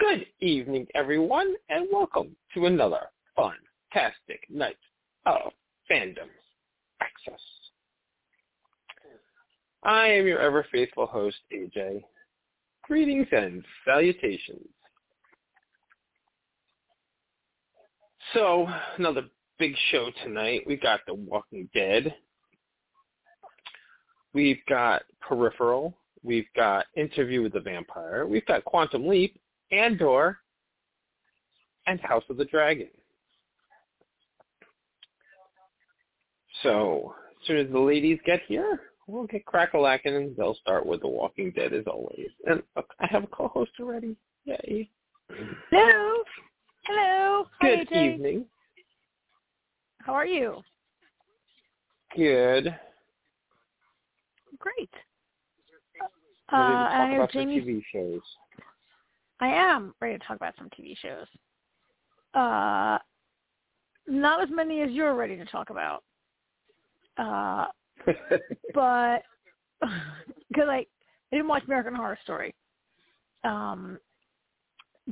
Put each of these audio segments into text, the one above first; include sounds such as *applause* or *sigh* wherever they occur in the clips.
Good evening, everyone, and welcome to another fantastic night of Fandom Access. I am your ever faithful host, AJ. Greetings and salutations. So, another big show tonight. We got The Walking Dead. We've got Peripheral. We've got Interview with the Vampire. We've got Quantum Leap, Andor, and House of the Dragon. So, as soon as the ladies get here, we'll get crack-a-lacking and they'll start with The Walking Dead as always. And I have a co-host already. Yay. Hello. Hello. Good AJ. evening. How are you? Good. Great. Uh, I about Jamie. TV shows. I am ready to talk about some TV shows. Uh, not as many as you're ready to talk about. Uh, *laughs* but *laughs* because I, I didn't watch American Horror Story. Um,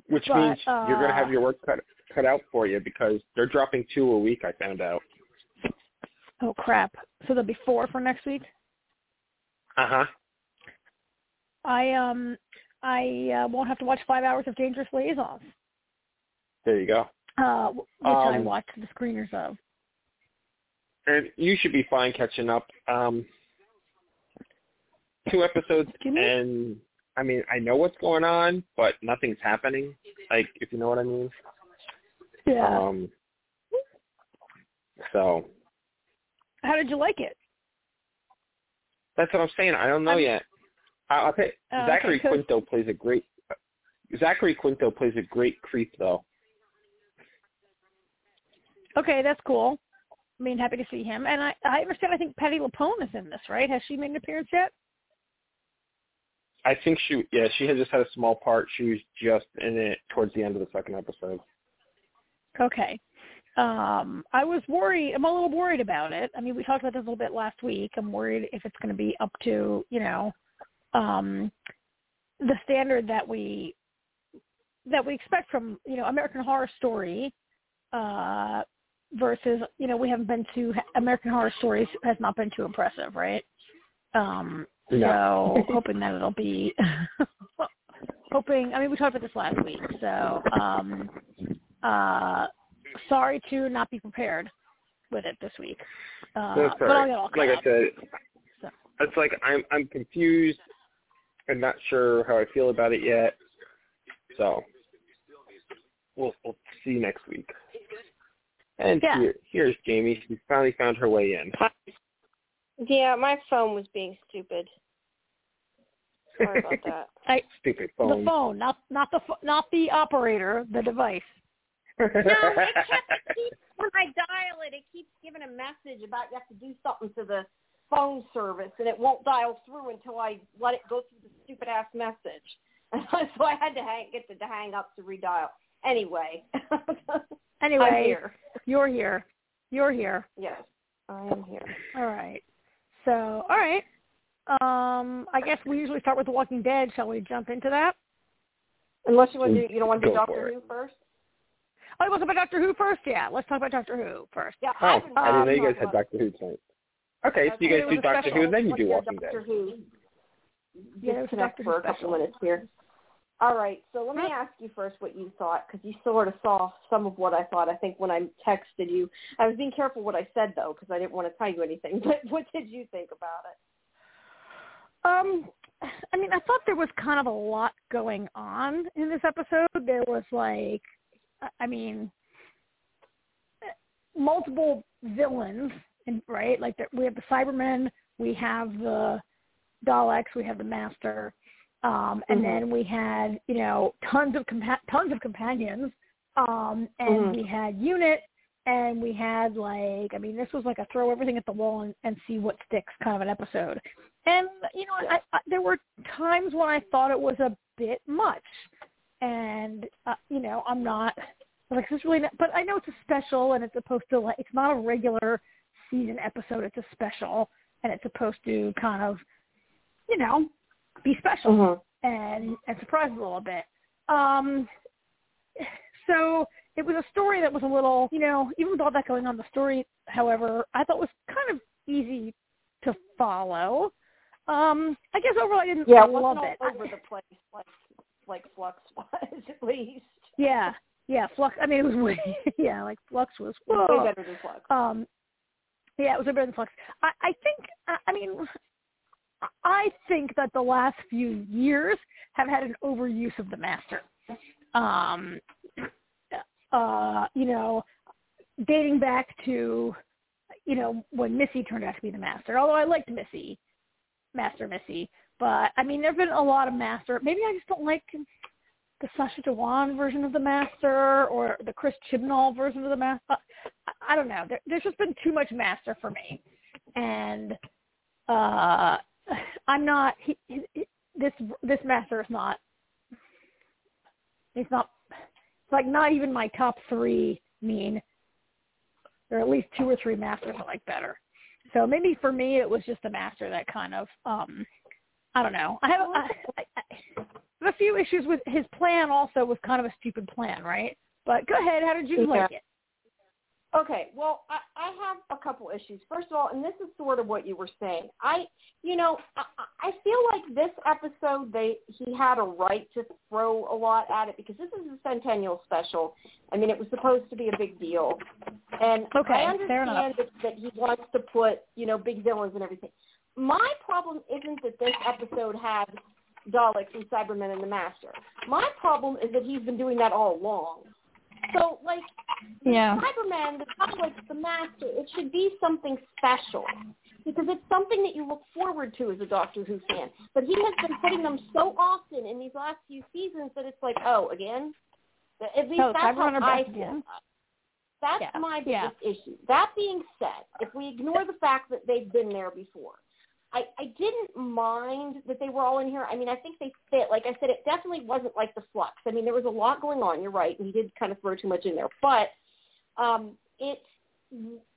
Which But, means you're going to have uh, your work cut cut out for you because they're dropping two a week. I found out. oh crap! So there'll be four for next week. Uh huh. I um I uh, won't have to watch five hours of Dangerous Liaisons, There you go. uh, which I Um, watched the screeners of. And you should be fine catching up. Um, two episodes, and I mean, I know what's going on, but nothing's happening. Like, if you know what I mean. Yeah. Um. So How did you like it? that's what I'm saying. I don't know I'm- yet. I- I'll tell you, Oh, okay, Zachary 'cause- Quinto plays a great. Zachary Quinto plays a great creep, though. Okay, that's cool. I mean, happy to see him. And I, I understand. I think Patti LuPone is in this, right? Has she made an appearance yet? I think she, yeah, she had just had a small part. She was just in it towards the end of the second episode. Okay. Um, I was worried. I'm a little worried about it. I mean, we talked about this a little bit last week. I'm worried if it's going to be up to you know um, the standard that we that we expect from you know American Horror Story uh, versus you know we haven't been to American Horror Stories has not been too impressive, right? Um, No. so hoping that it'll be *laughs* hoping. I mean, we talked about this last week, so um, uh, sorry to not be prepared with it this week. Uh, all but I'll get all Like I said, So. it's like I'm I'm confused and not sure how I feel about it yet. So we'll we'll see you next week. And Yeah. here here's Jamie. She finally found her way in. Yeah, my phone was being stupid. Sorry about *laughs* that. I, Stupid phone. the phone. phone, not not the pho- not the operator, the device. *laughs* No, it kept it keeps when I dial it, it keeps giving a message about you have to do something to the phone service, and it won't dial through until I let it go through the stupid ass message. *laughs* so I had to hang, get to hang up to redial. Anyway, *laughs* Anyway, I'm here. you're here. You're here. Yes, I am here. All right. So, all right. Um, I guess we usually start with The Walking Dead. Shall we jump into that? Unless you want to do, you don't want to do Go Doctor. Who first? Oh, you want to talk about Doctor Who first? Yeah, let's talk about Doctor Who first. Yeah, Oh, I've been I didn't know you guys had about- Doctor Who tonight. Okay, so you guys do Doctor special. Who, then you Let's do do Walking Doctor Dead. Who. Yeah, it was a disconnect Doctor for Who a couple special. minutes here. All right, so let me ask you first what you thought, because you sort of saw some of what I thought. I think when I texted you, I was being careful what I said though, because I didn't want to tell you anything. *laughs* But what did you think about it? Um, I mean, I thought there was kind of a lot going on in this episode. There was like, I- I mean, multiple villains, and right? Like that, we have the Cybermen, we have the Daleks, we have the Master, um, and Mhm. then we had you know tons of compa- tons of companions, um, and Mhm. we had Unit, and we had like, I mean, this was like a throw everything at the wall and, and see what sticks kind of an episode. And you know, I, I, there were times when I thought it was a bit much, and uh, you know, I'm not like this is really, not, but I know it's a special, and it's supposed to like it's not a regular season episode. It's a special, and it's supposed to kind of, you know, be special Mhm. and and surprise a little bit. Um, so it was a story that was a little, you know, even with all that going on, the story, however, I thought was kind of easy to follow. Um, I guess overall I didn't yeah, love wasn't it. over the place like like Flux *laughs* was at least. Yeah, yeah, Flux. I mean, it was way, *laughs* yeah, like Flux was whoa. way better than Flux. Um, yeah, it was way better than Flux. I, I think, I, I mean, I think that the last few years have had an overuse of the master. Um, uh, you know, dating back to, you know, when Missy turned out to be the master. Although I liked Missy, Master Missy, but I mean, there've been a lot of master. Maybe I just don't like the Sacha Dhawan version of the master or the Chris Chibnall version of the master. I, I don't know. There, there's just been too much master for me, and uh I'm not. He, he, this this master is not. He's not. It's like not even my top three. Mean there are at least two or three masters I like better. So maybe for me it was just the master that kind of. um I don't know. I have I, I, I have a few issues with his plan. Also, was kind of a stupid plan, right? But go ahead. How did you Yeah. like it? Okay, well, I, I have a couple issues. First of all, and this is sort of what you were saying. I, you know, I, I feel like this episode they he had a right to throw a lot at it because this is a centennial special. I mean, it was supposed to be a big deal, and Okay, I understand that, that he wants to put you know big villains and everything. My problem isn't that this episode had Daleks and Cybermen and the Master. My problem is that he's been doing that all along. So, like, the Yeah. Cyberman, the Daleks, the Master, it should be something special because it's something that you look forward to as a Doctor Who fan. But he has been putting them so often in these last few seasons that it's like, oh, again. At least Oh, that's Cybermen how I feel. That's Yeah, my yeah. biggest issue. That being said, if we ignore the fact that they've been there before, I, I didn't mind that they were all in here. I mean, I think they fit. Like I said, it definitely wasn't like the flux. I mean, there was a lot going on. You're right, and he did kind of throw too much in there, but um, it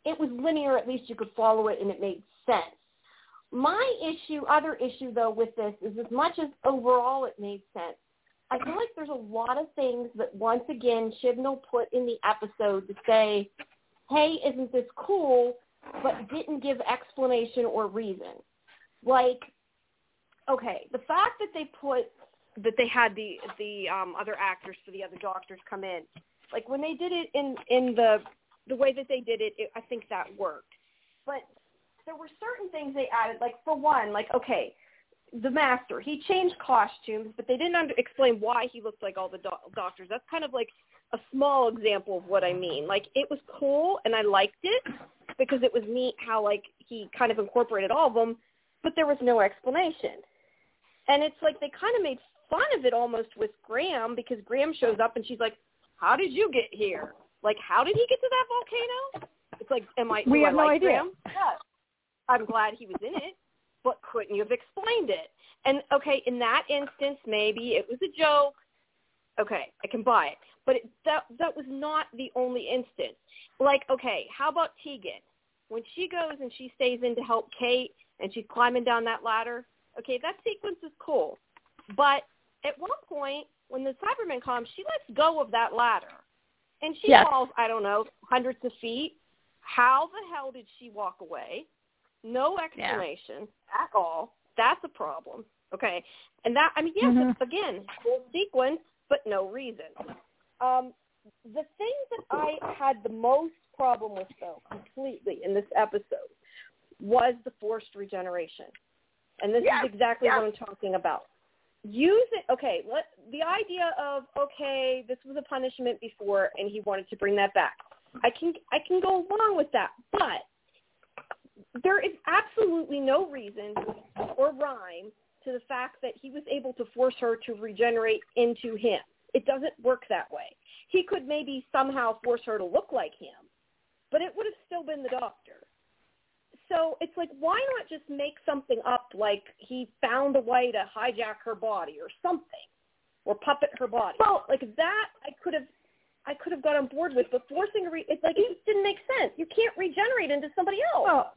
it was linear. At least you could follow it, and it made sense. My issue, other issue though, with this is as much as overall it made sense. I feel like there's a lot of things that once again Chibnall put in the episode to say, "Hey, isn't this cool?" but didn't give explanation or reason. Like, okay, the fact that they put that they had the the um, other actors for the other doctors come in, like when they did it in in the the way that they did it, it I think that worked. But there were certain things they added. Like for one, like okay, the master he changed costumes, but they didn't under- explain why he looked like all the do- doctors. That's kind of like a small example of what I mean. Like it was cool and I liked it because it was neat how like he kind of incorporated all of them, but there was no explanation. And it's like they kind of made fun of it almost with Graham because Graham shows up and she's like, "How did you get here? Like, how did he get to that volcano?" It's like, "Am I? We have I no like idea. Graham? Yes. I'm glad he was in it, but couldn't you have explained it? And okay, in that instance, maybe it was a joke. Okay, I can buy it. But it, that that was not the only instance. Like, okay, how about Tegan? When she goes and she stays in to help Kate and she's climbing down that ladder, okay, that sequence is cool. But at one point, when the Cyberman comes, she lets go of that ladder. And she Yes. falls, I don't know, hundreds of feet. How the hell did she walk away? No explanation at all. That's a problem. Okay. And that, I mean, yes, Mhm. it's, again, cool sequence, but no reason. Um, the thing that I had the most problem with, though, completely in this episode, was the forced regeneration. And this Yes, is exactly yes. what I'm talking about. Use it. Okay, let, the idea of okay, this was a punishment before, and he wanted to bring that back. I can I can go along with that, but there is absolutely no reason or rhyme to the fact that he was able to force her to regenerate into him. It doesn't work that way. He could maybe somehow force her to look like him, but it would have still been the doctor. So it's like, why not just make something up like he found a way to hijack her body or something, or puppet her body? Well- like that, I could have, I could have got on board with. But forcing a, re- it's like it just didn't make sense. You can't regenerate into somebody else. Well,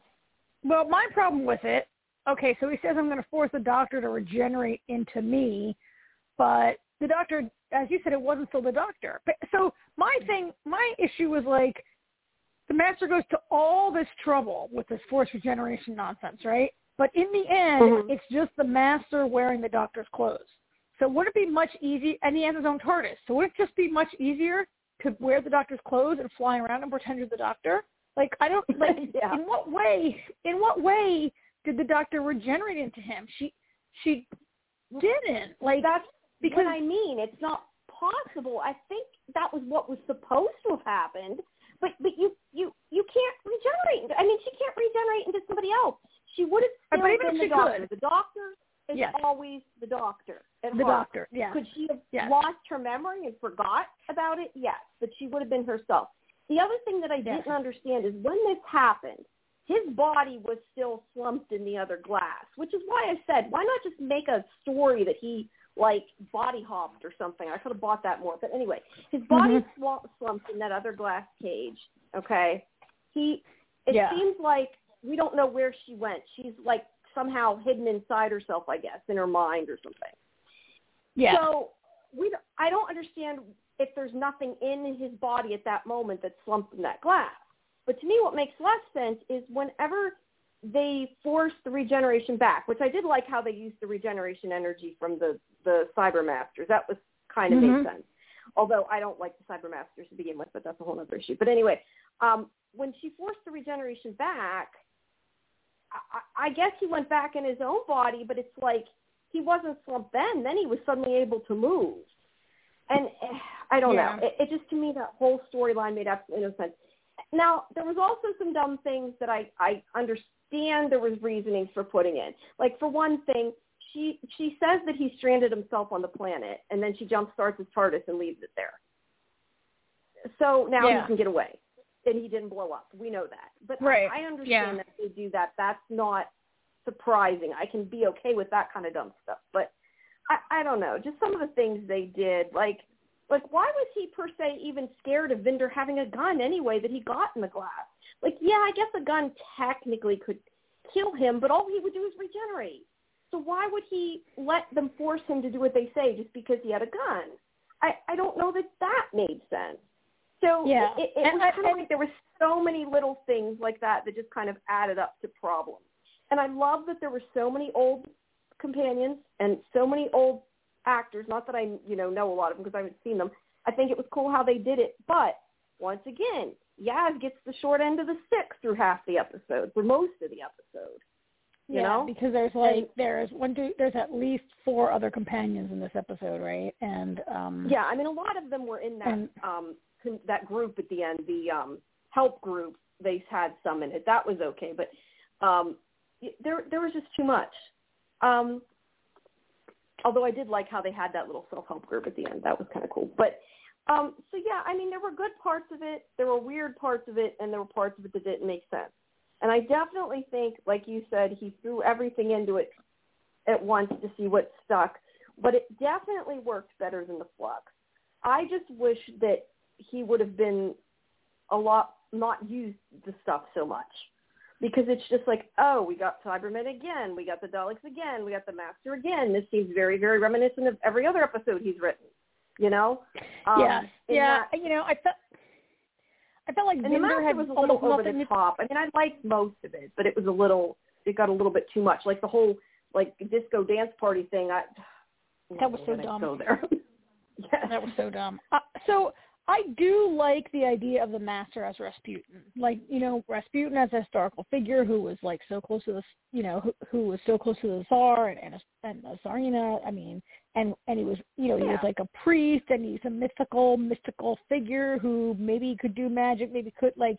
well, my problem with it. Okay, so he says I'm going to force the doctor to regenerate into me, but the doctor, as you said, it wasn't still the doctor. But so my thing, my issue was like, the master goes to all this trouble with this force regeneration nonsense, right? But in the end, Mhm. it's just the master wearing the doctor's clothes. So would it be much easier? And he has his own TARDIS. So would it just be much easier to wear the doctor's clothes and fly around and pretend you're the doctor? Like I don't like. *laughs* Yeah. In what way? In what way did the doctor regenerate into him? She she didn't. Like That's because what I mean. It's not possible. I think that was what was supposed to have happened, but but you you you can't regenerate. I mean, she can't regenerate into somebody else. She would have still been the doctor. could- The doctor is Yes. always the doctor. The heart. doctor. Yeah. Could she have Yes. lost her memory and forgot about it? Yes, but she would have been herself. The other thing that I Yes. didn't understand is when this happened, his body was still slumped in the other glass, which is why I said, why not just make a story that he like body hopped or something? I could have bought that more. But anyway, his body Mhm. swa- slumped in that other glass cage. Okay, he. It Yeah. seems like we don't know where she went. She's like somehow hidden inside herself, I guess, in her mind or something. Yeah. So we, don't- I don't understand if there's nothing in his body at that moment that's slumped in that glass. But to me, what makes less sense is whenever they force the regeneration back, which I did like how they used the regeneration energy from the the Cyber Masters. That was kind of Mhm. made sense. Although I don't like the Cyber Masters to begin with, but that's a whole other issue. But anyway, um, when she forced the regeneration back, I, I guess he went back in his own body, but it's like he wasn't slumped then. Then he was suddenly able to move. And eh, I don't Yeah. know. It, it just to me that whole storyline made absolutely no sense. Now there was also some dumb things that I I understand there was reasoning for putting in. Like for one thing, she she says that he stranded himself on the planet, and then she jump starts his TARDIS and leaves it there. So now Yeah. he can get away, and he didn't blow up. We know that. But Right. I, I understand Yeah. that they do that. That's not surprising. I can be okay with that kind of dumb stuff. But I, I don't know. Just some of the things they did, like like why was he per se even scared of Vinder having a gun anyway that he got in the glass? Like, yeah, I guess a gun technically could kill him, but all he would do is regenerate. So why would he let them force him to do what they say just because he had a gun? I I don't know that that made sense. So Yeah. it, it, it And was I- kind of like there were so many little things like that that just kind of added up to problems. And I love that there were so many old companions and so many old actors. Not that I you know know a lot of them because I haven't seen them. I think it was cool how they did it. But once again, Yaz gets the short end of the stick through half the episode, for most of the episode. You yeah, know? because there's like there's one two there's at least four other companions in this episode, right? And um Yeah, I mean, a lot of them were in that And- um that group at the end, the um help group. They had some in it. That was okay, but um there there was just too much. Um although I did like how they had that little self help group at the end. That was kind of cool. But um so yeah, I mean, there were good parts of it. There were weird parts of it, and there were parts of it that didn't make sense. And I definitely think, like you said, he threw everything into it at once to see what stuck. But it definitely worked better than the flux. I just wish that he would have been a lot not used the stuff so much. Because it's just like, oh, we got Cybermen again, we got the Daleks again, we got the Master again. This seems very, very reminiscent of every other episode he's written. You know? Um, yeah, yeah. that- you know, I felt I felt like and the had was a little over the to- top. I mean, I liked most of it, but it was a little. It got a little bit too much. Like the whole like disco dance party thing. I *sighs* That was so dumb. Go there. *laughs* yeah. That was so dumb. Uh, so I do like the idea of the master as Rasputin. Like, you know, Rasputin as a historical figure who was like so close to the, you know, who, who was so close to the Tsar and and, and the Tsarina. I mean, and and he was, you know, he was like a priest and he's a mythical, mystical figure who maybe could do magic, maybe could like,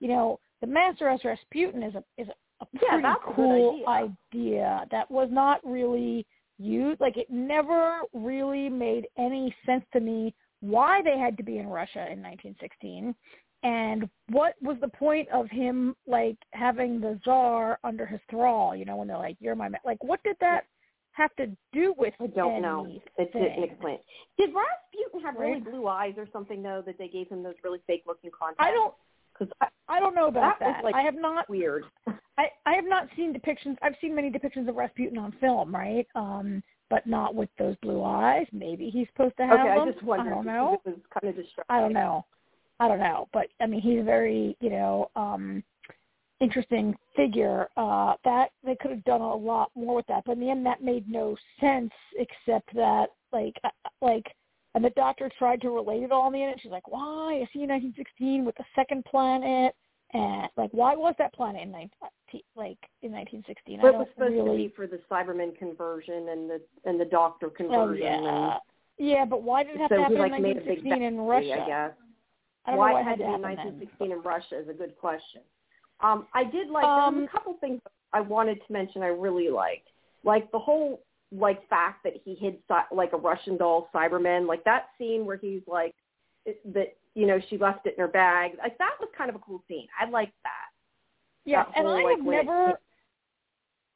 you know, the master as Rasputin is a is a, a Yeah, pretty a cool idea. idea that was not really used. Like, it never really made any sense to me why they had to be in Russia in 1916 and what was the point of him like having the czar under his thrall you know when they're like you're my ma-. like what did that have to do with I don't know. It didn't explain. Did Rasputin have really blue eyes or something though that they gave him those really fake looking contacts? i don't because i don't know about That that, like, i have not weird. I, I have not seen depictions. I've seen many depictions of Rasputin on film, right? Um, but not with those blue eyes. Maybe he's supposed to have okay, them. I just wondered. I don't know. It was kind of distracting. I don't know. I don't know, but I mean, he's a very, you know, um interesting figure. Uh that they could have done a lot more with that, but in the end, that made no sense. Except that, like, uh, like, and the doctor tried to relate it all in the end. She's like, "Why is he 1916 with the second planet?" And like, why was that planet in 19, like in 1916? But I it was supposed really. to be for the Cyberman conversion and the and the Doctor conversion. Oh conversion. yeah, yeah, but why did it have so to he happen like in made a big 1916 in Russia? I guess. I Why it had to be happen then. 1916 in Russia is a good question. Um, I did like there was Um, a couple things I wanted to mention I really liked, like the whole like fact that he hid like a Russian doll Cyberman, like that scene where he's like it, that you know she left it in her bag, like that was kind of a cool scene. I liked that. Yeah, that and whole, I like, have it never,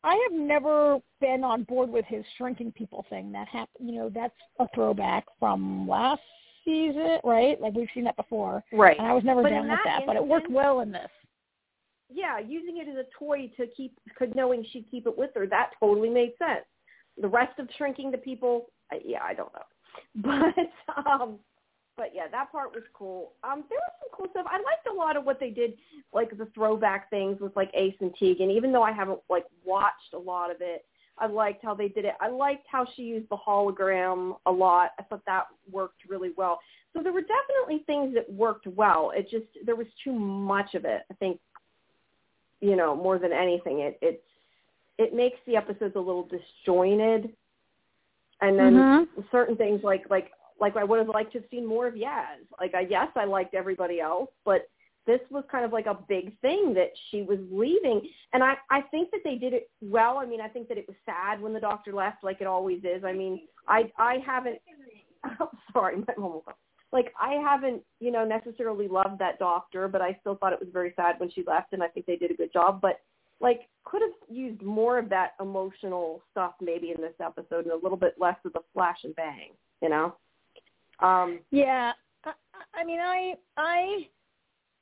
I have never been on board with his shrinking people thing. That happened, you know, that's a throwback from last season, right? Like we've seen that before, Right. and I was never But down with that that. But it worked well in this. yeah, using it as a toy to keep, could knowing she'd keep it with her, that totally made sense. The rest of shrinking the people, I, yeah, I don't know, *laughs* but um, but yeah, that part was cool. Um, there was some cool stuff. I liked a lot of what they did, like the throwback things with like Ace and Tegan. Even though I haven't like watched a lot of it, I liked how they did it. I liked how she used the hologram a lot. I thought that worked really well. So there were definitely things that worked well. It just there was too much of it. I think you know, more than anything, it it it makes the episodes a little disjointed. And then Mhm. certain things like like like I would have liked to have seen more of Yaz. Like I yes, I liked everybody else, but this was kind of like a big thing that she was leaving. And I I think that they did it well. I mean, I think that it was sad when the doctor left, like it always is. I mean, I I haven't. I'm *laughs* sorry, my mom like I haven't, you know, necessarily loved that doctor, but I still thought it was very sad when she left and I think they did a good job. But like could have used more of that emotional stuff maybe in this episode and a little bit less of the flash and bang, you know? Um Yeah, I, I mean, I, I,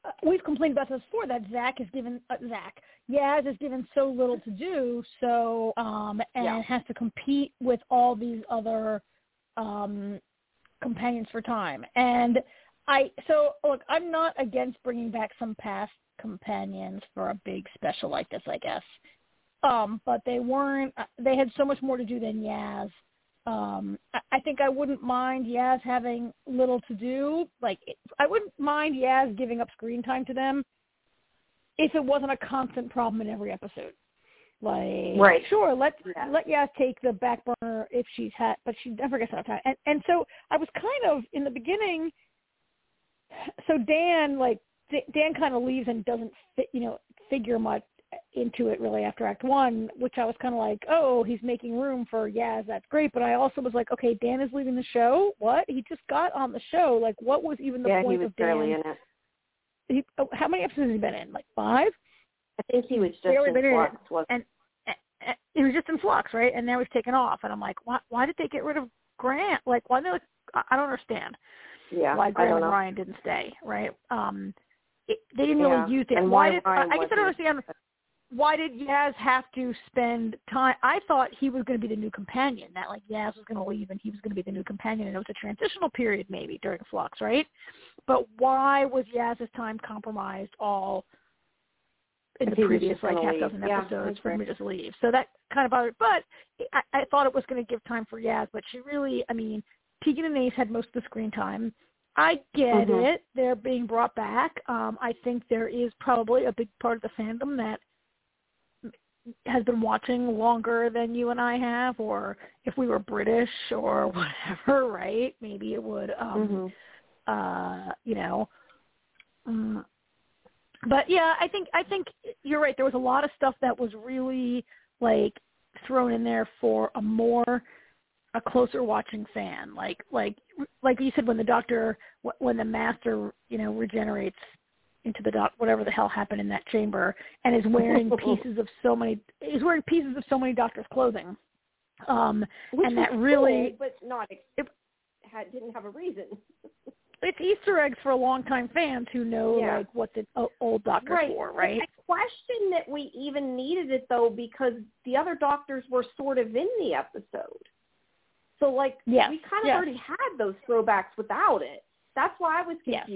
uh, we've complained about this before that Zach is given uh, Zach Yaz is given so little to do, so um, and Yeah. has to compete with all these other um companions for time. And I, so look, I'm not against bringing back some past companions for a big special like this, I guess. Um, but they weren't. uh, They had so much more to do than Yaz um I, think I wouldn't mind Yaz having little to do. Like I wouldn't mind Yaz giving up screen time to them if it wasn't a constant problem in every episode. Like Right. sure, let Yeah. let Yaz take the back burner if she's had but she never gets enough time. And and so I was kind of in the beginning so Dan like Dan kind of leaves and doesn't fit, you know, figure much into it really after Act One, which I was kind of like, oh, he's making room for Yaz. That's great, but I also was like, okay, Dan is leaving the show. What? He just got on the show. Like, what was even the yeah, point he was of Dan? barely in it. He, oh, how many episodes has he been in? Like five? I think he was just barely in been in it. flux, was And uh, uh, he was just in flux, right? And now he's taken off, and I'm like, why? Why did they get rid of Grant? Like, why? They like, I don't understand yeah, why Graham don't and. Ryan didn't stay, right? Um, it, they didn't Yeah, really use it. and why why did Ryan I, I guess I don't understand why did Yaz have to spend time? I thought he was going to be the new companion. That like Yaz was going to leave and he was going to be the new companion, and it was a transitional period maybe during Flux, right? But why was Yaz's time compromised all in the previous like half dozen Yeah, episodes for him to just leave? So that kind of bothered. But I, I thought it was going to give time for Yaz, but she really, I mean, Tegan and Ace had most of the screen time. I get Mhm. it. They're being brought back. Um, I think there is probably a big part of the fandom that has been watching longer than you and I have, or if we were British or *laughs* whatever, right? Maybe it would, um, Mhm. uh, you know. Um, but yeah, I think I think you're right. There was a lot of stuff that was really like thrown in there for a more a closer watching fan. Like like like you said when the doctor when the master you know regenerates into the doc whatever the hell happened in that chamber and is wearing *laughs* pieces of so many is wearing pieces of so many doctors clothing. Um Which and that really cool, but not it had didn't have a reason. *laughs* it's Easter eggs for longtime fans who know Yeah. like what the o- old doctor right. wore, right? I question that we even needed it though because the other doctors were sort of in the episode. So like Yes, we kind of yes. already had those throwbacks without it. That's why I was Yes.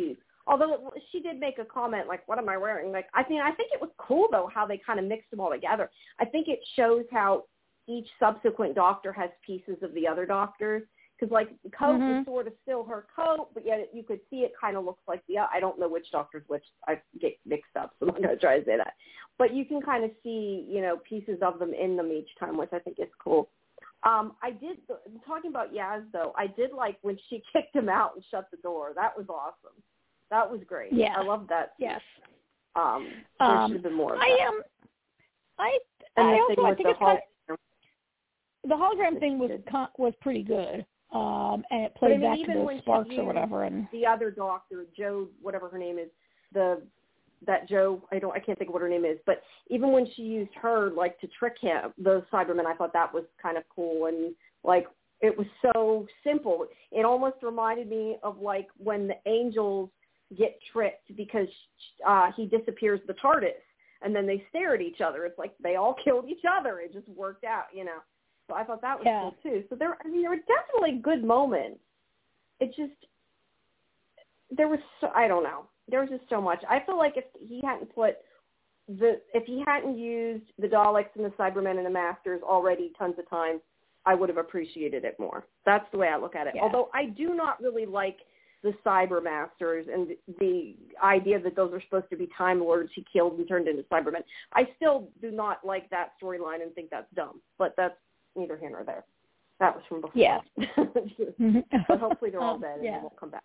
Although it, she did make a comment like, "What am I wearing?" Like, I mean, I think it was cool though how they kind of mixed them all together. I think it shows how each subsequent doctor has pieces of the other doctors. Because like the coat Mhm. was sort of still her coat, but yet you could see it kind of looks like the. I don't know which doctor's which. I get mixed up, so I'm going to try to say that. But you can kind of see, you know, pieces of them in them each time, which I think is cool. Um, I did talking about Yaz though. I did like when she *laughs* kicked him out and shut the door. That was awesome. That was great. Yeah. I love that. Yes. Um, there Um, should have been more. Of I that. am. I And I the also I think the it's kind of, the hologram thing was was pretty good. Um, and it But I played mean, back to even when those sparks or whatever. And the other doctor, Joe, whatever her name is, the that Joe, I don't, I can't think of what her name is, but even when she used her like to trick him, the Cyberman, I thought that was kind of cool and like it was so simple. It almost reminded me of like when the angels get tricked because uh he disappears the TARDIS and then they stare at each other. It's like they all *laughs* killed each other. It just worked out, you know. So I thought that was Yeah. cool too. So there, I mean, there were definitely good moments. It just there was so, I don't know. There was just so much. I feel like if he hadn't put the if he hadn't used the Daleks and the Cybermen and the Masters already tons of times, I would have appreciated it more. That's the way I look at it. Yeah. Although I do not really like the Cyber Masters and the idea that those are supposed to be Time Lords he killed and turned into Cybermen. I still do not like that storyline and think that's dumb. But that's neither here nor there. That was from before. Yeah. *laughs* but hopefully they're all *laughs* Um, dead and yeah. they won't come back.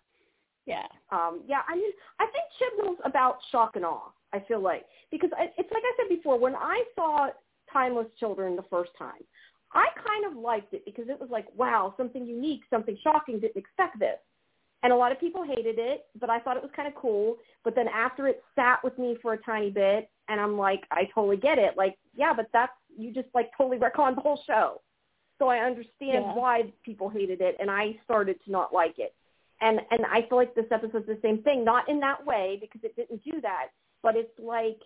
yeah. Um, yeah, I mean, I think Chibnall's about shock and awe. I feel like because I, it's like I said before, when I saw Timeless Children the first time, I kind of liked it because it was like, wow, something unique, something shocking. Didn't expect this, and a lot of people hated it, but I thought it was kind of cool. But then after it sat with me for a tiny bit, and I'm like, I totally get it. Like, yeah, but that's you just like totally retconned the whole show. So I understand Yeah. why people hated it, and I started to not like it and and I feel like this episode's the same thing. Not in that way because it didn't do that, but it's like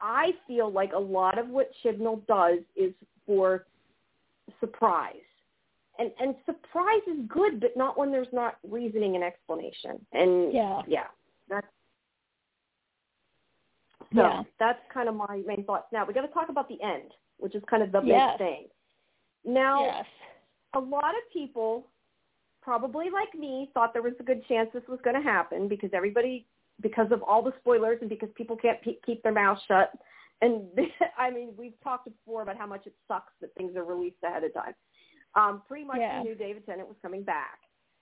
I feel like a lot of what Chibnall does is for surprise, and and surprise is good, but not when there's not reasoning and explanation. And Yeah. yeah, that's so Yeah. that's kind of my main thoughts. Now we got to talk about the end, which is kind of the Yes. big thing. Now Yes. a lot of people, probably like me, thought there was a good chance this was going to happen because everybody, because of all the spoilers and because people can't pe- keep their mouths shut. And *laughs* I mean, we've talked before about how much it sucks that things are released ahead of time. Um, pretty much Yeah. we knew David Tennant was coming back.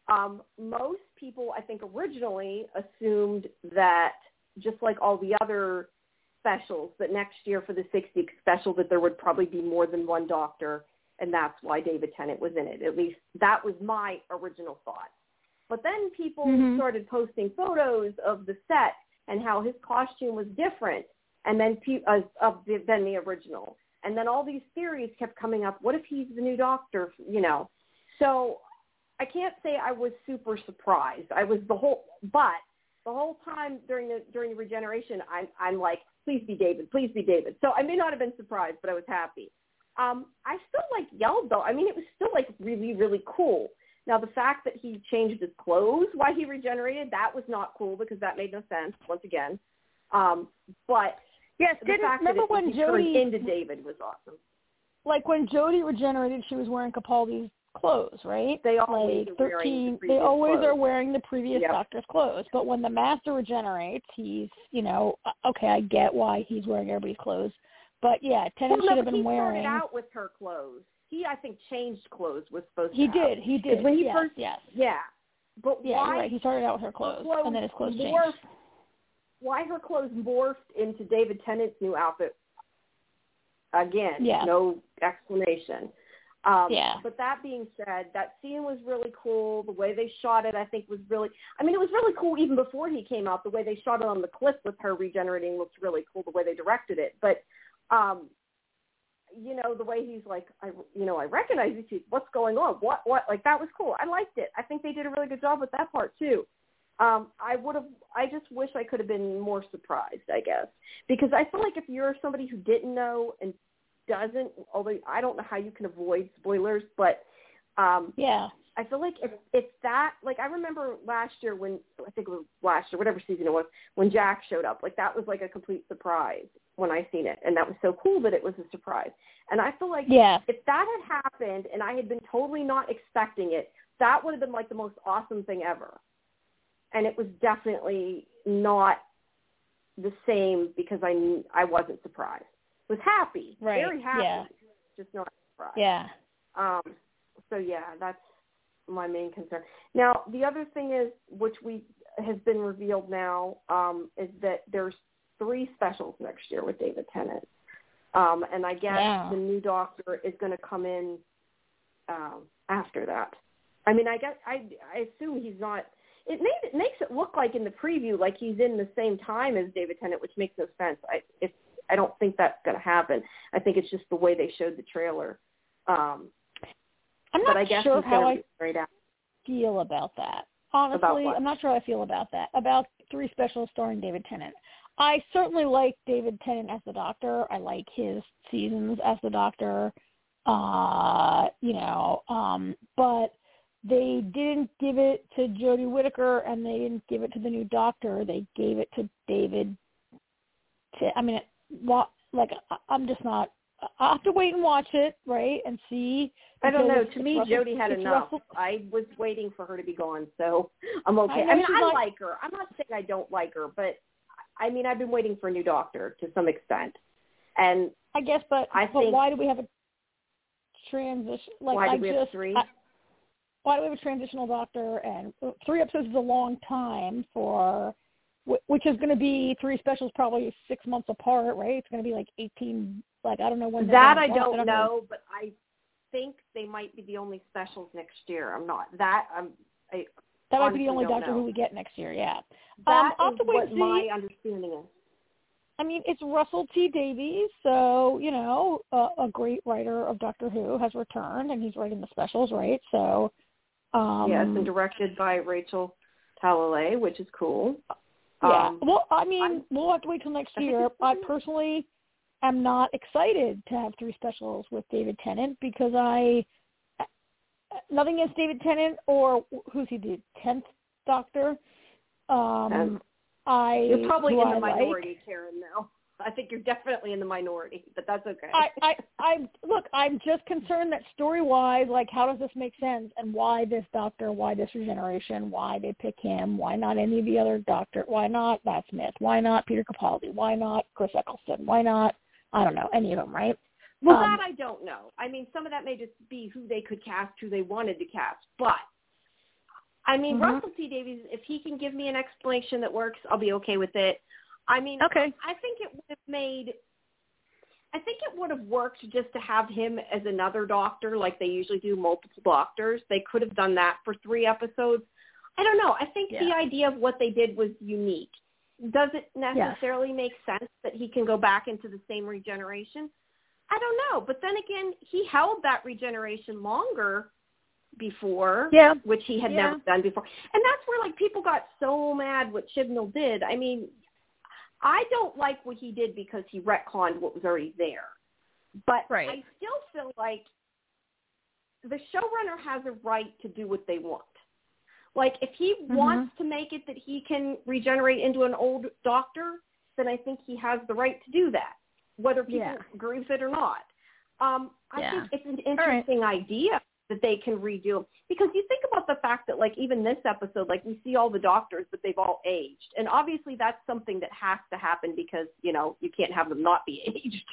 Um, most people, I think, originally assumed that just like all the other specials, that next year for the 60th special, that there would probably be more than one Doctor and that's why David Tennant was in it. At least that was my original thought. But then people Mhm. started posting photos of the set and how his costume was different, and then pe- uh, of the, than the original. And then all these theories kept coming up. What if he's the new Doctor? You know, so I can't say I was super surprised. I was the whole, but the whole time during the during the regeneration, I'm I'm like, please be David, please be David. So I may not have been surprised, but I was happy. Um, I still like yelled though. I mean, it was still like really, really cool. Now the fact that he changed his clothes while he regenerated, that was not cool because that made no sense once again. Um, but Yes. the Didn't remember when Jodie into David was awesome. like when Jodie regenerated, she was wearing Capaldi's clothes, right? They always like are wearing the. They previous always are wearing the previous Yep. Doctor's clothes. But when the Master regenerates, he's you know okay. I get why he's wearing everybody's clothes, but yeah, Tennant well, should no, have been he wearing. started out with her clothes. He, I think, changed clothes was supposed he to. did. He did. when he yes, first- yes. Yeah, but Yeah, why? right. He started out with her clothes, and then his clothes changed. Why her clothes morphed into David Tennant's new outfit? Again, Yeah. no explanation. Um, Yeah. But that being said, that scene was really cool. The way they shot it, I think, was really. I mean, it was really cool even before he came out. The way they shot it on the cliff with her regenerating looked really cool. The way they directed it, but um, you know, the way he's like, I, you know, I recognize people. What's going on? What, what? Like that was cool. I liked it. I think they did a really good job with that part too. Um, I would have. I just wish I could have been more surprised. I guess because I feel like if you're somebody who didn't know and doesn't, although I don't know how you can avoid spoilers, but Um, yeah. I feel like if it's that like I remember last year when I think it was last year, whatever season it was, when Jack showed up. Like that was like a complete surprise when I seen it, and that was so cool that it was a surprise. And I feel like Yeah. if that had happened and I had been totally not expecting it, that would have been like the most awesome thing ever. And it was definitely not the same because I knew, I wasn't surprised. Was happy, Right, very happy, yeah. just not surprised. Yeah. Um, so yeah, that's my main concern. Now the other thing is, which we has been revealed now, um, is that there's three specials next year with David Tennant, um, and I guess Yeah. the new Doctor is going to come in um, after that. I mean, I guess I I assume he's not. It makes it makes it look like in the preview like he's in the same time as David Tennant, which makes no sense. I it's I don't think that's going to happen. I think it's just the way they showed the trailer. Um, I'm but not I guess sure how I straight out. feel about that. Honestly, what? I'm not sure how I feel about that. About three specials starring David Tennant. I certainly like David Tennant as the Doctor. I like his seasons as the Doctor. Uh, you know, um, but they didn't give it to Jodie Whittaker and they didn't give it to the new Doctor. They gave it to David. T- I mean, it, what? Like, I- I'm just not. I'll have to wait and watch it, right, and see. I don't know. To me, Russell- Jodie had enough. Russell- I was waiting for her to be gone, so *laughs* I'm okay. I I, mean, I not- like her. I'm not saying I don't like her, but I mean, I've been waiting for a new doctor to some extent, and I guess, but I but think- why do we have a transition? Like why I do we just have three? I, why do we have a transitional doctor? And three episodes is a long time for, which is going to be three specials probably six months apart, right? It's going to be like eighteen. Like I don't know when that gonna I don't know, but I think they might be the only specials next year. I'm not that. I'm. I, That might be the only doctor know. who we get next year. Yeah. that um, I'll is what see. my understanding is. I mean, it's Russell T Davies, so you know, a, a great writer of Doctor Who has returned, and he's writing the specials, right? So, um, yes, and directed by Rachel Talalay, which is cool. Yeah. Um, well, I mean, I'm- we'll have to wait till next year. I personally am not excited to have three specials with David Tennant because I nothing against David Tennant or who's he the tenth Doctor. Um. I You're probably in the like. minority, Karen. Now, I think you're definitely in the minority, but that's okay. I, I, I'm look. I'm just concerned that story wise, like, how does this make sense, and why this doctor, why this regeneration, why they pick him, why not any of the other doctor, why not Matt Smith, why not Peter Capaldi, why not Chris Eccleston, why not I don't know any of them, right? well, um, that I don't know. I mean, some of that may just be who they could cast, who they wanted to cast, but. I mean, Mhm. Russell T Davies, if he can give me an explanation that works, I'll be okay with it. I mean, Okay. I think it would have made I think it would have worked just to have him as another doctor like they usually do multiple doctors. They could have done that for 3 episodes. I don't know. I think the idea of what they did was unique. Does it necessarily make sense that he can go back into the same regeneration? I don't know. But then again, he held that regeneration longer before Yeah. which he had Yeah. never done before. And that's where like people got so mad what Chibnall did. I mean, I don't like what he did because he retconned what was already there. But Right. I still feel like the showrunner has a right to do what they want. Like if he Mm-hmm. wants to make it that he can regenerate into an old doctor, then I think he has the right to do that, whether people Yeah. agree with it or not. Um, I Yeah. think it's an right. interesting idea that they can redo because you think about the fact that like even this episode like we see all the doctors but they've all aged. And obviously that's something that has to happen because you know you can't have them not be *laughs* aged.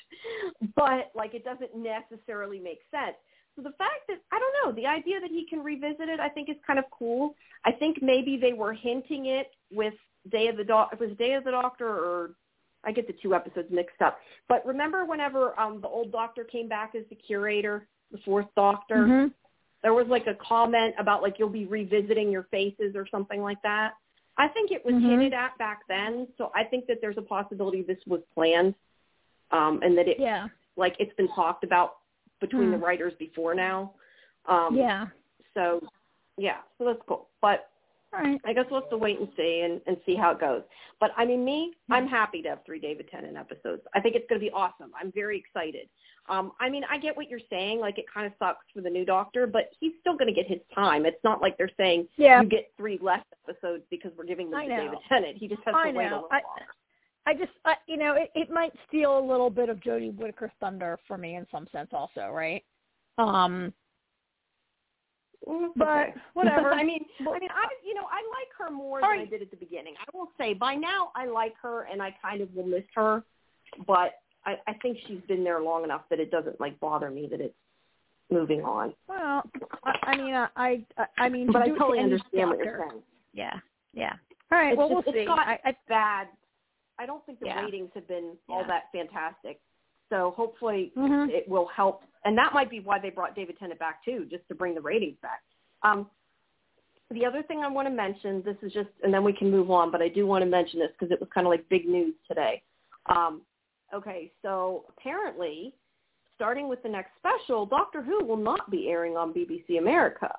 But like it doesn't necessarily make sense. So the fact that i don't know the idea that he can revisit it i think is kind of cool. I think maybe they were hinting it with day of the doc it was day of the doctor or I get the two episodes mixed up. But remember whenever um the old doctor came back as the curator, the fourth doctor, Mhm. There was like a comment about like you'll be revisiting your faces or something like that. I think it was Mhm. hinted at back then, so I think that there's a possibility this was planned, um, and that it Yeah. like it's been talked about between the Hmm. writers before now. Um, Yeah. So yeah, so that's cool. But All right. I guess we'll have to wait and see and, and see how it goes. But I mean, me, I'm happy to have three David Tennant episodes. I think it's going to be awesome. I'm very excited. Um, I mean, I get what you're saying. Like, it kind of sucks for the new Doctor, but he's still going to get his time. It's not like they're saying Yeah. you get three less episodes because we're giving them I to know. David Tennant. He just has I to wait a know. little I- longer. I just, I, you know, it, it might steal a little bit of Jodie Whittaker thunder for me in some sense, also, right? Um, but okay. *laughs* whatever. I mean, I mean, I you know, I like her more All than I did at the beginning. I will say by now I like her and I kind of will miss her, but I, I think she's been there long enough that it doesn't like bother me that it's moving on. well, I, I mean, I, I, I mean, But I do it to totally any understand what you're saying. Yeah, yeah. All right. It's well, just- we'll it's see. got- I, I, Bad. I don't think the Yeah. ratings have been all that fantastic. So hopefully mhm. it will help, and that might be why they brought David Tennant back too, just to bring the ratings back. Um, the other thing I want to mention, this is just, and then we can move on, but I do want to mention this because it was kind of like big news today. Um, okay, so apparently, starting with the next special, Doctor Who will not be airing on BBC America.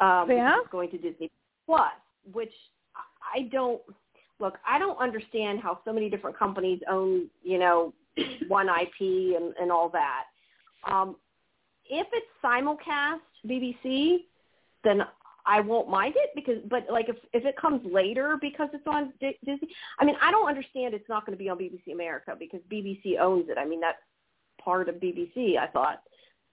Um, Yeah? It's going to Disney Plus, which I- I don't look. I don't understand how so many different companies own, you know, one IP and, and all that. Um, if it's simulcast BBC, then I won't mind it because, but like if if it comes later because it's on Di- Disney, I mean I don't understand it's not going to be on BBC America because BBC owns it. I mean that's part of BBC. I thought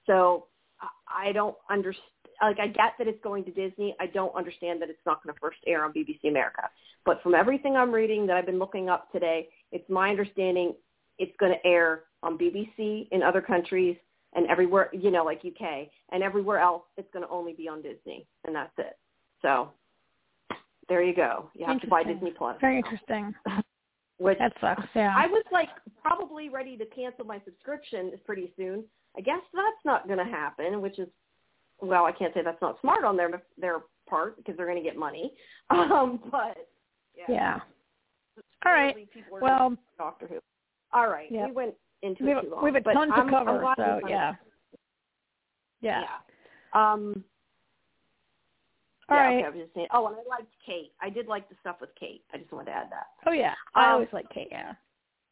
so. I- I don't understand. Like I get that it's going to Disney. I don't understand that it's not going to first air on BBC America. But from everything I'm reading that I've been looking up today, it's my understanding it's going to air on BBC in other countries and everywhere, you know, like UK and everywhere else, it's going to only be on Disney, and that's it. So there you go. You have to buy Disney Plus, Very interesting. *laughs* which That sucks. Yeah. I was like probably ready to cancel my subscription pretty soon. I guess that's not going to happen, which is well, I can't say that's not smart on their their part because they're going to get money. *laughs* Um, but yeah. yeah. All right. Apparently people are gonna Well, Doctor Who. All right, Yep. we went into we it have, too long. we have a but ton to I'm- I'm cover, so yeah. Yeah. Yeah. Um, All yeah, right. okay, I was just saying. Oh, and I liked Kate. I did like the stuff with Kate. I just wanted to add that. Oh yeah. I Um, always like Kate. Yeah.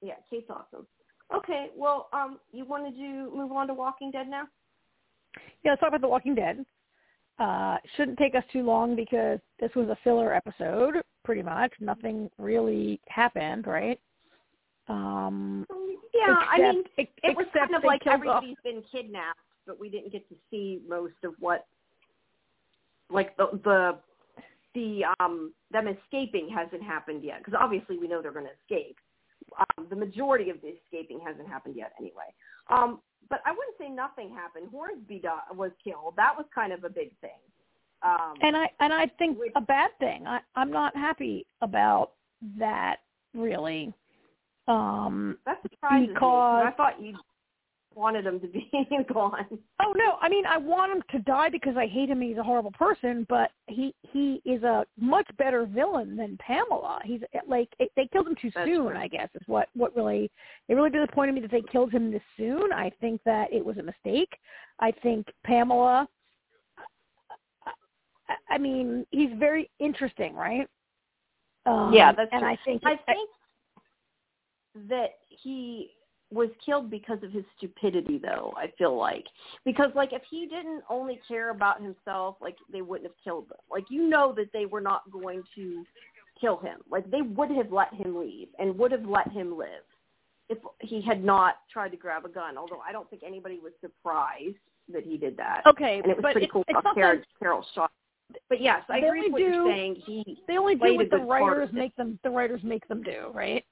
Yeah, Kate's awesome. Okay, well, um, you wanted to move on to Walking Dead now? Yeah. Let's talk about The Walking Dead. Uh, shouldn't take us too long because this was a filler episode, pretty much. Nothing really happened, right? Um, Yeah, I mean, ex- it was kind of like everybody's been kidnapped, but we didn't get to see most of what, like the the the um them escaping hasn't happened yet because obviously we know they're going to escape. Um, the majority of the escaping hasn't happened yet anyway. Um, but I wouldn't say nothing happened. Hornsby was killed. That was kind of a big thing. Um, and I and I think Which- a bad thing. I I'm not happy about that really. Um, that surprises me 'cause I thought you wanted him to be *laughs* gone. Oh no, I mean I want him to die because I hate him. and He's a horrible person, but he he is a much better villain than Pamela. He's like it, they killed him too That's soon. true. I guess is what what really it really disappointed me that they killed him this soon. I think that it was a mistake. I think Pamela. I, I mean, he's very interesting, right? Um, Yeah, that's and true. I think I think that he was killed because of his stupidity though, I feel like. Because like if he didn't only care about himself, like they wouldn't have killed him. Like you know that they were not going to kill him. Like they would have let him leave and would have let him live if he had not tried to grab a gun. Although I don't think anybody was surprised that he did that. okay, And it was but pretty it's, cool it's how Carol, Carol shot. But yes, I agree with what you're do- saying. He they only do what the part writers make them the writers make them do, right?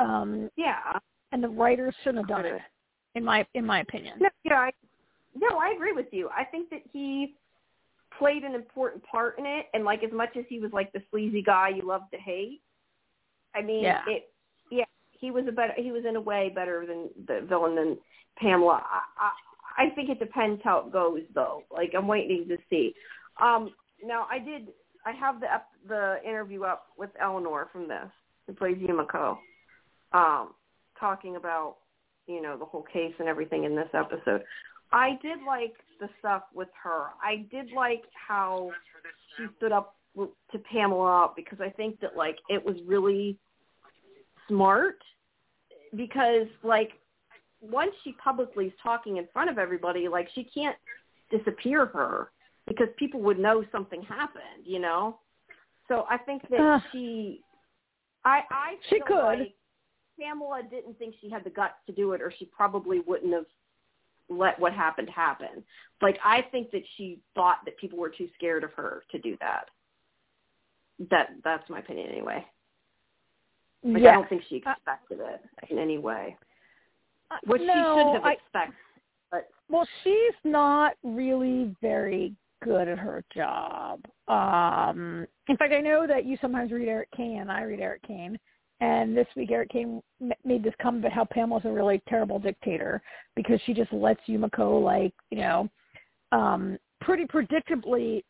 Um, yeah. and the writers shouldn't have done it, in my in my opinion. No, yeah, I, no, I agree with you. I think that he played an important part in it, and like as much as he was like the sleazy guy you love to hate, I mean, Yeah. it, yeah, he was a better, he was in a way better than the villain than Pamela. I, I, I think it depends how it goes, though. Like I'm waiting to see. Um, now I did, I have the the interview up with Eleanor from this, who plays Yumiko, um, talking about you know the whole case and everything in this episode. I did like the stuff with her. I did like how she stood up to Pamela because I think that like it was really smart because like once she publicly is talking in front of everybody, like she can't disappear her because people would know something happened, you know. So I think that uh, she, I, I she could. Like Pamela didn't think she had the guts to do it, or she probably wouldn't have let what happened happen. Like I think that she thought that people were too scared of her to do that. That that's my opinion anyway. Like yes. I don't think she expected it in any way. Uh, Which no, she should have I, expected. But well, she's not really very good at her job. Um, in fact, I know that you sometimes read Erik Kain, I read Erik Kain. And this week, Erik Kain made this comment about how Pamela's a really terrible dictator because she just lets Yumiko, like, you know, um, pretty predictably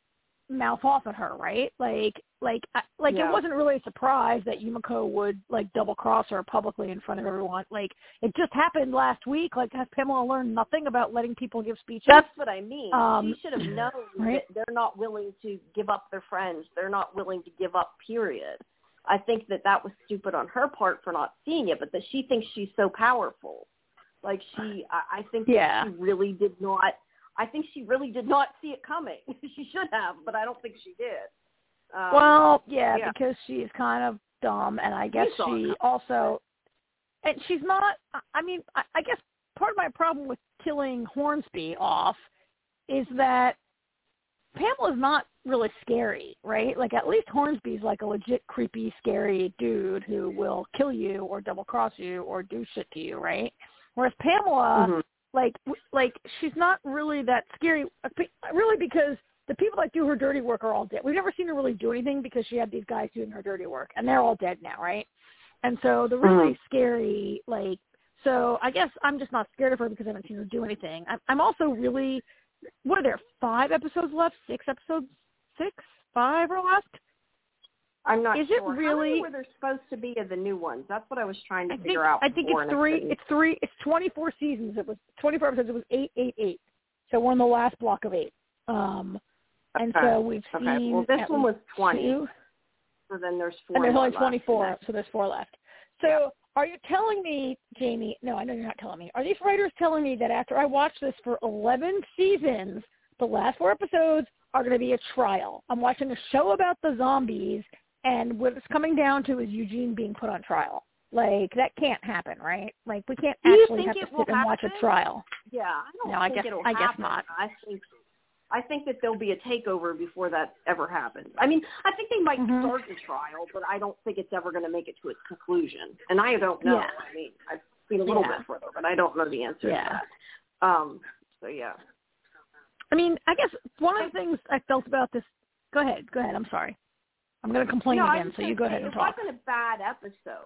mouth off at her, right? Like, like, like yeah. it wasn't really a surprise that Yumiko would like double cross her publicly in front of everyone. Like, it just happened last week. Like, has Pamela learned nothing about letting people give speeches? That's what I mean. Um, she should have *clears throat* known right? that they're not willing to give up their friends. They're not willing to give up. Period. I think that that was stupid on her part for not seeing it, but that she thinks she's so powerful. Like she, I, I think yeah. that she really did not I think she really did not see it coming. *laughs* she should have, but I don't think she did. Um, well, yeah, yeah, because she's kind of dumb, and I guess she also, and she's not. I mean, I, I guess part of my problem with killing Hornsby off is that Pamela's not really scary, right? Like at least Hornsby's like a legit creepy, scary dude who will kill you or double cross you or do shit to you, right? Whereas Pamela, Mhm. like like she's not really that scary really because the people that do her dirty work are all dead. We've never seen her really do anything because she had these guys doing her dirty work and they're all dead now, right? And so the really Mhm. scary like so I guess I'm just not scared of her because I haven't seen her do anything. I'm, I'm also really what are there five episodes left? Six episodes? Six? Five are left? I'm not Is it sure. How really- many were supposed to be of the new ones? That's what I was trying to I figure think out. I think it's three. It's three. It's twenty four seasons. It was twenty four episodes. It was eight, eight, eight. So we're in the last block of eight. Um, and so we've Okay. seen. Well, this one was 20. two, So then there's four. and there's only left, twenty four. and So there's four left. So. Are you telling me, Jamie? No, I know you're not telling me. Are these writers telling me that after I watch this for eleven seasons, the last four episodes are going to be a trial? I'm watching a show about the zombies, and what it's coming down to is Eugene being put on trial. Like that can't happen, right? Like we can't Do actually have to sit and watch a trial. Yeah, I don't No, I guess- I guess happen. not. I think I think that there'll be a takeover before that ever happens. I mean, I think they might Mhm. start the trial, but I don't think it's ever going to make it to its conclusion. And I don't know. Yeah. I mean, I've seen a little Yeah. bit further, but I don't know the answer Yeah. to that. Um. So yeah. I mean, I guess one of the things I felt about this. Go ahead. Go ahead. I'm sorry. I'm going to complain no, again, so you go ahead and talk. it wasn't a bad episode.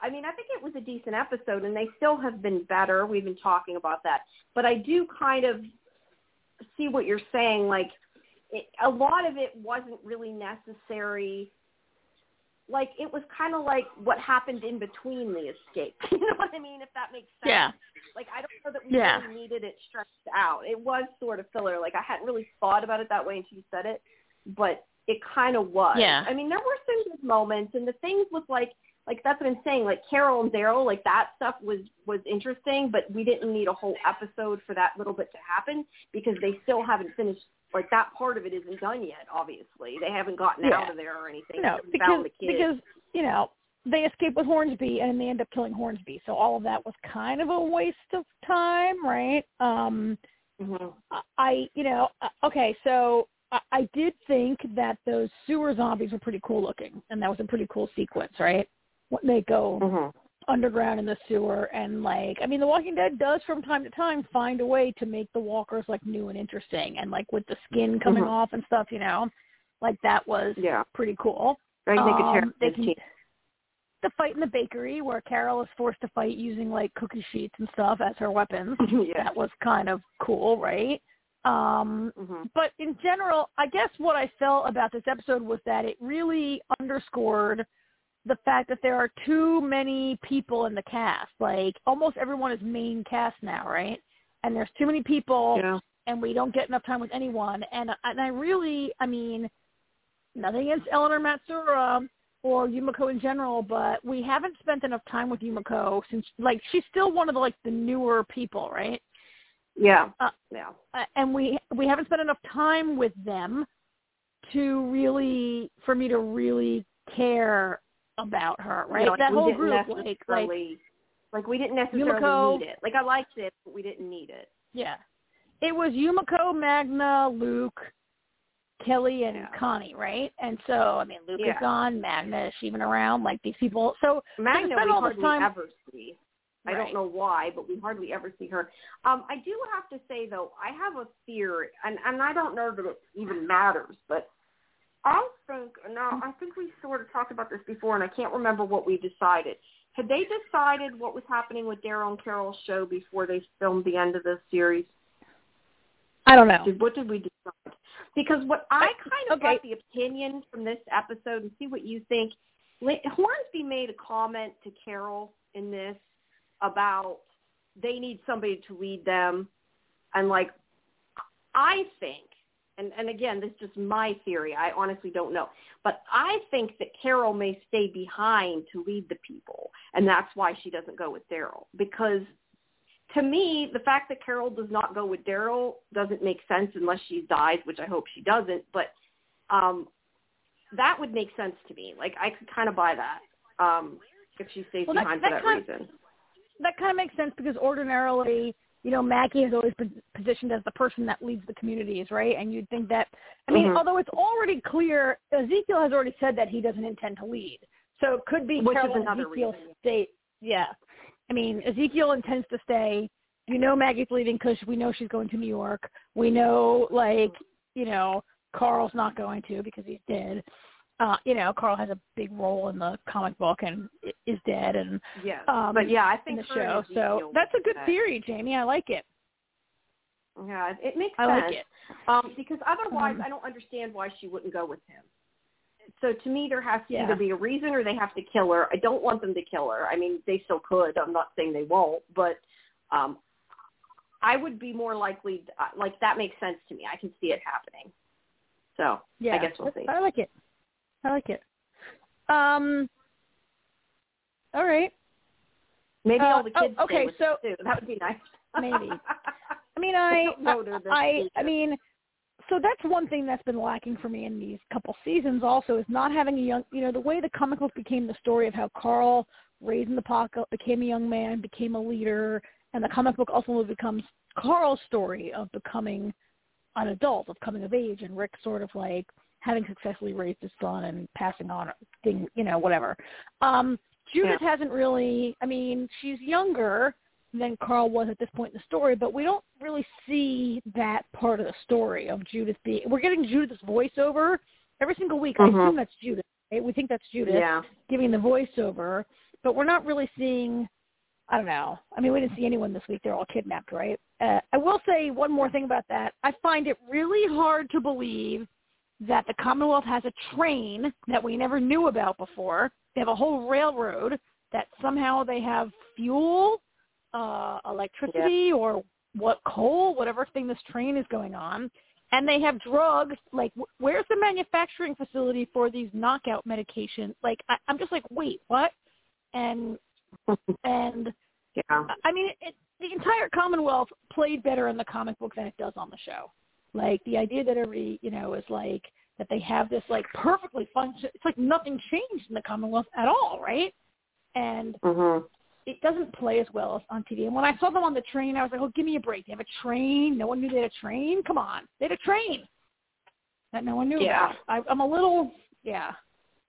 I mean, I think it was a decent episode, and they still have been better. We've been talking about that, but I do kind of see what you're saying. Like, it, a lot of it wasn't really necessary. Like, it was kind of like what happened in between the escape. *laughs* you know what I mean? If that makes sense. Yeah. Like, I don't know that we Yeah. really needed it stretched out. It was sort of filler. Like, I hadn't really thought about it that way until you said it, but it kind of was. Yeah. I mean, there were some good moments, and the things with like, like that's what I'm saying. Like Carol and Daryl, like that stuff was was interesting, but we didn't need a whole episode for that little bit to happen because they still haven't finished. Like that part of it isn't done yet. Obviously, they haven't gotten Yeah. out of there or anything. No, because because you know they escape with Hornsby and they end up killing Hornsby, so all of that was kind of a waste of time, right? Um, Mhm. I, you know, uh, okay, so I, I did think that those sewer zombies were pretty cool looking, and that was a pretty cool sequence, right? When they go Mhm. underground in the sewer, and like, I mean, The Walking Dead does from time to time find a way to make the walkers like new and interesting, and like with the skin coming Mhm. off and stuff, you know, like that was Yeah. pretty cool. I think Um, they terrible can-. The fight in the bakery where Carol is forced to fight using like cookie sheets and stuff as her weapons. *laughs* yeah. That was kind of cool, right? Um, Mhm. but in general, I guess what I felt about this episode was that it really underscored the fact that there are too many people in the cast. Like almost everyone is main cast now, right? And there's too many people Yeah. and we don't get enough time with anyone. And and I really, I mean, nothing against Eleanor Matsuura or Yumiko in general, but we haven't spent enough time with Yumiko since, like, she's still one of the like the newer people, right? Yeah. Uh, yeah. Uh, and we we haven't spent enough time with them to really for me to really care about her, right? You know, like that we whole didn't group, like, like necessarily- like we didn't necessarily Yumiko- need it. Like I liked it, but we didn't need it. yeah, it was Yumiko, Magna, Luke, Kelly, and Yeah. Connie, right? And so I mean, Luke Yeah. is gone, Magna is even around, like these people. So Magna we all hardly time- ever see. I Right. don't know why, but we hardly ever see her. Um, I do have to say though, I have a fear, and and I don't know that it even matters, but I think now I think we sort of talked about this before, and I can't remember what we decided. Had they decided what was happening with Daryl and Carol's show before they filmed the end of this series? I don't know. Did, what did we decide? Because what I kind of okay. got the opinion from this episode, and see what you think. Hornsby made a comment to Carol in this about they need somebody to lead them, and like I think, and and again, this is just my theory. I honestly don't know, but I think that Carol may stay behind to lead the people, and that's why she doesn't go with Daryl because to me, the fact that Carol does not go with Daryl doesn't make sense unless she dies, which I hope she doesn't. But um, that would make sense to me. Like I could kind of buy that um, if she stays Well, behind that for that reason. that kind of makes sense because ordinarily, you know, Maggie has always been positioned as the person that leads the communities, right? And you'd think that, I mean, Mhm. although it's already clear, Ezekiel has already said that he doesn't intend to lead. So it could be Which is Carol Ezekiel reason. stay. Yeah. I mean, Ezekiel intends to stay. You know Maggie's leaving because we know she's going to New York. We know, like, you know, Carl's not going to because he's dead. Uh, you know, Carl has a big role in the comic book and is dead, and Yeah, um, but yeah, I in think the show. So that's a good would- theory, Jamie. I like it. Yeah, it makes I sense. like it. Um, because otherwise, Um, I don't understand why she wouldn't go with him. So to me, there has to Yeah. either be a reason or they have to kill her. I don't want them to kill her. I mean, they still could. I'm not saying they won't, but um, I would be more likely. Uh, like that makes sense to me. I can see it happening. So Yeah, I guess we'll see. I like it. I like it. Um. All right. Maybe Uh, all the oh, kids. stay okay, with so- too. that would be nice. Maybe. *laughs* I mean, I, don't know to this I. I mean, so that's one thing that's been lacking for me in these couple seasons. Also, is not having a young, you know, the way the comic book became the story of how Carl raised in the pocket, became a young man, became a leader, and the comic book ultimately becomes Carl's story of becoming an adult, of coming of age, and Rick sort of like having successfully raised his son and passing on thing, you know, whatever. Um, Judith hasn't really. I mean, she's younger than Carl was at this point in the story, but we don't really see that part of the story of Judith being. We're getting Judith's voiceover every single week. I Mhm. assume that's Judith. Right? We think that's Judith yeah. giving the voiceover, but we're not really seeing. I don't know. I mean, we didn't see anyone this week. They're all kidnapped, right? Uh, I will say one more thing about that. I find it really hard to believe that the Commonwealth has a train that we never knew about before. They have a whole railroad that somehow they have fuel, uh, electricity, or what coal, whatever thing this train is going on, and they have drugs. Like, where's the manufacturing facility for these knockout medications? Like, I, I'm just like, wait, what? And *laughs* and Yeah. I mean, it, the entire Commonwealth played better in the comic book than it does on the show. Like the idea that every, you know, is like that they have this like perfectly function. It's like nothing changed in the Commonwealth at all, right? And Mhm. it doesn't play as well as on TV. And when I saw them on the train, I was like, oh, give me a break. They have a train. No one knew they had a train. Come on, they had a train that no one knew Yeah. about. I, I'm a little, yeah,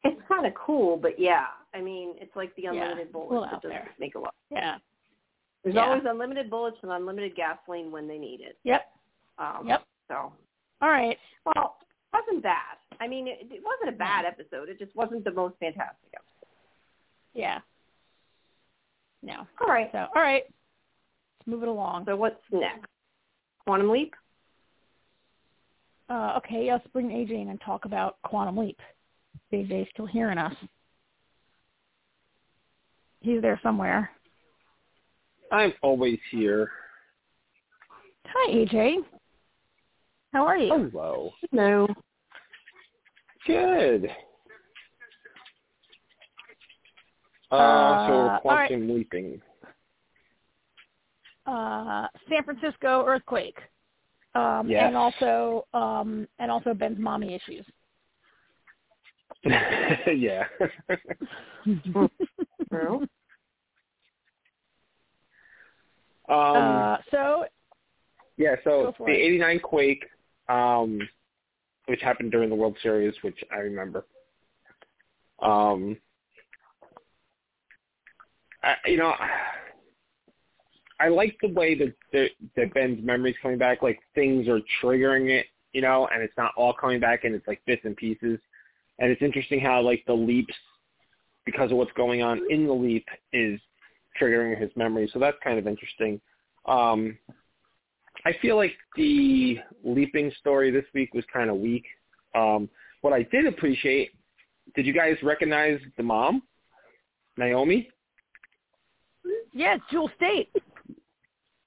It's kind of cool, but yeah, I mean, it's like the unlimited little bullets. It doesn't there. make a lot. yeah, There's Yeah. always unlimited bullets and unlimited gasoline when they need it. yep, Um, yep. So, All right. well, it wasn't bad. I mean, it, it wasn't a bad episode. It just wasn't the most fantastic episode. Yeah. No. All right. So, all right. Let's move it along. So what's next? Quantum Leap? Uh, okay, let's bring AJ in and talk about Quantum Leap. AJ's still hearing us. He's there somewhere. I'm always here. Hi, AJ. How are you? Hello. No. Good. Uh, Uh, so all quantum leaping. Uh, San Francisco earthquake. Um, Yes. and also um, and also Ben's mommy issues. *laughs* yeah. *laughs* True. um, uh, so yeah, so the 89 quake, um, which happened during the World Series, which I remember. Um, I, you know, I like the way that, that that Ben's memories coming back. Like things are triggering it, you know, and it's not all coming back, and it's like bits and pieces. And it's interesting how like the leaps, because of what's going on in the leap, is triggering his memory. So that's kind of interesting. Um, I feel like the leaping story this week was kind of weak. Um, what I did appreciate, did you guys recognize the mom, Naomi? Yes, it's Jewel Staite.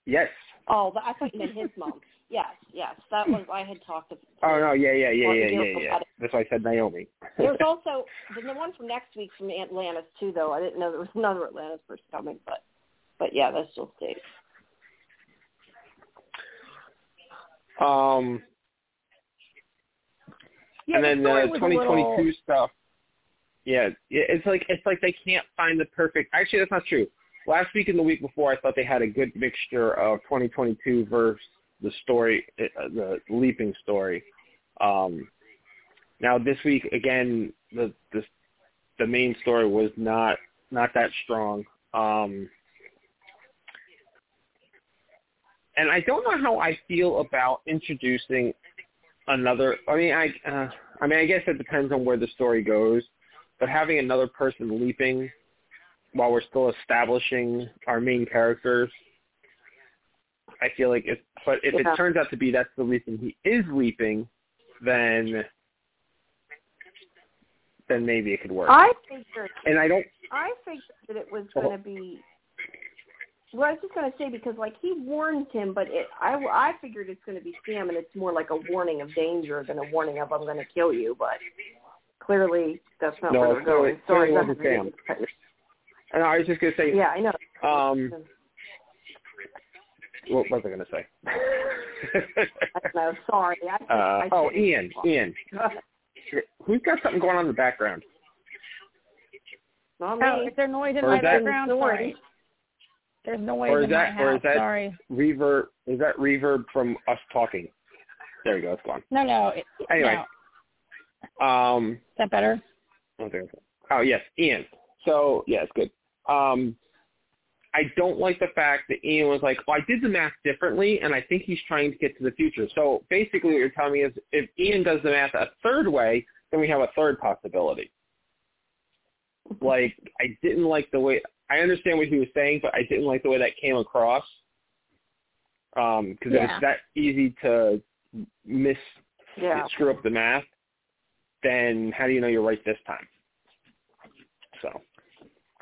Yes. Oh, but I thought you meant his mom. *laughs* Yes, yes, that was I had talked to. Oh no, yeah, yeah, yeah, yeah, yeah, yeah. That's why I said Naomi. There's *laughs* also the the one from next week from Atlantis too, though. I didn't know there was another Atlantis person coming, but but yeah, that's still state. Um, Yeah, and then uh, 2022 little- stuff. Yeah, yeah, it's like it's like they can't find the perfect. Actually, that's not true. Last week and the week before, I thought they had a good mixture of 2022 versus the story, uh, the leaping story. Um, now this week again, the the the main story was not not that strong. Um, and I don't know how I feel about introducing another. I mean, I uh, I mean, I guess it depends on where the story goes. But having another person leaping while we're still establishing our main characters, I feel like if but if Yeah. it turns out to be that's the reason he is leaping, then then maybe it could work. I figured and I don't. I figured that it was Oh. going to be. Well, I was just going to say because like he warns him, but it I I figured it's going to be Sam, and it's more like a warning of danger than a warning of I'm going to kill you. But clearly, that's not No, where they're clearly- going. Sorry, that's wasn't Sam. And I was just gonna say, Yeah, I know. um, what was I gonna say? *laughs* I don't know. Sorry. I, uh, I oh, Ian, Ian, who's got something going on in the background? Not Oh, is there noise in Or my is that- background? Sorry. There's noise Or is that- or is that- Sorry. Reverb? Is that reverb from us talking? There you go. It's gone. No, no. It, Anyway. no. Um, Is that better? Oh yes, Ian. So yeah, it's good. Um, I don't like the fact that Ian was like, "Well, I did the math differently, and I think he's trying to get to the future." So basically, what you're telling me is, if Ian does the math a third way, then we have a third possibility. *laughs* Like, I didn't like the way. I understand what he was saying, but I didn't like the way that came across. Um, because if Yeah. it's that easy to miss, Yeah. screw up the math, then how do you know you're right this time? So.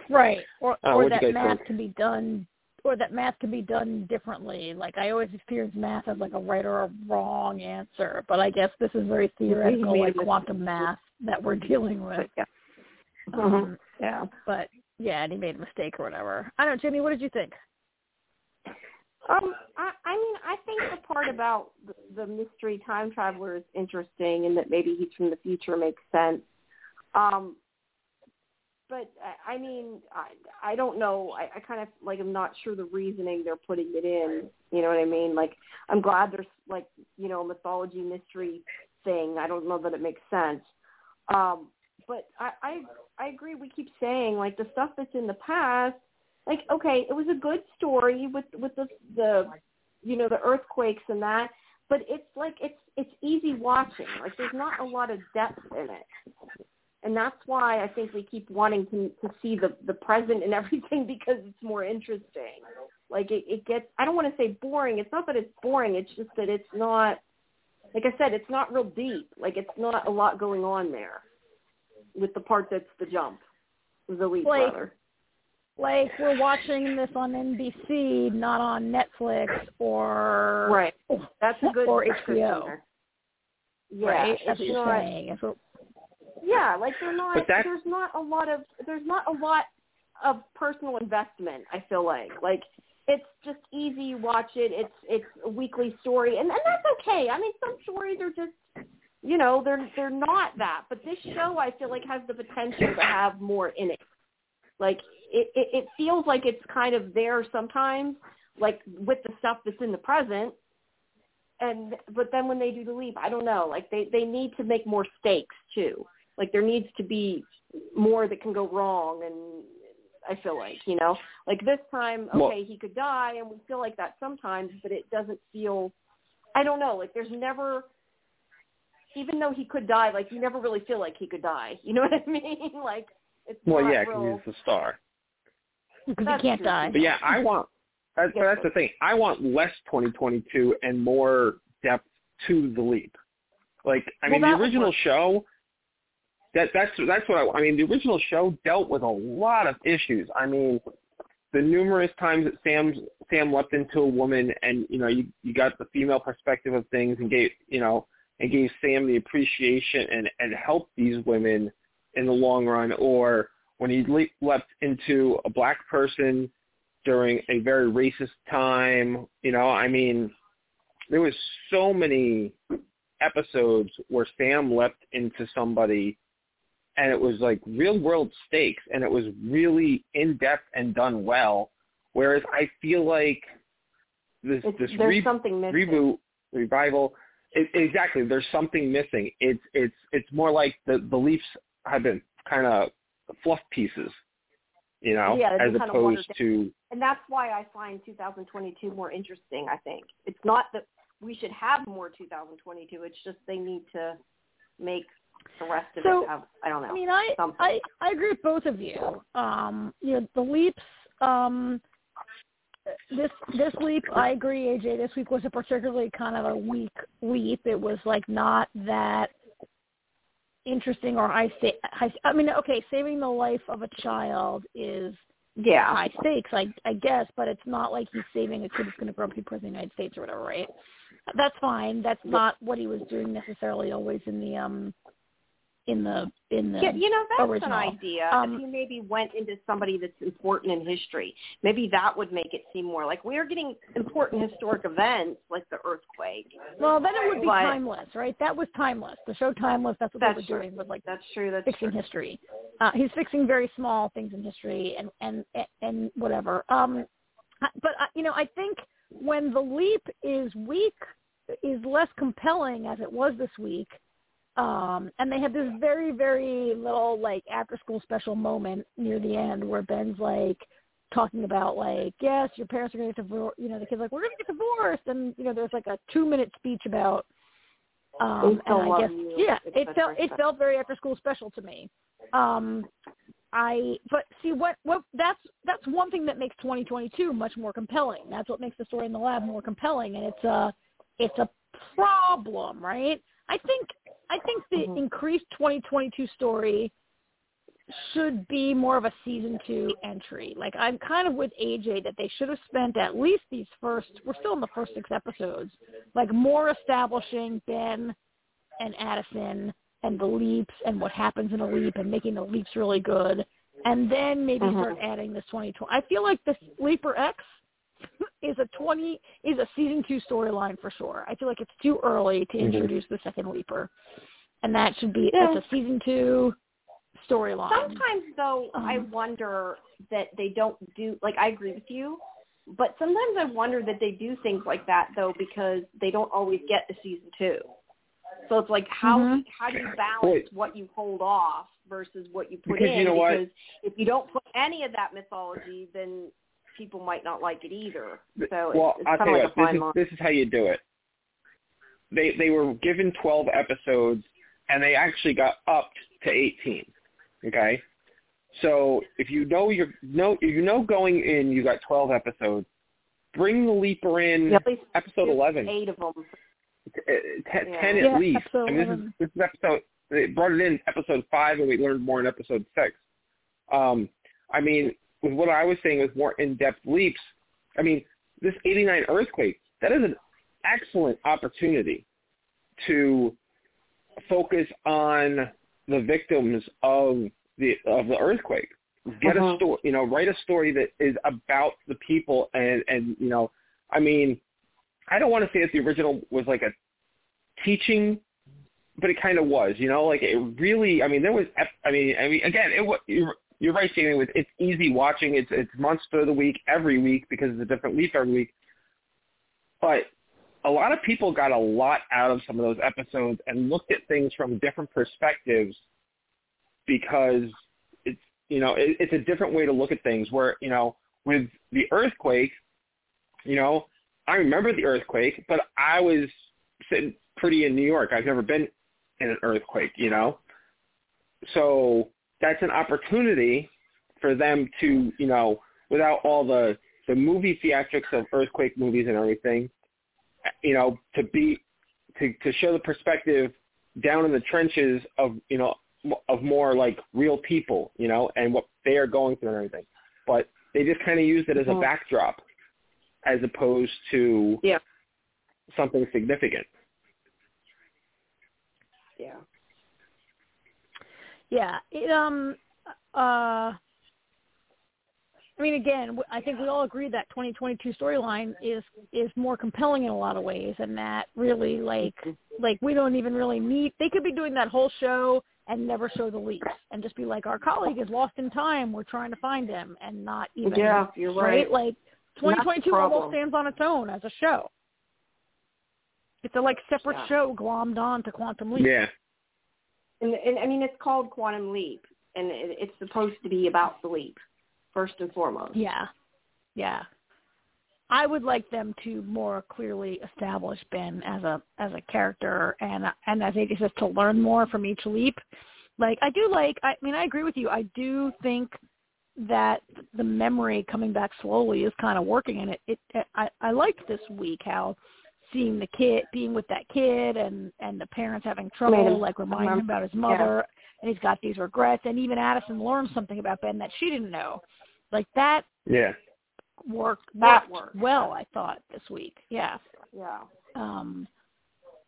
Right. Or Uh, or that math think? can be done or that math can be done differently. Like I always experience math as like a right or a wrong answer, but I guess this is very theoretical, like quantum math that we're dealing with. But, yeah. Um, yeah, but yeah, and he made a mistake or whatever. I don't know, Jimmy. What did you think? Um, I, I mean, I think the part about the, the mystery time traveler is interesting, and that maybe he's from the future makes sense. Um, but I, I mean, I, I don't know. I, I kind of like I'm not sure the reasoning they're putting it in. You know what I mean? Like, I'm glad there's like you know mythology mystery thing. I don't know that it makes sense. Um, but I, I I agree. We keep saying like the stuff that's in the past like okay, it was a good story with with the the you know the earthquakes and that, but it's like it's it's easy watching. Like there's not a lot of depth in it, and that's why I think we keep wanting to to see the the present and *laughs* everything because it's more interesting. Like it, it gets I don't want to say boring. It's not that it's boring. It's just that it's not like I said. It's not real deep. Like it's not a lot going on there with the part that's the jump, the leap Like, rather. Like we're watching this on NBC, not on Netflix or Right. That's a good or HBO. there. Yeah, right? That's what you're not. saying. If Yeah, like they're not. There's not a lot of. There's not a lot of personal investment. I feel like like it's just easy. You watch it. It's it's a weekly story, and and that's okay. I mean, some stories are just. You know, they're they're not that, but this show I feel like has the potential to have more in it. Like it, it, it feels like it's kind of there sometimes, like with the stuff that's in the present, and but then when they do the leap, I don't know. Like they they need to make more stakes too. Like there needs to be more that can go wrong, and I feel like you know, like this time, okay, Well- he could die, and we feel like that sometimes, but it doesn't feel. I don't know. Like there's never. Even though he could die, like you never really feel like he could die. *laughs* You know what I mean? *laughs* Like it's Well, not yeah, real. he's the star. because he can't true. die. But yeah, I want. That's, Yes, that's the thing. I want less 2022 and more depth to the leap. Like, I Well, mean, the original work. show. That that's that's what I, I mean. The original show dealt with a lot of issues. I mean, the numerous times that Sam Sam leapt into a woman, and you know, you you got the female perspective of things, and gave you know, and gave Sam the appreciation and and helped these women in the long run, or when he le- leapt into a black person during a very racist time. You know, I mean, there was so many episodes where Sam leapt into somebody and it was like real world stakes and it was really in depth and done well. Whereas I feel like this It's, this re- reboot revival it, exactly there's something missing it's it's it's more like the the leafs have been kind of fluff pieces you know Yeah, as been kinda watered opposed to And that's why I find 2022 more interesting, I think. It's not that we should have more 2022. It's just they need to make the rest of So, it have, I don't know. I mean, I, something. I I agree with both of you. Um, you know, the leaps. Um, this this leap, I agree, AJ. This week was a particularly kind of a weak leap. It was like not that interesting or high sta High, I mean, okay, saving the life of a child is yeah. high stakes, I I guess, but it's not like he's saving a kid who's going to grow up to be president of the United States or whatever, right? That's fine. That's not what he was doing necessarily always in the um in the in the Yeah, you know, that's original. an idea. Um, if you maybe went into somebody that's important in history, maybe that would make it seem more like we're getting important historic events like the earthquake. Well, then it would be But- timeless, right? That was timeless. The show Timeless. That's what That's they were true. doing was like That's true. That's fixing true. history. Uh, he's fixing very small things in history and and and whatever. Um, but uh, you know, I think when the leap is weak, is less compelling as it was this week. Um, and they have this very, very little like after school special moment near the end where Ben's like talking about like, yes, your parents are going to get divorced. You know, the kid's like, we're going to get divorced, and you know, there's like a two minute speech about. Um, and I guess you, yeah, it felt it felt very after school special to me. Um, I but see what what that's that's one thing that makes 2022 much more compelling. That's what makes the story in the lab more compelling, and it's a it's a problem, right? I think I think the Mhm. increased 2022 story should be more of a season two entry. Like I'm kind of with AJ that they should have spent at least these first. We're still in the first six episodes, like more establishing Ben and Addison and the leaps and what happens in a leap and making the leaps really good, and then maybe Mhm. start adding this 2020. I feel like this Leaper X is a 20 is a season two storyline for sure. I feel like it's too early to Mhm. introduce the second Leaper, and that should be Yeah. it's a season two storyline. Sometimes though, I Um, wonder that they don't do like I agree with you, but sometimes I wonder that they do things like that though because they don't always get to season two. So it's like how Mhm. how do you balance Wait. what you hold off versus what you put Because in? you know what? because if you don't put any of that mythology, then people might not like it either. So well, it's, it's I'll kind of you like a what. This fine is this is how you do it. They they were given 12 episodes, and they actually got upped to 18. Okay, so if you know you're no if you know going in you got 12 episodes, bring the leaper in Yeah, at least episode 11. eight of them. T- ten, Yeah. ten at Yeah, least. episode I mean, this is this is episode. They brought it in episode five, and we learned more in episode six. Um, I mean, with what I was saying with more in-depth leaps. I mean, this '89 earthquake that is an excellent opportunity to focus on the victims of the of the earthquake. Get Uh-huh. a story, you know, write a story that is about the people, and and you know, I mean, I don't want to say that the original was like a teaching, but it kind of was, you know, like it really. I mean, there was, I mean, I mean, again, it was. You're, right, Jamie. With it's easy watching. It's it's monster of the week every week because it's a different leaf every week. But a lot of people got a lot out of some of those episodes and looked at things from different perspectives because it's you know it, it's a different way to look at things. Where you know with the earthquake, you know I remember the earthquake, but I was sitting pretty in New York. I've never been in an earthquake, you know, so that's an opportunity for them to you know without all the the movie theatrics of earthquake movies and everything, you know, to be to to show the perspective down in the trenches of you know of more like real people, you know, and what they are going through and everything. But they just kind of used it as a Mhm. backdrop, as opposed to Yeah. something significant. Yeah. Yeah. It um uh I mean again, w- I think we all agree that 2022 storyline is is more compelling in a lot of ways and that really like like we don't even really need they could be doing that whole show and never show the leaks and just be like our colleague is lost in time, we're trying to find him and not even Yeah, you're right. Like 2022 almost stands on its own as a show. It's a like separate Yeah. show glommed on to Quantum Leap. Yeah. And, and I mean, it's called Quantum Leap, and it, it's supposed to be about the leap, first and foremost. Yeah, yeah. I would like them to more clearly establish Ben as a as a character, and and I think it's just to learn more from each leap. Like I do like. I mean, I agree with you. I do think that the memory coming back slowly is kind of working, and it. it I I liked this week how seeing the kid being with that kid and and the parents having trouble him like reminding him about his mother and he's got these regrets and even Addison learned something about Ben that she didn't know. Like that Yeah. worked That worked worked. well I thought this week. Yeah. Yeah. um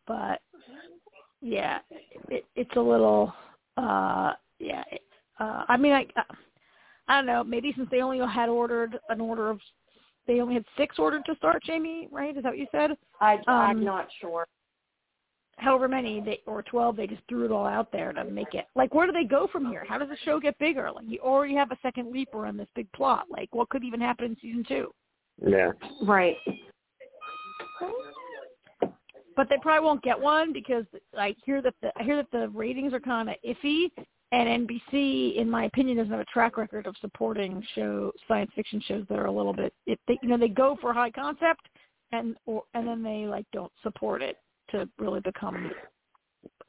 but yeah it it's a little uh yeah it, uh I mean I I don't know. Maybe since they only had ordered an order of they only had six ordered to start Jamie right? Is that what you said? I, Um, I'm not sure. however many they or 12 they just threw it all out there to make it like where do they go from here? How does the show get bigger? Like you already have a second leaper on this big plot. Like what could even happen in season two? Yeah. Right. but they probably won't get one because I hear that the I hear that the ratings are kind of iffy, and NBC, in my opinion, doesn't have a track record of supporting show science fiction shows that are a little bit. If they, you know, they go for high concept, and or and then they like don't support it to really become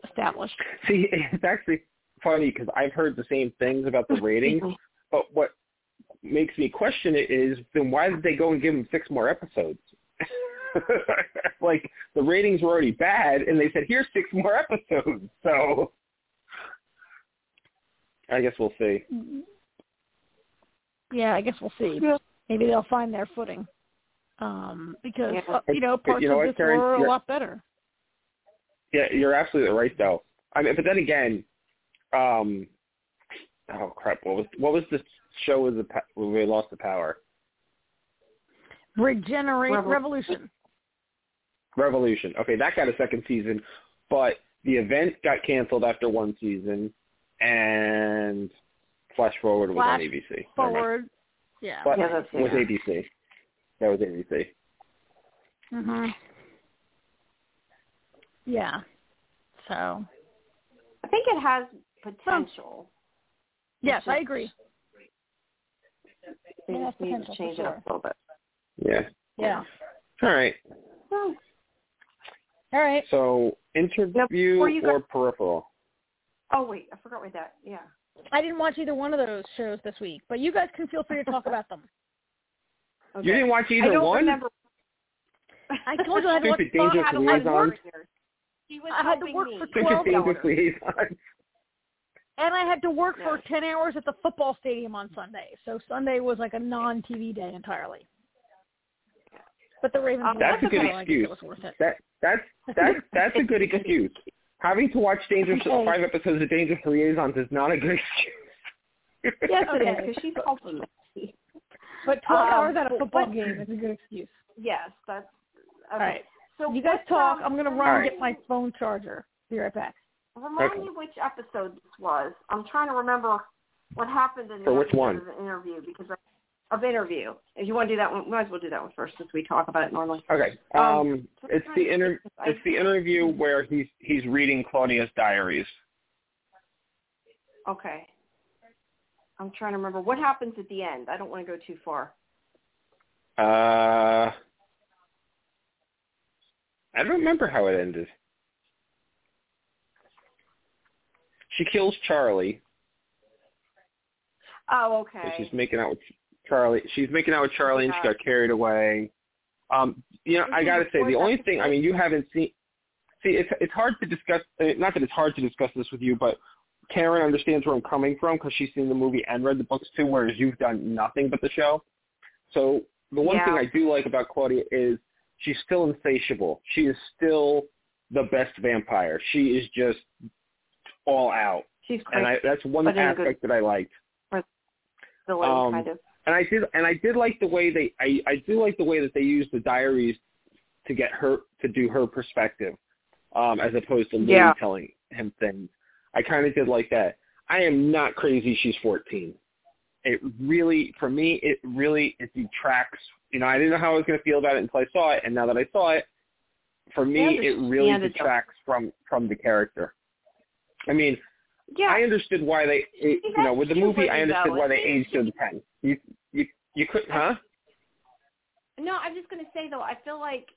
established. See, *laughs* it's actually funny because I've heard the same things about the *laughs* ratings, but what makes me question it is then why did they go and give them six more episodes? *laughs* like the ratings were already bad, and they said here's six more episodes. So I guess we'll see. Yeah, I guess we'll see. Yeah. Maybe they'll find their footing. Um, because Yeah. uh, you know But parts you know of what, this Karen? were a lot better. Yeah, you're absolutely right though. I mean, but then again, um, oh crap, what was what was the show with the pa- where we lost the power? Regenerate Revol- revolution. Revolution. Okay, that got a second season, but the event got canceled after one season, and Flash Forward was Flash on ABC. Never. Forward. Yeah. But Yeah, that's- was yeah. ABC. That was ABC. Mhm. Yeah. So I think it has potential. yes, I agree. They It has just need to potential, for change it sure. up a little bit. Yeah. Yeah. All right. Well, All right. So interview before you or go- peripheral? Oh wait, I forgot with that. Yeah. I didn't watch either one of those shows this week, but you guys can feel free to talk about them. *laughs* Okay. You didn't watch either I don't one? remember. I told you I had to watch Stupid Bob dangerous had to watch liaisons. work, She was I had to work me. for Stupid 12 dangerous hours. liaisons. and I had to work No. for ten hours at the football stadium on Sunday. So Sunday was like a non-TV day entirely. But the Ravens. Um, won, That's a good so I guess excuse. It was worth it. That that's that's that's a good *laughs* excuse. Having to watch Dangerous Okay. five episodes of Dangerous Liaisons is not a good excuse. Yes, it is Okay. because she's helping. But 12 Um, hours at a football what- game is a good excuse. Yes, that's okay. All right. So You guys talk. um, I'm going to run All and get my phone charger. Be right back. Remind Okay. me which episode this was. I'm trying to remember what happened in the For which one? of the interview because I, of interview. If you want to do that one, we might as well do that one first since we talk about it normally. Okay. Um, Um, so it's the inter- think, 'cause I- it's the interview where he's he's reading Claudia's diaries. Okay. I'm trying to remember what happens at the end. I don't want to go too far. Uh, I don't remember how it ended. She kills Charlie. Oh, okay. She's making out with Charlie. She's making out with Charlie, and she got carried away. Um, you know, I gotta say, the only thing I mean, you haven't seen. See, it's it's hard to discuss. uh, Not that it's hard to discuss this with you, but Karen understands where I'm coming from because she's seen the movie and read the books too, whereas you've done nothing but the show. So the one Yeah. thing I do like about Claudia is she's still insatiable. She is still the best vampire. She is just all out, She's and crazy. I, that's one But in a good- aspect that I liked. The um, kind of. And I did, and I did like the way they, I, I do like the way that they used the diaries to get her to do her perspective, um, as opposed to Louis Yeah. telling him things. I kind of did like that. I am not crazy. She's 14. It really, for me, it really it detracts. You know, I didn't know how I was going to feel about it until I saw it, and now that I saw it, for me, it really understand it, though. detracts from from the character. I mean, Yeah. I understood why they, it, you know, with the movie, I understood why they aged to ten. You, you, you couldn't, huh? No, I'm just going to say though, I feel like,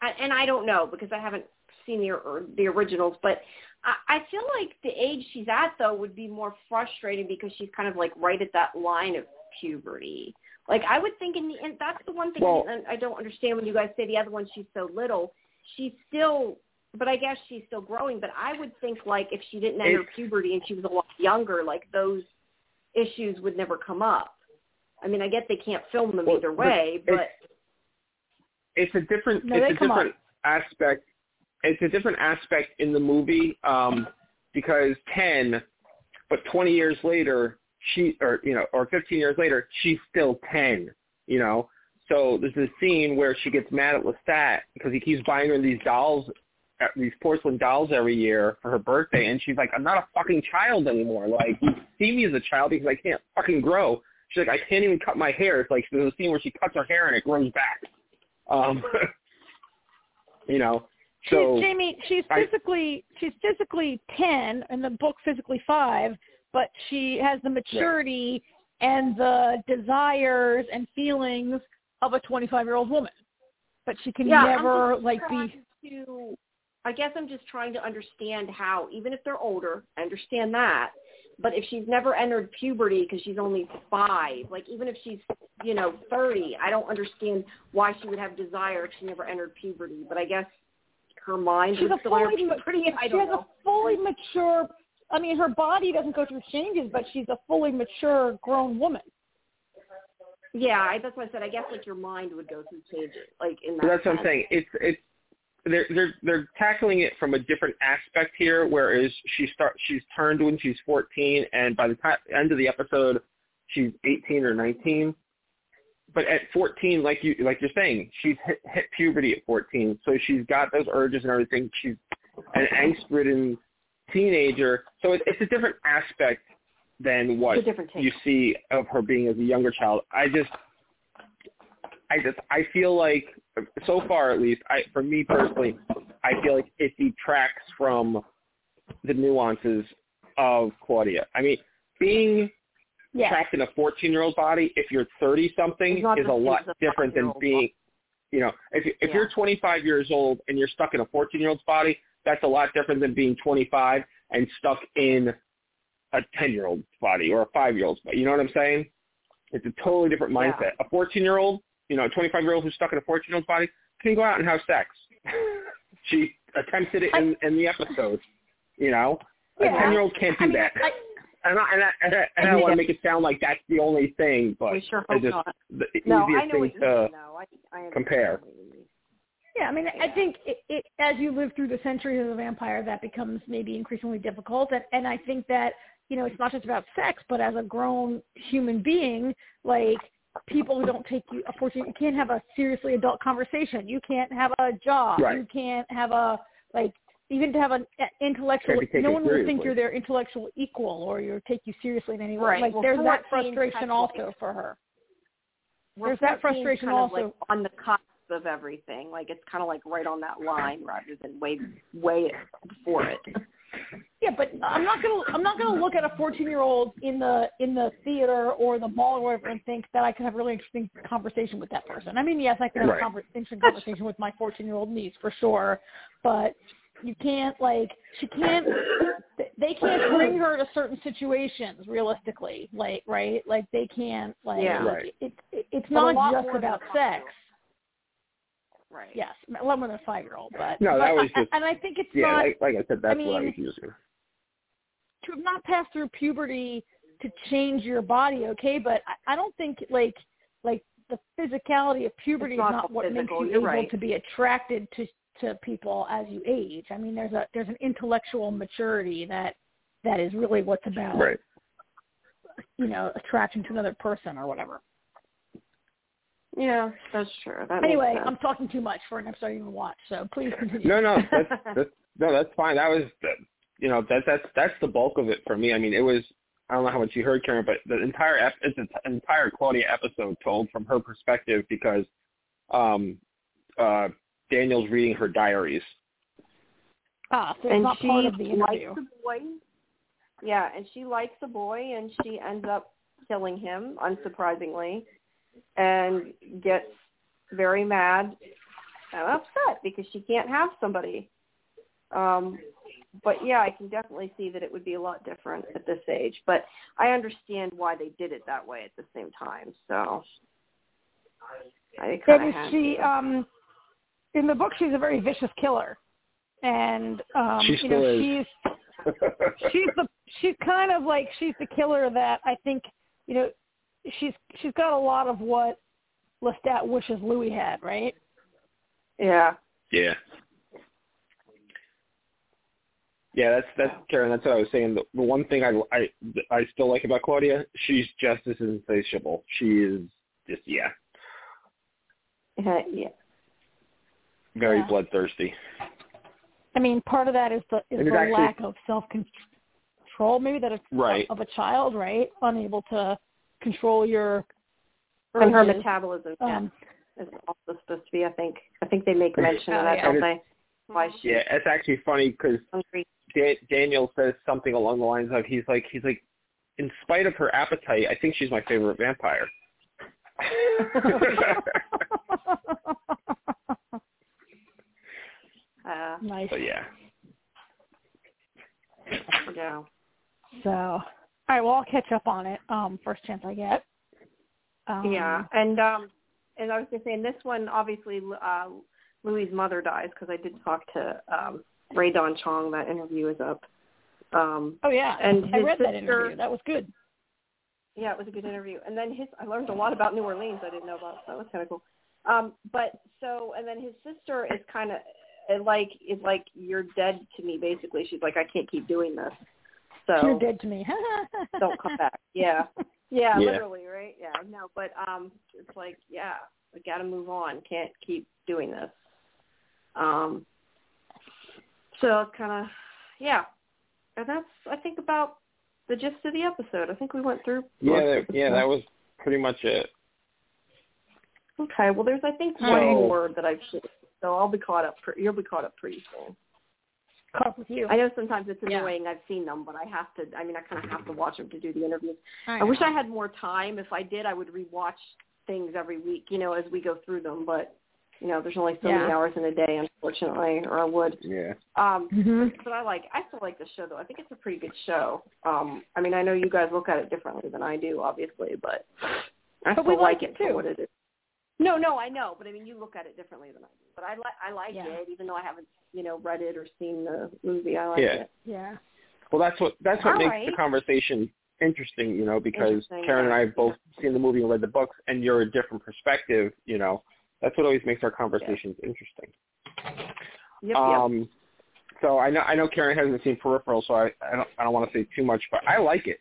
I- and I don't know because I haven't seen the or the originals, but I, I feel like the age she's at though would be more frustrating because she's kind of like right at that line of puberty. Like I would think in the and that's the one thing Well- I don't understand when you guys say the other one she's so little. She's still, but I guess she's still growing. But I would think like if she didn't enter puberty and she was a lot younger, like those issues would never come up. I mean, I get they can't film them Well, either way, but It's a different, No, it's a come up. different aspect. It's a different aspect in the movie um, because ten, but twenty years later, she or you know, or fifteen years later, she's still ten. You know, so there's a scene where she gets mad at Lestat because he keeps buying her these dolls, these porcelain dolls every year for her birthday, and she's like, "I'm not a fucking child anymore. Like, you see me as a child because I can't fucking grow." She's like, "I can't even cut my hair." It's like there's a scene where she cuts her hair and it grows back. Um, *laughs* you know, so she's, Jamie, she's I- physically she's physically ten, in the book physically five, but she has the maturity and the desires and feelings of a twenty-five-year-old woman. But she can yeah, never like be. To, I guess I'm just trying to understand how, even if they're older, I understand that. But if she's never entered puberty because she's only five, like even if she's you know thirty, I don't understand why she would have desire if she never entered puberty. But I guess her mind She's would a still enter fully ma- puberty. I she don't has know. a fully mature. I mean, her body doesn't go through changes, but she's a fully mature, grown woman. Yeah, I, that's what I said. I guess like your mind would go through changes, like in that. So that's what I'm saying. It's it's they're they're they're tackling it from a different aspect here. Whereas she start she's turned when she's 14, and by the time end of the episode, she's 18 or 19. But at 14, like you like you're saying, she's hit, hit puberty at 14, so she's got those urges and everything. She's an angst-ridden teenager, so it, it's a different aspect than what It's a different take. you see of her being as a younger child. I just, I just, I feel like, so far at least, I, for me personally, I feel like it detracts from the nuances of Claudia. I mean, being Yeah. trapped in a 14-year-old body, if you're 30-something, is a lot different than being, you know, if if Yeah. you're 25 years old and you're stuck in a 14-year-old's body, that's a lot different than being 25 and stuck in a 10-year-old's body or a 5-year-old's body. You know what I'm saying? It's a totally different Yeah. mindset. A 14-year-old, you know, a 25-year-old who's stuck in a 14-year-old's body can go out and have sex. *laughs* she attempted it in, in the episode. You know, a 10-year-old can't do I mean, that. I, And I, and I, and I, and I don't want to make it sound like that's the only thing, but we sure I just not. the No, I easiest know what thing you to mean. I, I compare. what you mean. Yeah, I mean, Yeah. I think it, it, as you live through the centuries of the vampire, that becomes maybe increasingly difficult. And, and I think that you know, it's not just about sex, but as a grown human being, like people who don't take you, unfortunately, you can't have a seriously adult conversation. You can't have a job. Right. You can't have a like even to have an intellectual. Can't No one will think you're their intellectual equal or you take you seriously in any way. Right. Like Well, there's that frustration also like- for her. There's that frustration kind of also. like on the cusp of everything. Like it's kind of like right on that line rather than way way before it. Yeah, but I'm not gonna I'm not gonna look at a 14 year old in the in the theater or the mall or whatever and think that I could have a really interesting conversation with that person. I mean, yes, I can have Right. a conver- interesting conversation with my 14 year old niece for sure, but you can't like she can't they can't bring her to certain situations realistically like right like they can't like Yeah. Right. it, it it's But not just about a sex Right. yes a lot more than a five year old but No, that but was I- just- *laughs* and i think it's Yeah, not like, like I said, that's I what I mean- was using. to have not passed through puberty to change your body, okay, but I, I don't think like like the physicality of puberty It's is not not what makes physical, you you're able right. to be attracted to to people as you age. I mean, there's a there's an intellectual maturity that that is really what's about Right. You know attraction to another person or whatever. Yeah, that's true. That Anyway, I'm talking too much for an episode I didn't even watch, so please *laughs* continue. No, no, that's, *laughs* that's no, that's fine. That was, you know, that that's that's the bulk of it for me. I mean, it was. I don't know how much you heard, Karen, but the entire ep- it's an entire Claudia episode told from her perspective because um, uh, Daniel's reading her diaries. ah, so it's and not she part of the likes the boy. Yeah, and she likes the boy, and she ends up killing him, unsurprisingly, and gets very mad and upset because she can't have somebody. Um, but yeah, I can definitely see that it would be a lot different at this age. But I understand why they did it that way at the same time. So I kind And of she, to. um, in the book, she's a very vicious killer, and um, She you know is. she's *laughs* she's the she's kind of like she's the killer that I think you know she's she's got a lot of what Lestat wishes Louis had, right? yeah. yeah. Yeah, that's that's Karen. That's what I was saying. The, the one thing I, I I still like about Claudia, she's just as insatiable. She is just yeah, Yeah, yeah. very Yeah. bloodthirsty. I mean, part of that is the is the actually- lack of self control, maybe that it's Right. of a child, right? Unable to control your And her urges. metabolism. yeah. Um, is also supposed to be. I think. I think they make mention Oh, of that, yeah. don't they? Why she Yeah, it's actually funny because hungry. Daniel says something along the lines of he's like he's like, in spite of her appetite, I think she's my favorite vampire. *laughs* Uh, nice. so yeah, yeah. So, all right. Well, I'll catch up on it. Um, first chance I get. Um, yeah, and um, and I was just saying this one, obviously, uh, Louis' mother dies because I did talk to um, Rae Dawn Chong. That interview is up. Um, Oh yeah. And I read that sister- interview. That was good. yeah, it was a good interview. And then his, I learned a lot about New Orleans I didn't know about. So that was kind of cool. Um, but so, and then his sister is kind of like is like you're dead to me basically. She's like I can't keep doing this. So You're dead to me. *laughs* don't come back. Yeah. Yeah, Yeah. literally, right? Yeah, no, but um it's like, yeah, we got to move on. Can't keep doing this. Um so it's kind of yeah. And that's I think about the gist of the episode. I think we went through yeah, that, yeah. That was pretty much it. Okay, well there's I think one right. more that I've. So I'll be caught up pre- you'll be caught up pretty soon. Caught with you. I know sometimes it's Yeah. annoying. I've seen them, but I have to. I mean, I kind of have to watch them to do the interviews. I, I wish I had more time. If I did, I would rewatch things every week, you know, as we go through them. But you know, there's only so many hours in a day, unfortunately, or I would. Yeah. Um, hmm but I like, I still like the show though. I think it's a pretty good show. Um, I mean, I know you guys look at it differently than I do, obviously, but I But still we like like it for too. what it is. No, no, I know, but I mean, you look at it differently than I do. But I like, I like Yeah. it, even though I haven't, you know, read it or seen the movie. I like Yeah. it. Yeah. Well, that's what that's what All makes right. the conversation interesting, you know, because Karen and. I have both seen the movie and read the books, and you're a different perspective, you know. That's what always makes our conversations yeah. interesting. Yep, um, yep. So I know I know Karen hasn't seen Peripheral, so I I don't I don't want to say too much, but I like it.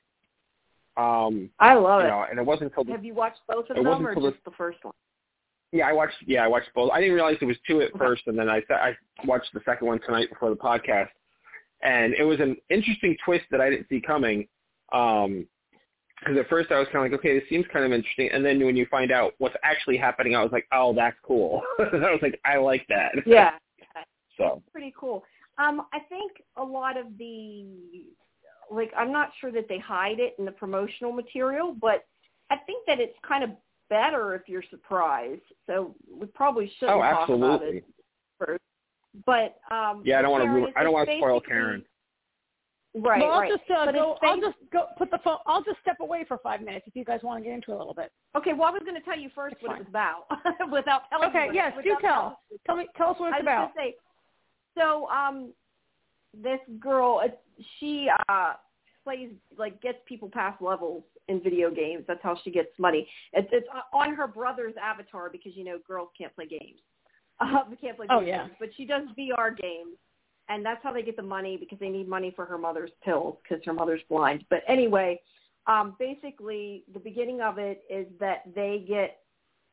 Um, I love you it. Know, and it wasn't until have you watched both of them or just the, the first one? Yeah, I watched. Yeah, I watched both. I didn't realize there was two at first, and then I I watched the second one tonight before the podcast, and it was an interesting twist that I didn't see coming. Um, because at first I was kind of like, okay, this seems kind of interesting, and then when you find out what's actually happening, I was like, oh, that's cool. *laughs* I was like, I like that. Yeah. *laughs* so pretty cool. Um, I think a lot of the like I'm not sure that they hide it in the promotional material, but I think that it's kind of better if you're surprised. So we probably shouldn't oh, talk absolutely. about it first. But um Yeah, I don't want to ruin, I don't want to spoil Karen. Right, well, I'll right. just uh, but go. I'll just go put the phone. I'll just step away for five minutes if you guys want to get into it a little bit. Okay. Well, I was going to tell you first It's what fine. it was about *laughs* without telling. Okay. you Yes. Do tell. telling- Tell me. Tell us what I it's was about. say, so um, this girl, uh, she uh plays like gets people past levels in video games. That's how she gets money. It's it's on her brother's avatar because you know girls can't play games. *laughs* Uh, can't play Oh, video yeah. games, but she does VR games, and that's how they get the money because they need money for her mother's pills because her mother's blind. But anyway, um, basically the beginning of it is that they get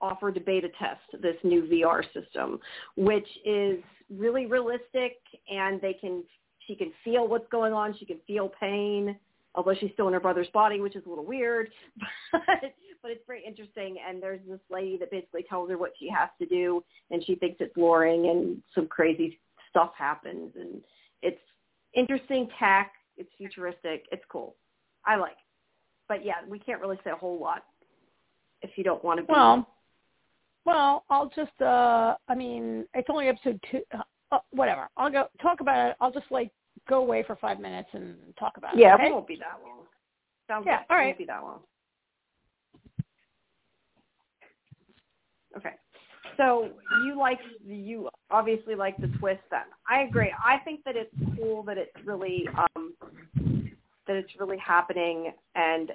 offered to beta test this new VR system, which is really realistic and they can she can feel what's going on, she can feel pain, although she's still in her brother's body, which is a little weird. *laughs* But but it's very interesting and there's this lady that basically tells her what she has to do and she thinks it's luring and some crazy stuff happens and it's interesting tech, it's futuristic, it's cool. I like. it. But yeah, we can't really say a whole lot if you don't want to be Well, well, I'll just. uh I mean, it's only episode two. Uh, uh, whatever. I'll go talk about it. I'll just like go away for five minutes and talk about Yeah, it. Okay? it won't be that long. Sounds Yeah, good. all It won't be that long. Okay. So you like you obviously like the twist then. I agree. I think that it's cool that it's really um that it's really happening and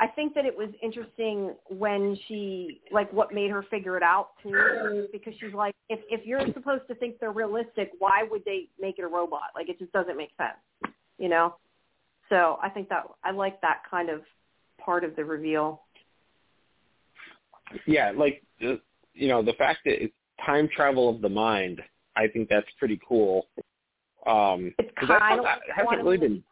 I think that it was interesting when she like what made her figure it out too because she's like if if you're supposed to think they're realistic, why would they make it a robot? Like it just doesn't make sense. You know? So I think that I like that kind of part of the reveal. Yeah, like uh, you know the fact that it's time travel of the mind. I think that's pretty cool. Um, It's kind not- of that hasn't really been.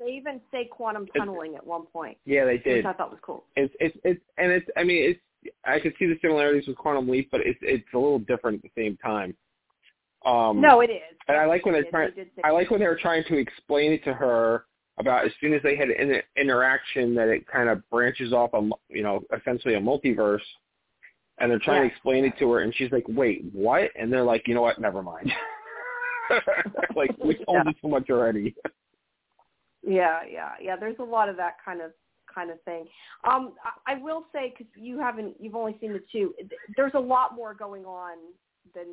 They even say quantum tunneling at one point, Yeah, they did. which. I thought was cool. It's it's it's and it's. I mean, it's. I could see the similarities with Quantum Leap, but it's it's a little different at the same time. Um, No, it is. and I like when They they're trying. they I like when they were trying to explain it to her about as soon as they had an interaction that it kind of branches off a you know essentially a multiverse, and they're trying Yeah. to explain it to her, and she's like, "Wait, what?" And they're like, "You know what? Never mind." *laughs* like we *laughs* told Yeah. you so much already. Yeah, yeah, yeah. There's a lot of that kind of kind of thing. Um, I, I will say because you haven't, you've only seen the two. There's a lot more going on than.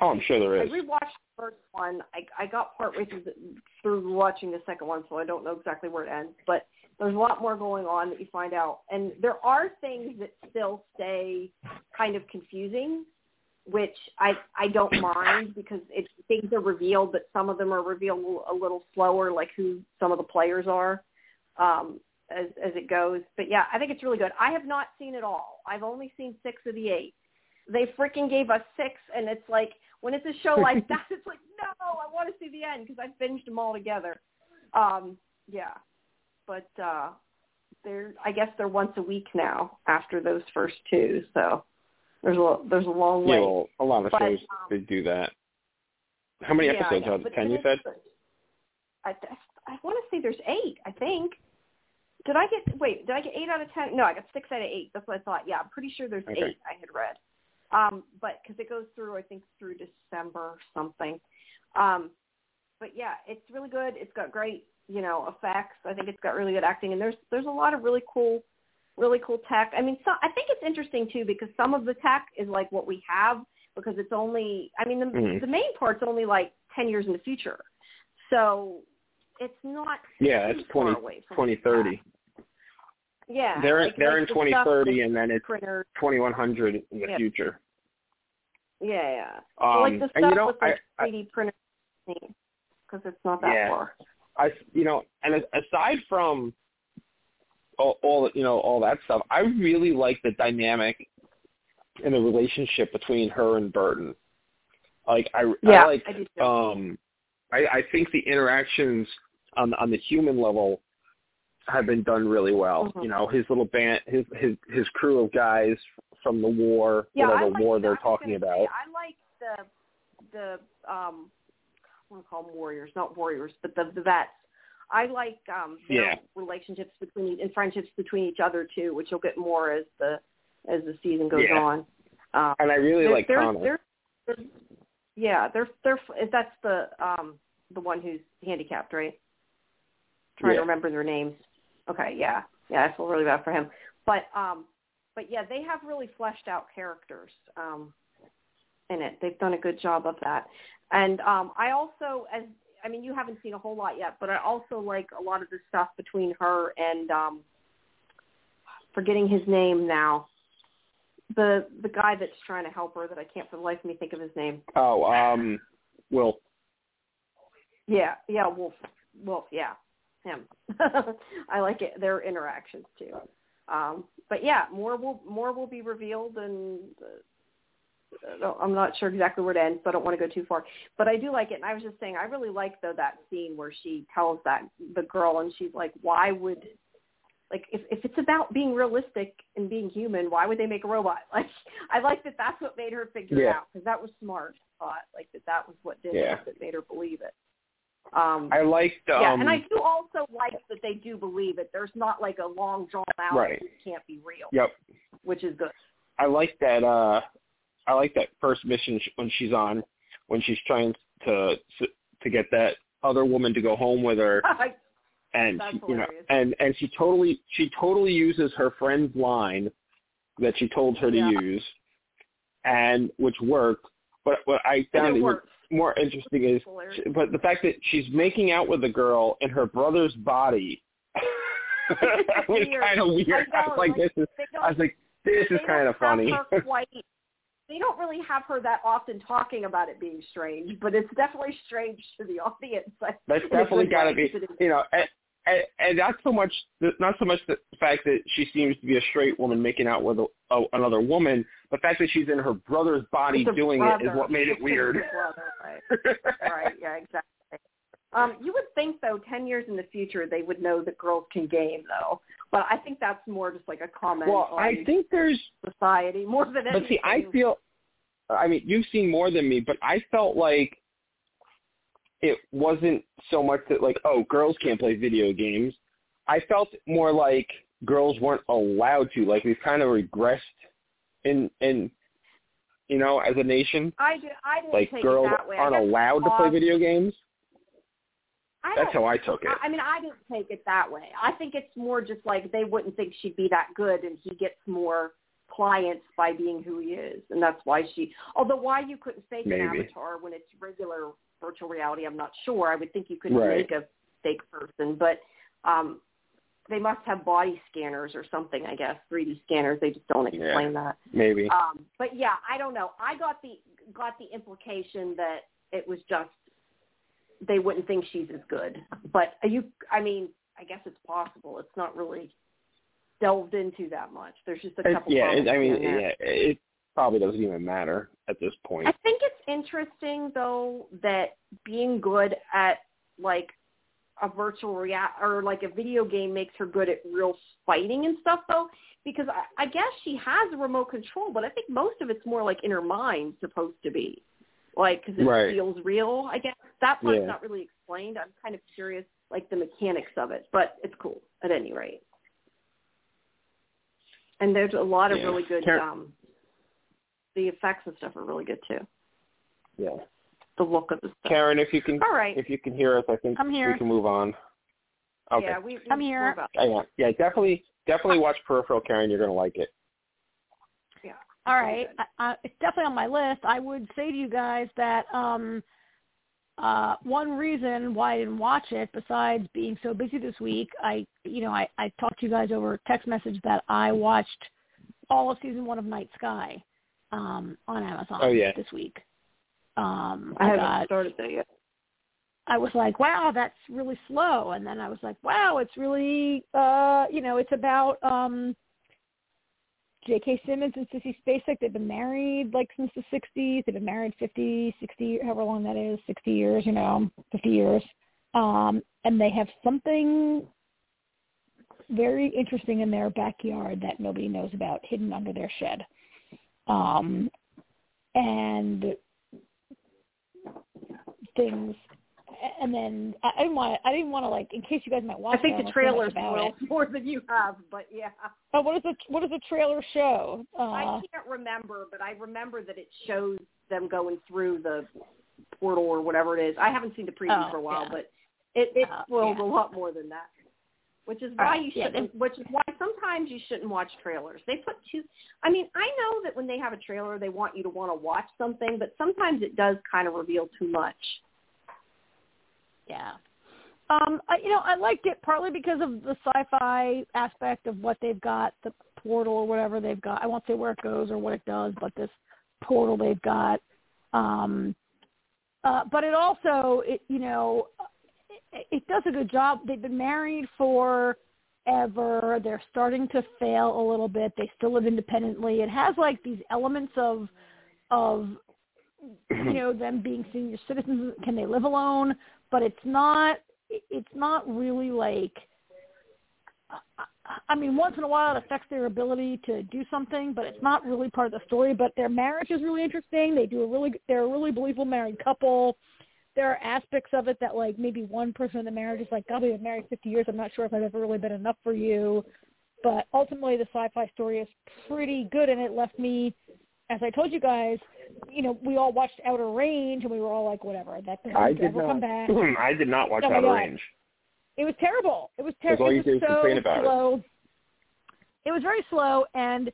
Oh, I'm sure there is. I rewatched the first one. I I got partway through the, through watching the second one, so I don't know exactly where it ends. But there's a lot more going on that you find out, and there are things that still stay kind of confusing, which I I don't mind because it things are revealed, but some of them are revealed a little slower, like who some of the players are. Um, as as it goes, but yeah, I think it's really good. I have not seen it all. I've only seen six of the eight they freaking gave us six and it's like when it's a show like *laughs* that it's like no i want to see the end because i binged them all together um yeah but uh they're i guess they're once a week now after those first two so there's a there's a long way. Yeah, well, a lot of But, shows um, they do that. How many Yeah, episodes are there? Ten, you said. i i want to say there's eight i think did i get wait did i get eight out of ten no i got six out of eight that's what i thought yeah i'm pretty sure there's Okay. eight i had read um but because it goes through i think through december or something um but yeah it's really good it's got great you know effects i think it's got really good acting and there's there's a lot of really cool really cool tech i mean so i think it's interesting too because some of the tech is like what we have because it's only i mean the Mhm. the main part's only like ten years in the future so it's not Yeah, it's far 20, away from 2030. Yeah, they're like, they're in the 2030, and then it's printer. 2100 in the Yeah. future. Yeah, yeah. Um, like the stuff you know, with like I, I, 3D printer because it's not that Yeah. far. I, you know, and aside from all, all, you know, all that stuff, I really like the dynamic in the relationship between her and Burton. Like, I, Yeah, I like, I um, I, I think the interactions on on the human level have been done really well. Mhm. You know, his little band, his his his crew of guys from the war, Yeah, whatever like war the- they're talking about. Say, I like the the um I want to call them warriors, not warriors, but the the vets. I like um Yeah. relationships between and friendships between each other too, which you'll get more as the as the season goes Yeah. on. Um, and I really like there's, Conner. there's, there's, yeah, they're they're that's the um the one who's handicapped, right? Trying Yeah. to remember their names. Okay, yeah, yeah, I feel really bad for him, but um, but yeah, they have really fleshed out characters um in it. They've done a good job of that, and um, I also as I mean, you haven't seen a whole lot yet, but I also like a lot of the stuff between her and um, forgetting his name now the the guy that's trying to help her that I can't for the life of me think of his name. Oh, um, Will. Yeah, yeah, Wilf. Wilf, yeah, him. *laughs* I like it. Their interactions too. Um, but yeah, more will more will be revealed, and uh, I'm not sure exactly where it ends, so I don't want to go too far. But I do like it, and I was just saying, I really like though that scene where she tells that the girl, and she's like, "Why would like if if it's about being realistic and being human, why would they make a robot? *laughs* Like I like that that's what made her figure it out because that was smart. Thought like that that was what did Yeah. it that made her believe it. Um, I liked. Um, yeah, and I do also like that they do believe it. There's not like a long drawn out Right. it can't be real, Yep. which is good. I like that. uh I like that first mission sh- when she's on, when she's trying to to get that other woman to go home with her, *laughs* and she, you know, and and she totally she totally uses her friend's line that she told her to Yeah. use, and which worked. But what I found more interesting is, Hilarious. but the fact that she's making out with a girl in her brother's body. *laughs* was kind of weird. I I, was like, like, this is. I was like, this is kind of funny. her they don't really have her that often talking about it being strange, but it's definitely strange to the *laughs* audience. That's definitely got to be, 'cause it is- you know, and, and, and not so much, not so much the fact that she seems to be a straight woman making out with a, a, another woman, the fact that she's in her brother's body doing it is what made it weird. brother, right. *laughs* right, yeah, exactly. Um, you would think though, ten years in the future, they would know that girls can game though. But I think that's more just like a comment well, I think there's, society more than anything. but see, I feel, I mean, you've seen more than me, but I felt like it wasn't so much that like, oh, girls can't play video games. I felt more like girls weren't allowed to. Like we've kind of regressed in in you know as a nation. I did. I didn't Like take girls it that way. Aren't allowed to play video games. I That's how I took it. I I mean, I didn't take it that way. I think it's more just like they wouldn't think she'd be that good, and he gets more clients by being who he is, and that's why she. Although why you couldn't fake Maybe. an avatar when it's regular virtual reality, I'm not sure. I would think you could Right. make a fake person, but um they must have body scanners or something. I guess 3D scanners. They just don't Yeah. explain that. Maybe. Um, but yeah, I don't know. I got the got the implication that it was just they wouldn't think she's as good. But you, I mean, I guess it's possible. It's not really delved into that much. There's just a couple. yeah, it, I mean, here and there. yeah, it probably doesn't even matter at this point. I think it's interesting though that being good at like a virtual rea- or like a video game makes her good at real fighting and stuff though because I, I guess she has a remote control but I think most of it's more like in her mind supposed to be like because it Right. feels real I guess that part's Yeah. not really explained I'm kind of curious like the mechanics of it but it's cool at any rate and there's a lot of Yeah. really good Karen- um the effects and stuff are really good too Yeah. the look of the stuff. Karen, if you can, All right. if you can hear us, I think I'm here. we can move on. Okay. Yeah, we, we, I'm here. we're about- Yeah, yeah, yeah, definitely, definitely watch Peripheral, Karen. You're gonna like it. Yeah. All right, I, I, it's definitely on my list. I would say to you guys that um, uh, one reason why I didn't watch it, besides being so busy this week, I, you know, I, I talked to you guys over text message that I watched all of season one of Night Sky um, on Amazon oh, yeah. this week. Um, I, I haven't got, started that yet. I was like, wow, that's really slow. And then I was like, wow, it's really, uh, you know, it's about um, J.K. Simmons and Sissy Spacek. They've been married like since the 60s. They've been married 50, 60, however long that is, 60 years, you know, 50 years. Um, and they have something very interesting in their backyard that nobody knows about hidden under their shed. Um, and things and then I, didn't want to, I didn't want to like in case you guys might watch. I think it, the trailer about more than you have, but yeah. Oh, what is the what does the trailer show? Uh, I can't remember, but I remember that it shows them going through the portal or whatever it is. I haven't seen the preview Oh, for a while, yeah. but it it Oh, spoils yeah. a lot more than that. Which is why right, you shouldn't. which is why sometimes you shouldn't watch trailers. They put too. I mean, I know that when they have a trailer, they want you to want to watch something, but sometimes it does kind of reveal too much. Yeah. Um, I, you know, I liked it partly because of the sci-fi aspect of what they've got, the portal or whatever they've got. I won't say where it goes or what it does, but this portal they've got. Um, uh, but it also, it, you know, it, it does a good job. They've been married for ever. They're starting to fail a little bit. They still live independently. It has like these elements of, of, you *clears throat* know, them being senior citizens. Can they live alone? But it's not it's not really like I- mean, once in a while it affects their ability to do something, but it's not really part of the story. But their marriage is really interesting. They do a really, they're a really believable married couple. There are aspects of it that like maybe one person in the marriage is like, God, we've been married 50 years. I'm not sure if I've ever really been enough for you. But ultimately the sci-fi story is pretty good and it left me, as I told you guys, you know, we all watched Outer Range and we were all like, whatever, that doesn't I did ever come not. back. *laughs* I did not watch my Outer Range. It was terrible. It was terrible. It was so complain about it. slow. It. was very slow, and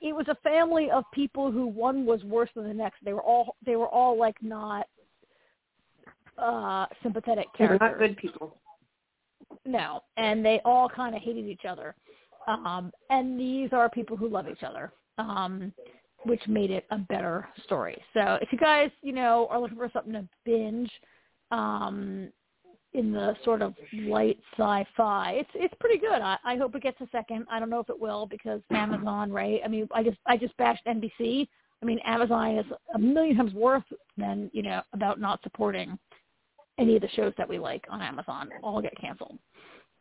it was a family of people who one was worse than the next. They were all they were all like not uh sympathetic They're characters. not good people. No, and they all kind of hated each other. Um, and these are people who love each other, um, which made it a better story. So if you guys, you know, are looking for something to binge um, in the sort of light sci-fi, it's it's pretty good. I, I hope it gets a second. I don't know if it will because *clears throat* Amazon, right? I mean, I just I just bashed NBC. I mean, Amazon is a million times worse than you know about not supporting any of the shows that we like on Amazon. All get canceled.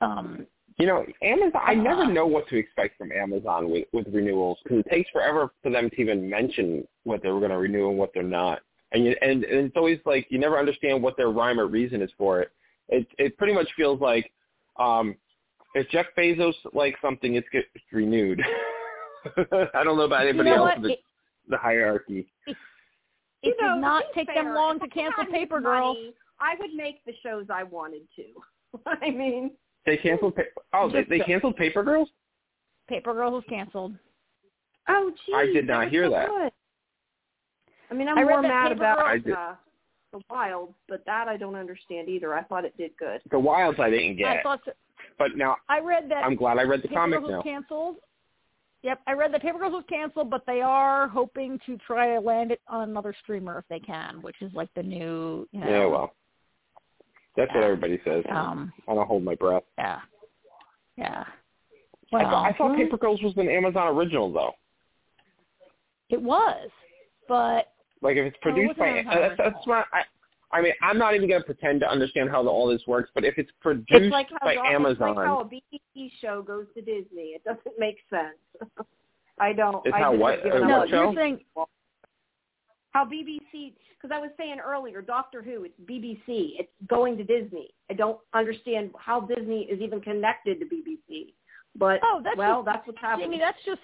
Um, You know, Amazon. I never Uh. know what to expect from Amazon with with renewals because it takes forever for them to even mention what they're going to renew and what they're not. And you, and, and it's always like you never understand what their rhyme or reason is for it. It it pretty much feels like um if Jeff Bezos likes something, it's gets renewed. *laughs* I don't know about anybody you know else in the, It, the hierarchy. it You know, did not take fair, them long to cancel had Paper money, I would make the shows I wanted to. *laughs* I mean, They canceled. Pa- oh, they, they canceled Paper Girls. Paper Girls was canceled. oh geez, I did not was hear so that. good. I mean, I'm I more mad about Girls- I did. uh, the Wild, but that I don't understand either. I thought it did good. The Wilds I didn't I get, thought so. but now I read that I'm glad I read the Paper comic Girls now. was canceled. Yep, I read that Paper Girls was canceled, but they are hoping to try to land it on another streamer if they can, which is like the new, you know. Yeah, well, that's what everybody says. Um, I don't hold my breath. yeah, yeah. I, Well, thought, I thought Paper Girls was an Amazon original though. it was, but Like if it's produced by that's, that's why I. I mean, I'm not even going to pretend to understand how the, all this works, but if it's produced It's like how by Amazon, It's like how a BBC show goes to Disney. It doesn't make sense. *laughs* I don't. It's I how what- uh, no, what you're show? saying how BBC because I was saying earlier, Doctor Who, it's BBC. It's going to Disney. I don't understand how Disney is even connected to BBC. But Oh, that's well, just- that's what's happening. Jamie, that's just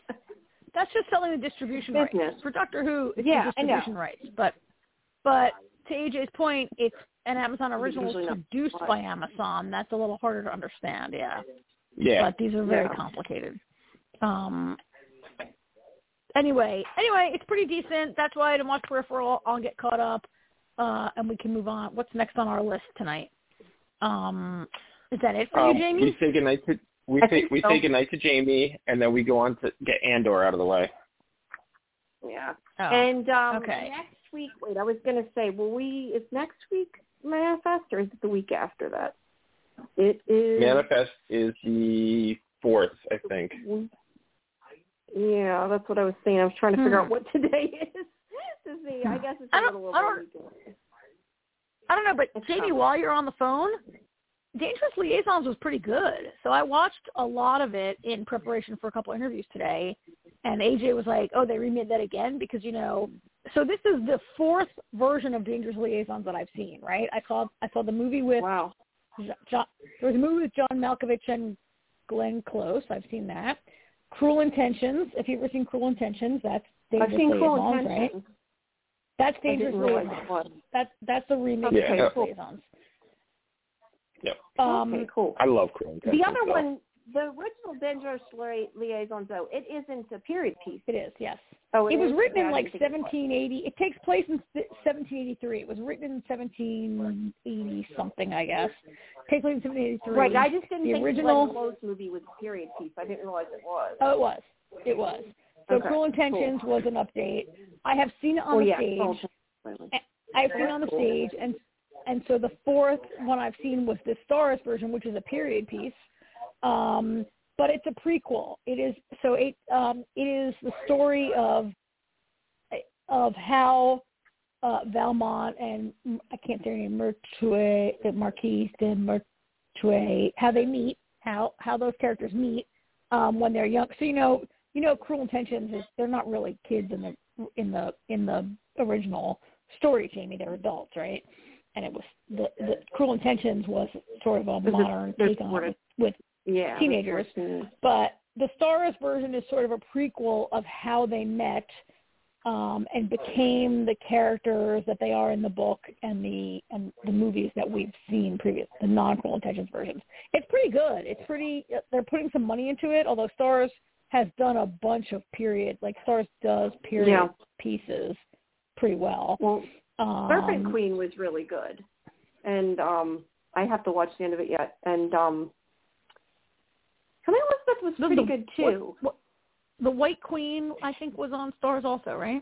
that's just selling the distribution Business. rights for Doctor Who. It's Yeah, the distribution rights, but but to AJ's point, it's an Amazon original Usually not. produced by Amazon. That's a little harder to understand. Yeah, yeah. but these are very Yeah. complicated. Um. Anyway, anyway, it's pretty decent. That's why I didn't watch Peripheral. I'll get caught up. uh, and we can move on. What's next on our list tonight? Um, is that it for Um, you, Jamie? we say goodnight to we I say think we so. say goodnight to Jamie, and then we go on to get Andor out of the way. Yeah. Oh, And um okay. next week, wait, I was going to say, will we, is next week Manifest or is it the week after that? It is. Manifest is the fourth, I think. Yeah, that's what I was saying. I was trying to figure Hmm. out what today is *laughs* to see. I guess it's a little over don't- a week away. I don't know, but Jamie, while you're on the phone, Dangerous Liaisons was pretty good. So I watched a lot of it in preparation for a couple interviews today, and AJ was like, "Oh, they remade that again because you know." So this is the fourth version of Dangerous Liaisons that I've seen. Right? I saw I saw the movie with Wow. John, there was a movie with John Malkovich and Glenn Close. I've seen that. Cruel Intentions. If you've ever seen Cruel Intentions, that's Dangerous I've seen Cruel Liaisons, right? Intentions. That's Dangerous Liaisons. it was. That's that's the remake Yeah. of Dangerous Cool. Liaisons. Yep. Um, okay, cool. I love Cruel Intentions. The other though. one, the original Dangerous Li- Liaisons, though, it isn't a period piece. It is, yes. Oh, It was is? written Yeah, in like didn't think it 1780. It takes place in 1783. It was written in 1780 something, I guess. takes place in 1783. Right, I just didn't The think original- the Glenn Close movie was a period piece. I didn't realize it was. Oh, it was. It was. So Okay, Cruel Intentions was an update. I have seen it on oh, the yeah. stage. I've seen it on the Cool. stage, and and so the fourth one I've seen was the Starz version, which is a period piece. Um, but it's a prequel. It is so it um, it is the story of of how uh, Valmont and I can't say name Merteuil, the Marquise de Merteuil, how they meet, how how those characters meet um, when they're young. So you know you know Cruel Intentions is they're not really kids in the in the in the original story, Jamie. They're adults, right? And it was the, the Cruel Intentions was sort of a modern take on sort it of- with, with Yeah. teenagers. but the Star Wars version is sort of a prequel of how they met um, and became the characters that they are in the book and the and the movies that we've seen previous, the non-Cruel Intentions versions. It's pretty good. It's pretty. They're putting some money into it, although Starz has done a bunch of period, like Starz does period Yeah. pieces pretty well. Well, Um, Serpent Queen was really good, and um I have to watch the end of it yet. And um Becoming Elizabeth was pretty the- good too. what- the White Queen, I think, was on Starz also, right?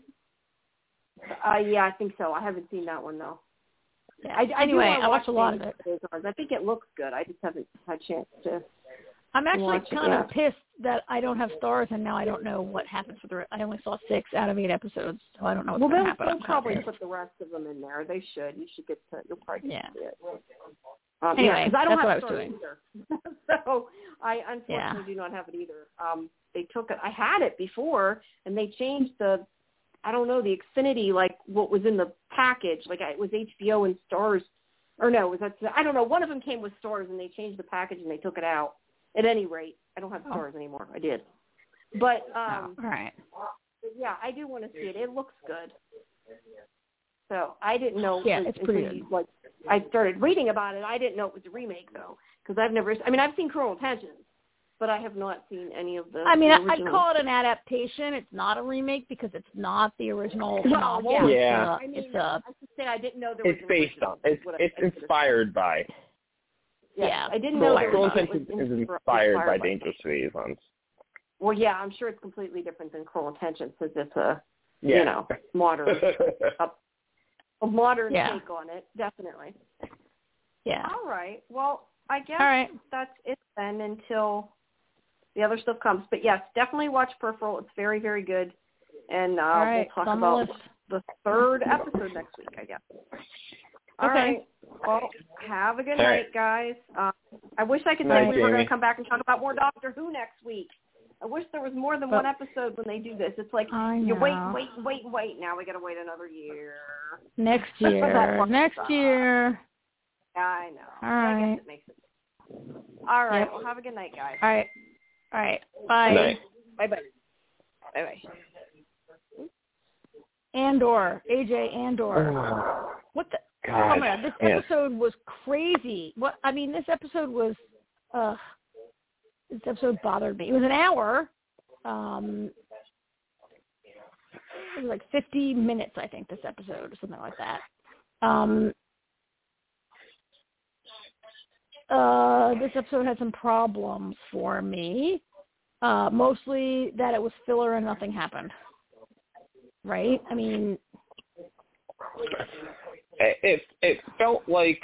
Uh, yeah, I think so. I haven't seen that one though. Yeah. I, I anyway, I watched a lot of it. I think it looks good. I just haven't had a chance to. I'm actually kind of yeah. pissed that I don't have Starz, and now I don't know what happens for the. re- I only saw six out of eight episodes, so I don't know what's Well, going they'll, to happen. Well, they'll probably put the rest of them in there. They should. You should get to. You'll probably get Yeah. to it. Um, Anyway, yeah, 'cause I don't that's have what I was stars doing. either. *laughs* so I unfortunately Yeah. do not have it either. Um, they took it. I had it before, and they changed the. I don't know the Xfinity, like what was in the package. Like it was HBO and Starz, or no, was that? I don't know. One of them came with Starz, and they changed the package and they took it out. At any rate, I don't have Oh. Starz anymore. I did, but um, oh, all right. yeah, I do want to see it. It looks good. So I didn't know. Yeah, was- it's pretty until you, Like I started reading about it, I didn't know it was a remake though, because I've never. I mean, I've seen Cruel Intentions, but I have not seen any of the. I mean, the I- I'd call it an adaptation. It's not a remake because it's not the original Well, novel. yeah. It's Yeah. a- I mean, it's a I should say I didn't know there was. It's based original, on. It's is what I- it's I should inspired by. Yes, yeah, I didn't Cruel, know there Cruel was. Intentions is inspir- inspired by Dangerous Liaisons. Well, yeah, I'm sure it's completely different than Cruel Intentions because it's a Yeah. you know modern *laughs* a modern Yeah. take on it, definitely. yeah. All right. Well, I guess All right. that's it then until the other stuff comes. But yes, definitely watch Peripheral. It's very, very good. And uh, All right. we'll talk on the about list. the third episode next week, I guess. All Okay. right. Well, have a good All night, right. guys. Uh, I wish I could say Night, we were going to come back and talk about more Doctor Who next week. I wish there was more than But- one episode when they do this. It's like you wait, wait, wait, wait. Now we got to wait another year. Next That's what that year. was. Next year. I know. All I right. guess it makes it. All right. Yep. Well, have a good night, guys. All right. All right. Bye. Good night. Bye bye. Bye bye. Andor. AJ Andor. What the? God. Oh my god, this yes. episode was crazy. What I mean, this episode was uh this episode bothered me. It was an hour. Um it was like 50 minutes I think this episode or something like that. Um, uh, this episode had some problems for me. Uh, mostly that it was filler and nothing happened. Right? I mean, it it felt like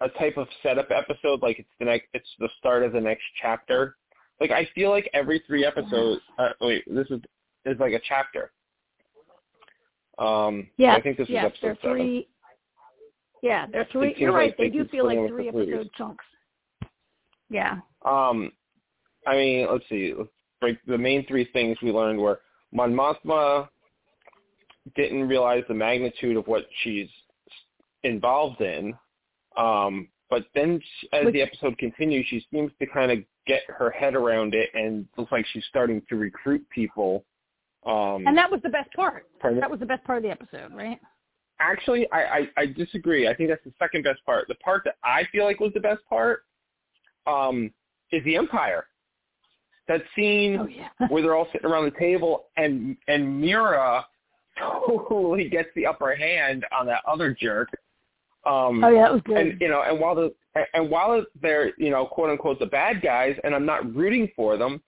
a type of setup episode, like it's the next, it's the start of the next chapter. Like I feel like every three episodes. Uh, wait, this is is like a chapter. Um, yeah, I think this yeah, is episode they're three. seven. Yeah, they're three. You're right. like They they do feel like three episode chunks. Yeah. Um, I mean, let's see. Let's break the main three things we learned were Mon Mothma didn't realize the magnitude of what she's involved in. Um, but then she, as Which- the episode continues, she seems to kind of get her head around it and looks like she's starting to recruit people. Um, And that was the best part. pardon? That was the best part of the episode, right? Actually, I, I, I disagree. I think that's the second best part. The part that I feel like was the best part um, is the Empire. That scene Oh yeah. *laughs* where they're all sitting around the table and and Mira *laughs* totally gets the upper hand on that other jerk. Um, oh yeah, that was good. and you know, and while the and while they're you know quote unquote the bad guys, and I'm not rooting for them,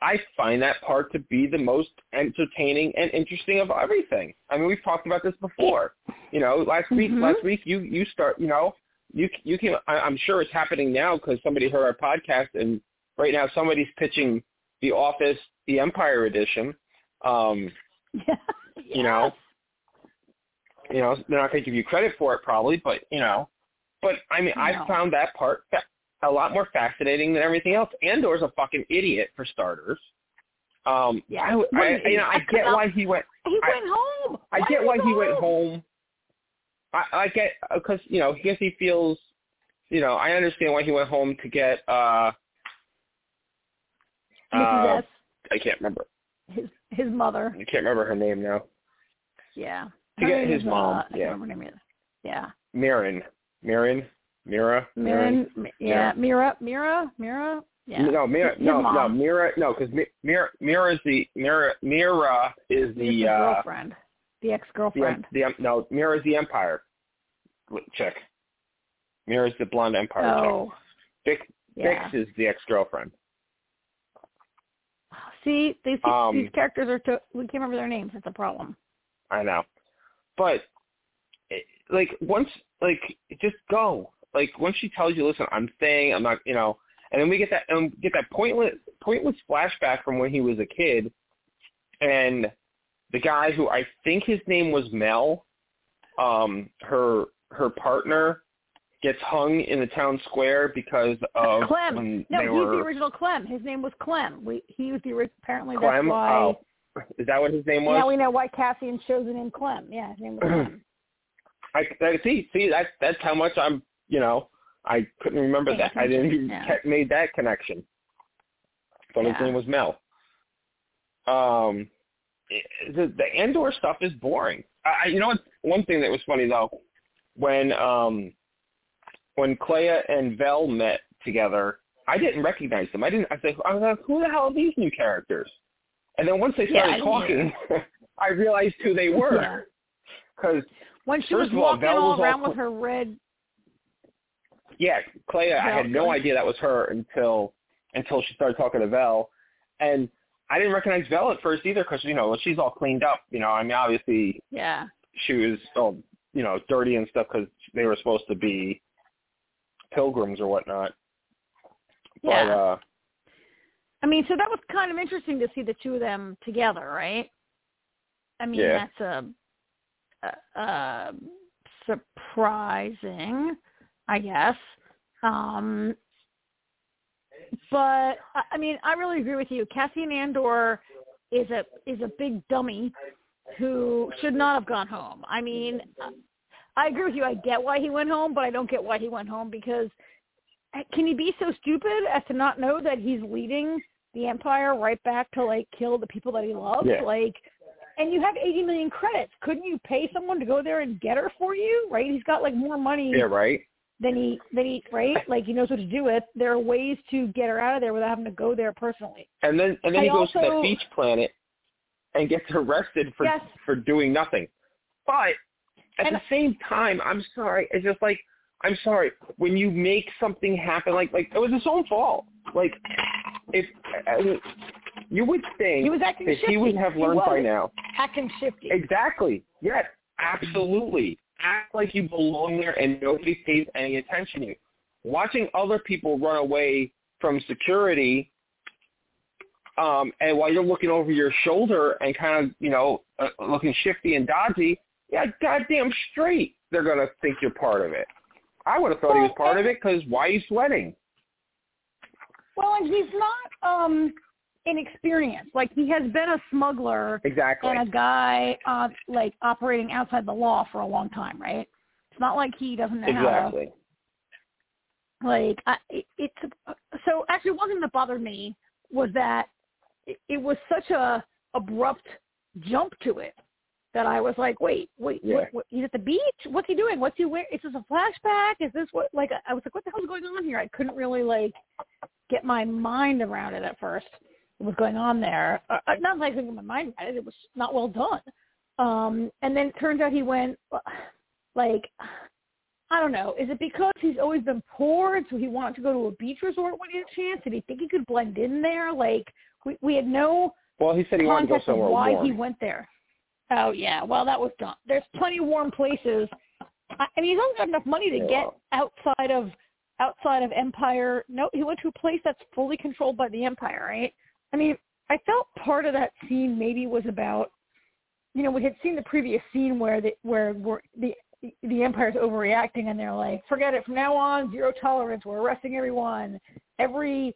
I find that part to be the most entertaining and interesting of everything. I mean, we've talked about this before. You know, last week Mhm. last week you you start you know you you can I, I'm sure it's happening now because somebody heard our podcast and right now somebody's pitching The Office the Empire edition. Um, *laughs* yeah. you know, you know, they're not going to give you credit for it probably, but you know, but I mean, No. I found that part fa- a lot more fascinating than everything else. Andor's a fucking idiot for starters. Um, Yeah. I, I, you know, I get why he went. He I- went home. I Why get why he went home. I, I get because you know, I guess he feels. You know, I understand why he went home to get. uh uh, I can't remember. his his mother. I can't remember her name now. Yeah. To get his mom, Uh, yeah. remember her name. Is. Yeah. Mirren, Mirren, Mira, Miran, yeah, Mira, Mira, Mira, yeah. No, Mira, no, no. Mira, no, because Mira, Mira is the Mira, Mira is the the uh, girlfriend, the the, ex-girlfriend. the no, Mira is the Empire chick. Mira is the blonde Empire oh, chick. Bix, yeah. Bix is the ex-girlfriend. See, these Um, these characters are. To, we can't remember their names. It's a problem. I know, but it, like once, like just go. Like once she tells you, listen, I'm staying. I'm not, you know. And then we get that and get that pointless pointless flashback from when he was a kid, and the guy who I think his name was Mel, um, her her partner gets hung in the town square because of Clem. No, he's were the original Clem. His name was Clem. We he was the ori- apparently Clem. that's why. Oh, is that what his name was? Yeah, we know why Cassian chose the name Clem. Yeah, his name was Clem. *clears throat* I, I see. See, that's that's how much I'm. You know, I couldn't remember that. I didn't yeah. ca- made that connection. Thought his name was Mel. Um, it- the the Andor stuff is boring. I, you know what? One thing that was funny though, when um, when Kleya and Vel met together, I didn't recognize them. I didn't. I said, I was like, who the hell are these new characters? And then once they Yeah, started I talking, *laughs* I realized who they were. Yeah. Because When she First was of all, walking all was all around cl- with her red. Yeah, Kleya, I had no idea that was her until until she started talking to Vel, and I didn't recognize Vel at first either because you know she's all cleaned up. You know, I mean obviously Yeah. she was all you know dirty and stuff because they were supposed to be pilgrims or whatnot. But Yeah. uh I mean, so that was kind of interesting to see the two of them together, right? I mean, Yeah. that's a, a, a surprising, I guess. Um, but I I mean, I really agree with you. Cassian Andor is a is a big dummy who should not have gone home. I mean, I agree with you. I get why he went home, but I don't get why he went home because can he be so stupid as to not know that he's leading the empire right back to like kill the people that he loves? Yeah. Like and you have 80 million credits. Couldn't you pay someone to go there and get her for you? Right? He's got like more money yeah, right. than he than he right? Like he knows what to do with. There are ways to get her out of there without having to go there personally. And then and then he goes to also- that beach planet and gets arrested for Yes. for doing nothing. But at And- the same time, I'm sorry. It's just like I'm sorry when you make something happen. Like like it was his own fault. Like if you would think He was acting that shifty. he would have learned by now. acting shifty. Exactly. Yes. Absolutely. Act like you belong there and nobody pays any attention to you. Watching other people run away from security, um, and while you're looking over your shoulder and kind of, you know, uh, looking shifty and dodgy, yeah, goddamn straight, they're gonna think you're part of it. I would have thought he was part of it because why are you sweating? Well, and he's not um inexperienced. Like he has been a smuggler Exactly. and a guy uh like operating outside the law for a long time, right? It's not like he doesn't know how to Exactly. like I, it, it's so actually one thing that bothered me was that it, it was such a abrupt jump to it that I was like, wait, wait, Yeah. what, what, he's at the beach? What's he doing? What's he wearing? Is this a flashback? Is this what? Like, I was like, what the hell's going on here? I couldn't really like get my mind around it at first. What was going on there? Uh, uh, not like I couldn't get my mind around it. It was not well done. Um, and then it turns out he went *sighs* like I don't know. Is it because he's always been poor, and so he wanted to go to a beach resort when he had a chance? Did he think he could blend in there? Like we we had no Well, he said he wanted to go somewhere why warm. he went there. Oh yeah, well that was done. There's plenty of warm places. I, I mean, he's only got enough money to Yeah, get outside of outside of Empire. No, he went to a place that's fully controlled by the Empire, right? I mean, I felt part of that scene maybe was about, you know, we had seen the previous scene where the where, the the Empire's overreacting and they're like, forget it, from now on, zero tolerance. We're arresting everyone. Every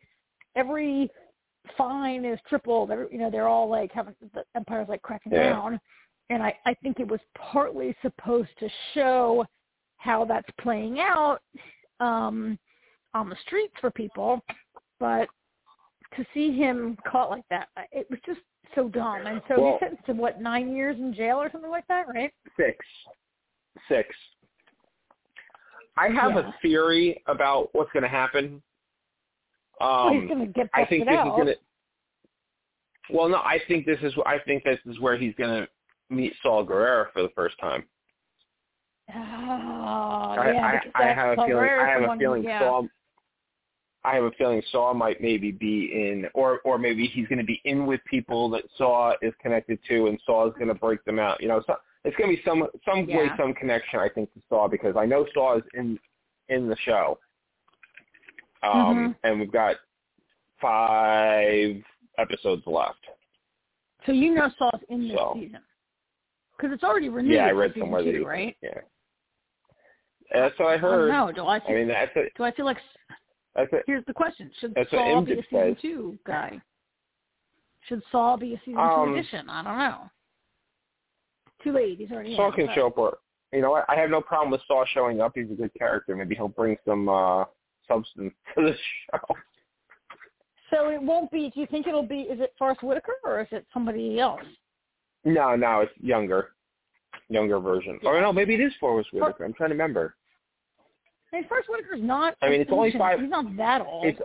every fine is tripled. Every, you know, they're all like having the Empire's like cracking Yeah. down. And I I think it was partly supposed to show how that's playing out um on the streets for people, but to see him caught like that, it was just so dumb. And so Well- he's sentenced to what nine years in jail or something like that, right? Six. Six. I have Yeah. a theory about what's going to happen. well, he's Um, going to get I think this out. is going to. Well, no, I think this is. I think this is where he's going to meet Saw Gerrera for the first time. Oh, I, yeah, I, because I have a Saul feeling. Gerrera's I have a feeling yeah. Saul. I have a feeling Saul might maybe be in, or or maybe he's going to be in with people that Saw is connected to, and Saw is going to break them out. You know, so it's going to be some some way, some connection. I think to Saw because I know Saw is in in the show, um, Mhm. and we've got five episodes left. So you know Saul's in this So. season because it's already renewed. yeah, I read somewhere that two, he, right? Yeah, that's what I I heard. No, Do I I feel, mean, that's a, do I feel like that's a, here's the question: Should That's Saul be a season says. two guy? Should Saul be a season Um, two addition? I don't know. Too late. He's already Saul in. can but- show up. Or, you know what? I have no problem with Saul showing up. He's a good character. Maybe he'll bring some uh substance *laughs* to the show. So it won't be. Do you think it'll be? Is it Forest Whitaker or is it somebody else? No, no, it's younger, younger version. Or no, maybe it is Forest Whitaker. I'm trying to remember. Mean, Forest Whitaker's not. I mean, it's only five- He's not that old. It's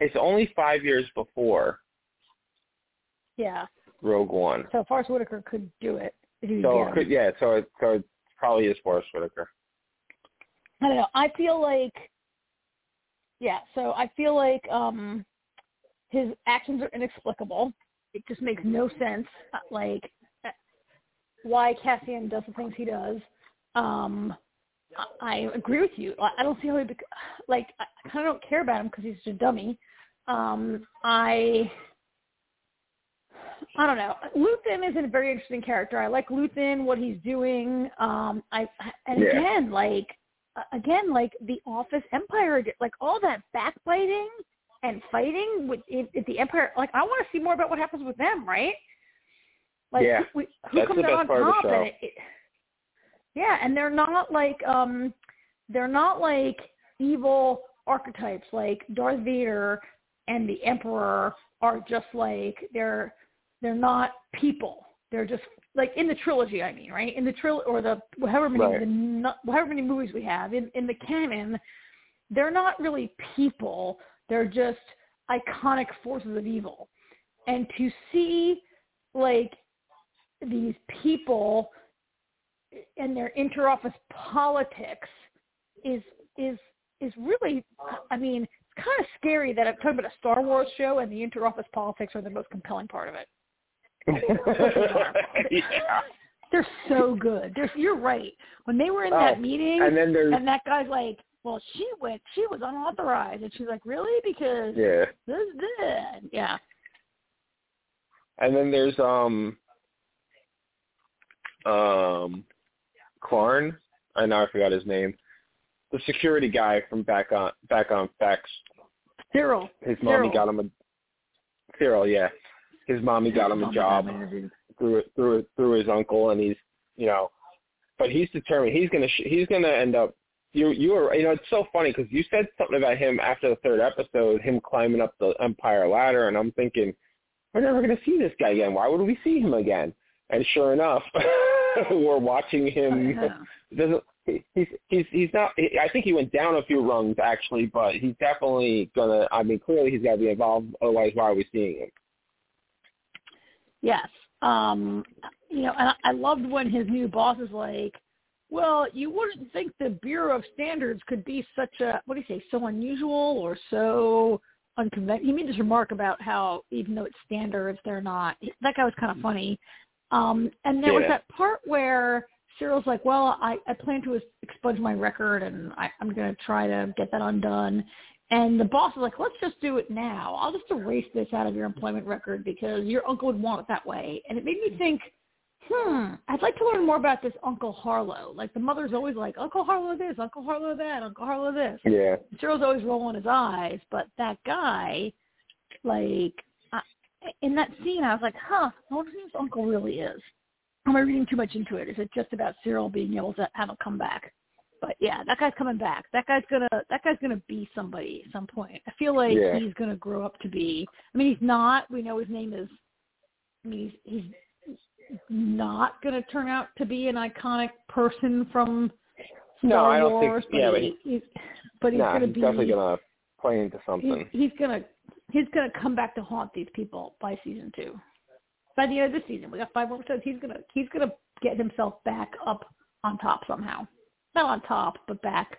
it's only five years before yeah. Rogue One. So Forest Whitaker could do it. So it could yeah, so it so it probably is Forest Whitaker. I don't know. I feel like, yeah. So I feel like um, his actions are inexplicable. It just makes no sense. Like why Cassian does the things he does. Um, I, I agree with you. I don't see how he bec- like. I kind of don't care about him because he's just a dummy. Um, I. I don't know. Luthen is a very interesting character. I like Luthen, what he's doing. Um, I and Yeah. again, like again, like the Office Empire, like all that backbiting and fighting with it, it, the Empire. Like I want to see more about what happens with them, right? Like Yeah. who, who That's comes the out on part of the top? show. And it, it, yeah, and they're not like um, they're not like evil archetypes. Like Darth Vader and the Emperor are just like they're they're not people. They're just like in the trilogy. I mean, right? In the tril or the however many Right. the however many movies we have in in the canon, they're not really people. They're just iconic forces of evil. And to see like these people and their interoffice politics is is is really I mean it's kind of scary that I'm talking about a Star Wars show and the interoffice politics are the most compelling part of it. *laughs* yeah. They're so good. They're, you're right. When they were in oh, that Oh, meeting, and then there's and that guy's like, "Well, she went. She was unauthorized," and she's like, "Really? Because yeah, this is good." Yeah. and then there's um um Karn. I know I forgot his name. The security guy from back on back on facts. Syril. His mommy Syril. got him a Syril, yeah. His mommy got him a job through through through his uncle, and he's you know, but he's determined. He's gonna sh- he's gonna end up. You you were you know it's so funny because you said something about him after the third episode, him climbing up the Empire ladder, and I'm thinking we're never gonna see this guy again. Why would we see him again? And sure enough, *laughs* we're watching him. Doesn't he's he's he's not. He, I think he went down a few rungs actually, but he's definitely gonna. I mean, clearly he's got to be involved. Otherwise, why are we seeing him? Yes. Um, you know, and I, I loved when his new boss is like, well, you wouldn't think the Bureau of Standards could be such a, what do you say, so unusual or so unconventional. He made this remark about how even though it's standards, they're not. That guy was kind of funny. Um, and there was that part where Syril's like, well, I, I plan to expunge my record and I, I'm going to try to get that undone. And the boss is like, let's just do it now. I'll just erase this out of your employment record because your uncle would want it that way. And it made me think, hmm, I'd like to learn more about this Uncle Harlow. Like the mother's always like, Uncle Harlow this, Uncle Harlow that, Uncle Harlow this. Yeah. Syril's always rolling his eyes, but that guy, like, I, in that scene, I was like, huh, I wonder who his uncle really is. Am I reading too much into it? Is it just about Cyril being able to have him come back? But yeah, that guy's coming back. That guy's gonna that guy's gonna be somebody at some point. I feel like Yeah. he's gonna grow up to be. I mean, he's not. We know his name is. I mean, he's he's not gonna turn out to be an iconic person from Star No, I don't think- Wars. but yeah, but he, he's but he's nah, gonna be definitely gonna play into something. he's gonna he's gonna come back to haunt these people by season two. By the end of this season, we got five more episodes. He's gonna he's gonna get himself back up on top somehow. Not on top, but back.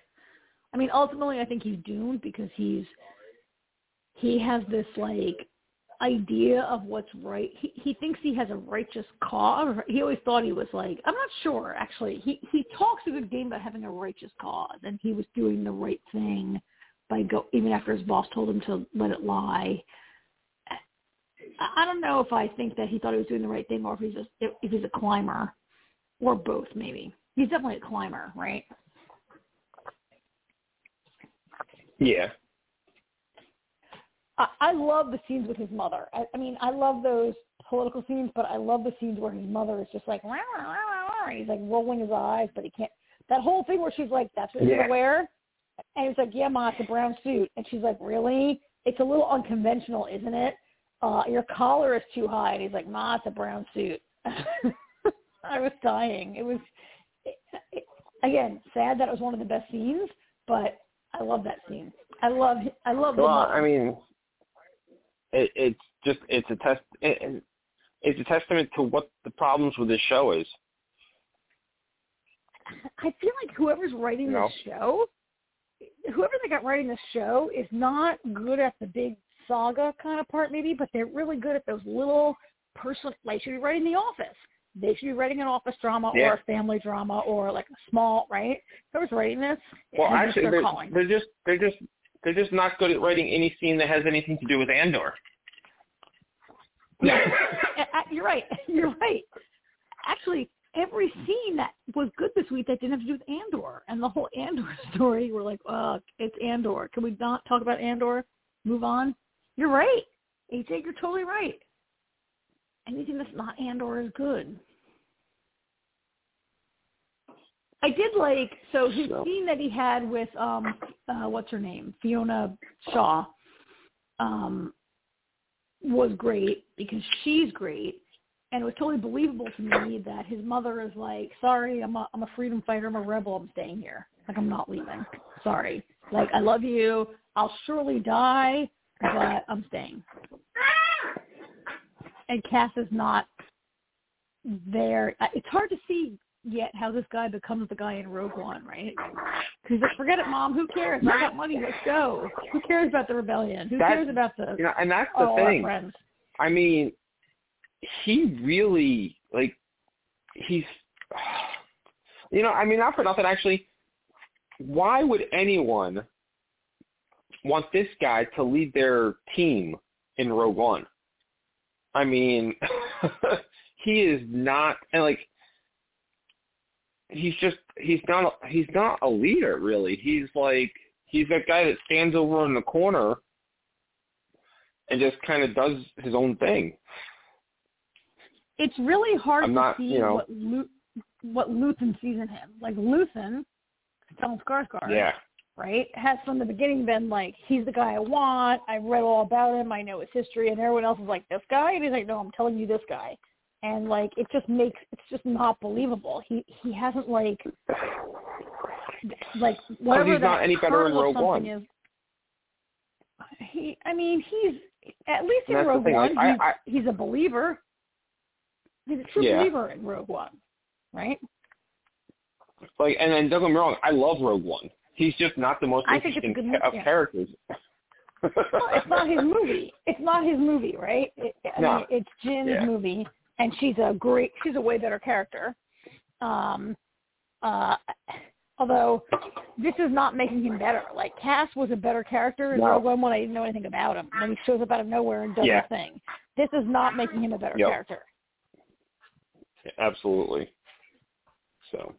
I mean, ultimately, I think he's doomed because he's he has this like idea of what's right. He he thinks he has a righteous cause. He always thought he was like I'm not sure actually. He he talks a good game about having a righteous cause, and he was doing the right thing by go even after his boss told him to let it lie. I- I don't know if I think that he thought he was doing the right thing or if he's just if he's a climber or both maybe. He's definitely a climber, right? Yeah. I, I love the scenes with his mother. I, I mean, I love those political scenes, but I love the scenes where his mother is just like, rah, rah, rah, rah. he's like rolling his eyes, but he can't. That whole thing where she's like, "That's what you're gonna wear," and he's like, "Yeah, ma, it's a brown suit," and she's like, "Really? It's a little unconventional, isn't it? Uh, your collar is too high," and he's like, "Ma, it's a brown suit." *laughs* I was dying. It was it, it, again sad that it was one of the best scenes, but I love that scene. I love I love the Well. I mean, it, it's just it's a test. It, it's a testament to what the problems with this show is. I feel like whoever's writing No. this show, whoever they got writing this show is not good at the big saga kind of part maybe, but they're really good at those little personal, like should be writing The Office. They should be writing an office drama Yeah. or a family drama or like a small, right? Whoever's writing this, Well, actually, they're, they're just they're just they're just not good at writing any scene that has anything to do with Andor. Yeah. *laughs* You're right. *laughs* You're right. Actually, every scene that was good this week that didn't have to do with Andor and the whole Andor *laughs* story, we're like, oh, it's Andor. Can we not talk about Andor? Move on. You're right, AJ. You're totally right. Anything that's not Andor is good. I did like so his So- scene that he had with um uh what's her name? Fiona Shaw um was great because she's great. And it was totally believable to me that his mother is like sorry I'm a I'm a freedom fighter. I'm a rebel. I'm staying here. Like I'm not leaving. Sorry. Like I love you. I'll surely die but I'm staying. And Cass is not there. I- It's hard to see yet how this guy becomes the guy in Rogue One, right? Because like, forget it, mom. Who cares? I got money. Let's go. Who cares about the rebellion? Who That's- cares about the You know, and that's the thing. I mean, he really like he's you know, I mean not for nothing actually. Why would anyone want this guy to lead their team in Rogue One? I mean, *laughs* he is not and like he's just he's not a, he's not a leader really. He's like he's that guy that stands over in the corner and just kind of does his own thing. It's really hard I'm to not, see you know- what Lu- what Luthen sees in him. Like Luthen, Stellan Skarsgård, Yeah. right, has from the beginning been like, he's the guy I want. I've read all about him. I know his history, and everyone else is like, this guy, and he's like, no, I'm telling you this guy. And like, it just makes it's just not believable. He he hasn't like like oh, whatever he's not any better in Rogue One. Is, he, I mean, he's at least in And that's the Rogue One, like, he's, I- he's a believer. He's a true Yeah. believer in Rogue One, right? Like, and then don't get me wrong, I love Rogue One. He's just not the most I think it's a interesting of yeah. characters. Well, it's not his movie. It's not his movie, right? It, I *laughs* No. mean, it's Jyn's Yeah. movie, and she's a great, she's a way better character. Um, uh, although this is not making him better. Like Cass was a better character in No. Rogue One when I didn't know anything about him. When he shows up out of nowhere and does Yeah. his thing, this is not making him a better Yep. character. Absolutely. So,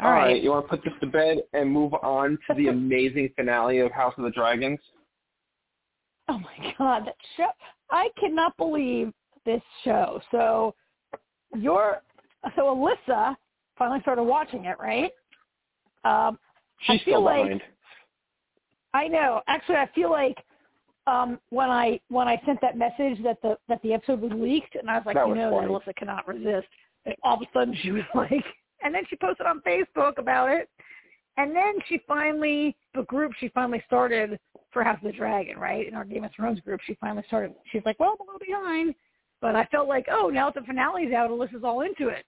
All right. you want to put this to bed and move on to the amazing finale of House of the Dragons? Oh my god, that show! I cannot believe this show. So, you're so Alyssa finally started watching it, right? Um, She's I feel still like- behind. I know. Actually, I feel like um, when I when I sent that message that the that the episode was leaked, and I was like, That you was know, funny. that Alyssa cannot resist. And all of a sudden, she was *laughs* like, and then she posted on Facebook about it, and then she finally the group she finally started for House of the Dragon, right? In our Game of Thrones group, she finally started. She's like, well, I'm a little behind, but I felt like, oh, now that the finale's out, Alyssa's all into it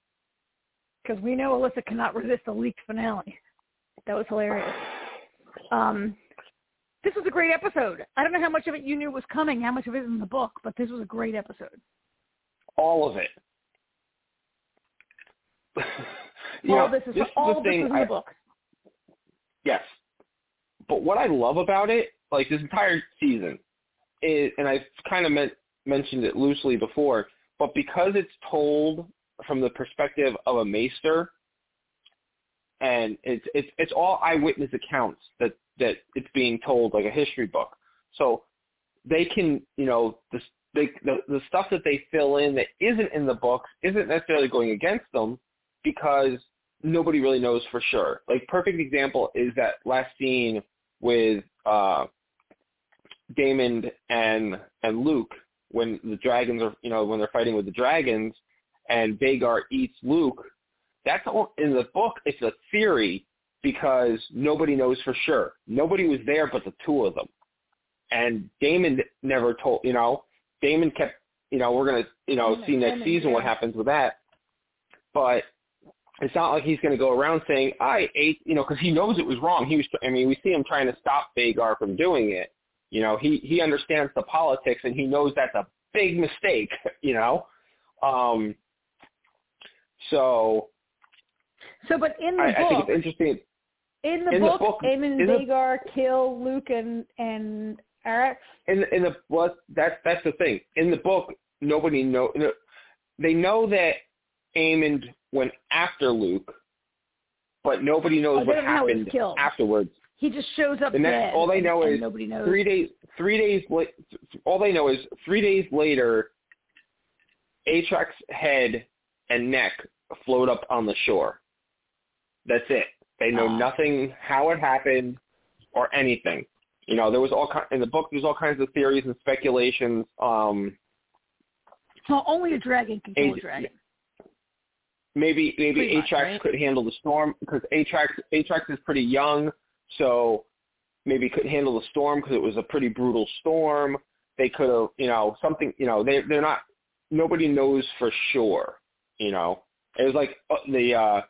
because we know Alyssa cannot resist a leaked finale. That was hilarious. Um, this was a great episode. I don't know how much of it you knew was coming, how much of it is in the book, but this was a great episode. All of it. *laughs* all know, this is this all is this was in I, the book. Yes. But what I love about it, like this entire season, is, and I've kind of meant, mentioned it loosely before, but because it's told from the perspective of a maester, and it's it's it's all eyewitness accounts that that it's being told like a history book. So they can, you know, the they, the the stuff that they fill in that isn't in the books isn't necessarily going against them because nobody really knows for sure. Like perfect example is that last scene with uh Daemon and and Luke when the dragons are you know when they're fighting with the dragons and Vhagar eats Luke. That's all in the book. It's a theory because nobody knows for sure. Nobody was there but the two of them. And Daemon never told, you know, Daemon kept, you know, we're going to, you know, see next season what happens with that. But it's not like he's going to go around saying, I ate, you know, because he knows it was wrong. He was, I mean, we see him trying to stop Vhagar from doing it. You know, he, he understands the politics and he knows that's a big mistake, *laughs* you know. Um, so So, but in the I, I think it's interesting. in the in the book, book- Aemond and Vhagar kill Luke and and Arrax. in in the well, that's that's the thing. In the book, nobody know. They know that Aemond went after Luke, but nobody knows Oh, what don't know how he was happened afterwards. He just shows up The next- dead. all they know and is nobody knows. Three days. Three days. All they know is three days later, Arrax's head and neck float up on the shore. That's it. They know Ah. nothing how it happened or anything. You know, there was all in the book. There's all kinds of theories and speculations. Um, So only a dragon can kill a Age- dragon. maybe maybe Arrax right? could handle the storm because Arrax Arrax is pretty young, so maybe couldn't handle the storm because it was a pretty brutal storm. They could have, you know, something. You know, they they're not. Nobody knows for sure. You know, It was like uh, the uh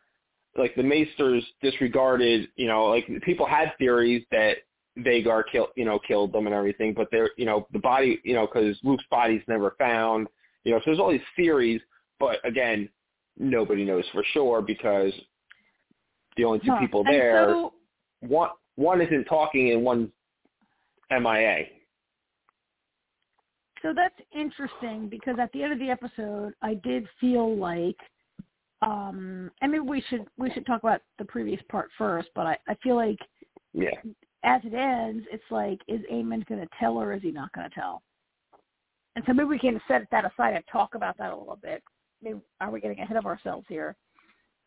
like the Maesters disregarded, you know, like people had theories that Vhagar killed, you know, killed them and everything, but they're, you know, the body, you know, because Luke's body's never found, you know, so there's all these theories, but again, nobody knows for sure because the only two Huh. people And there, so- one one isn't talking and one's MIA. So that's interesting because at the end of the episode, I did feel like, um, and maybe we should we should talk about the previous part first. But I, I feel like Yeah. as it ends, it's like, is Aemond going to tell or is he not going to tell? And so maybe we can set that aside and talk about that a little bit. Maybe are we getting ahead of ourselves here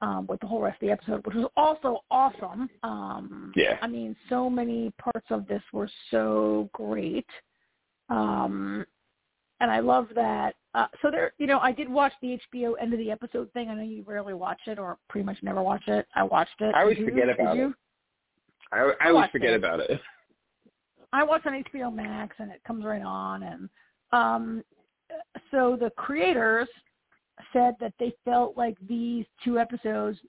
um, with the whole rest of the episode, which was also awesome. Um, Yeah. I mean, so many parts of this were so great. Um, and I love that. Uh, so there, you know, I did watch the HBO end of the episode thing. I know you rarely watch it or pretty much never watch it. I watched it. I always Did you? forget Did about you? it. I, I always forget it. about it. *laughs* I watch on HBO Max and it comes right on and um so the creators said that they felt like these two episodes,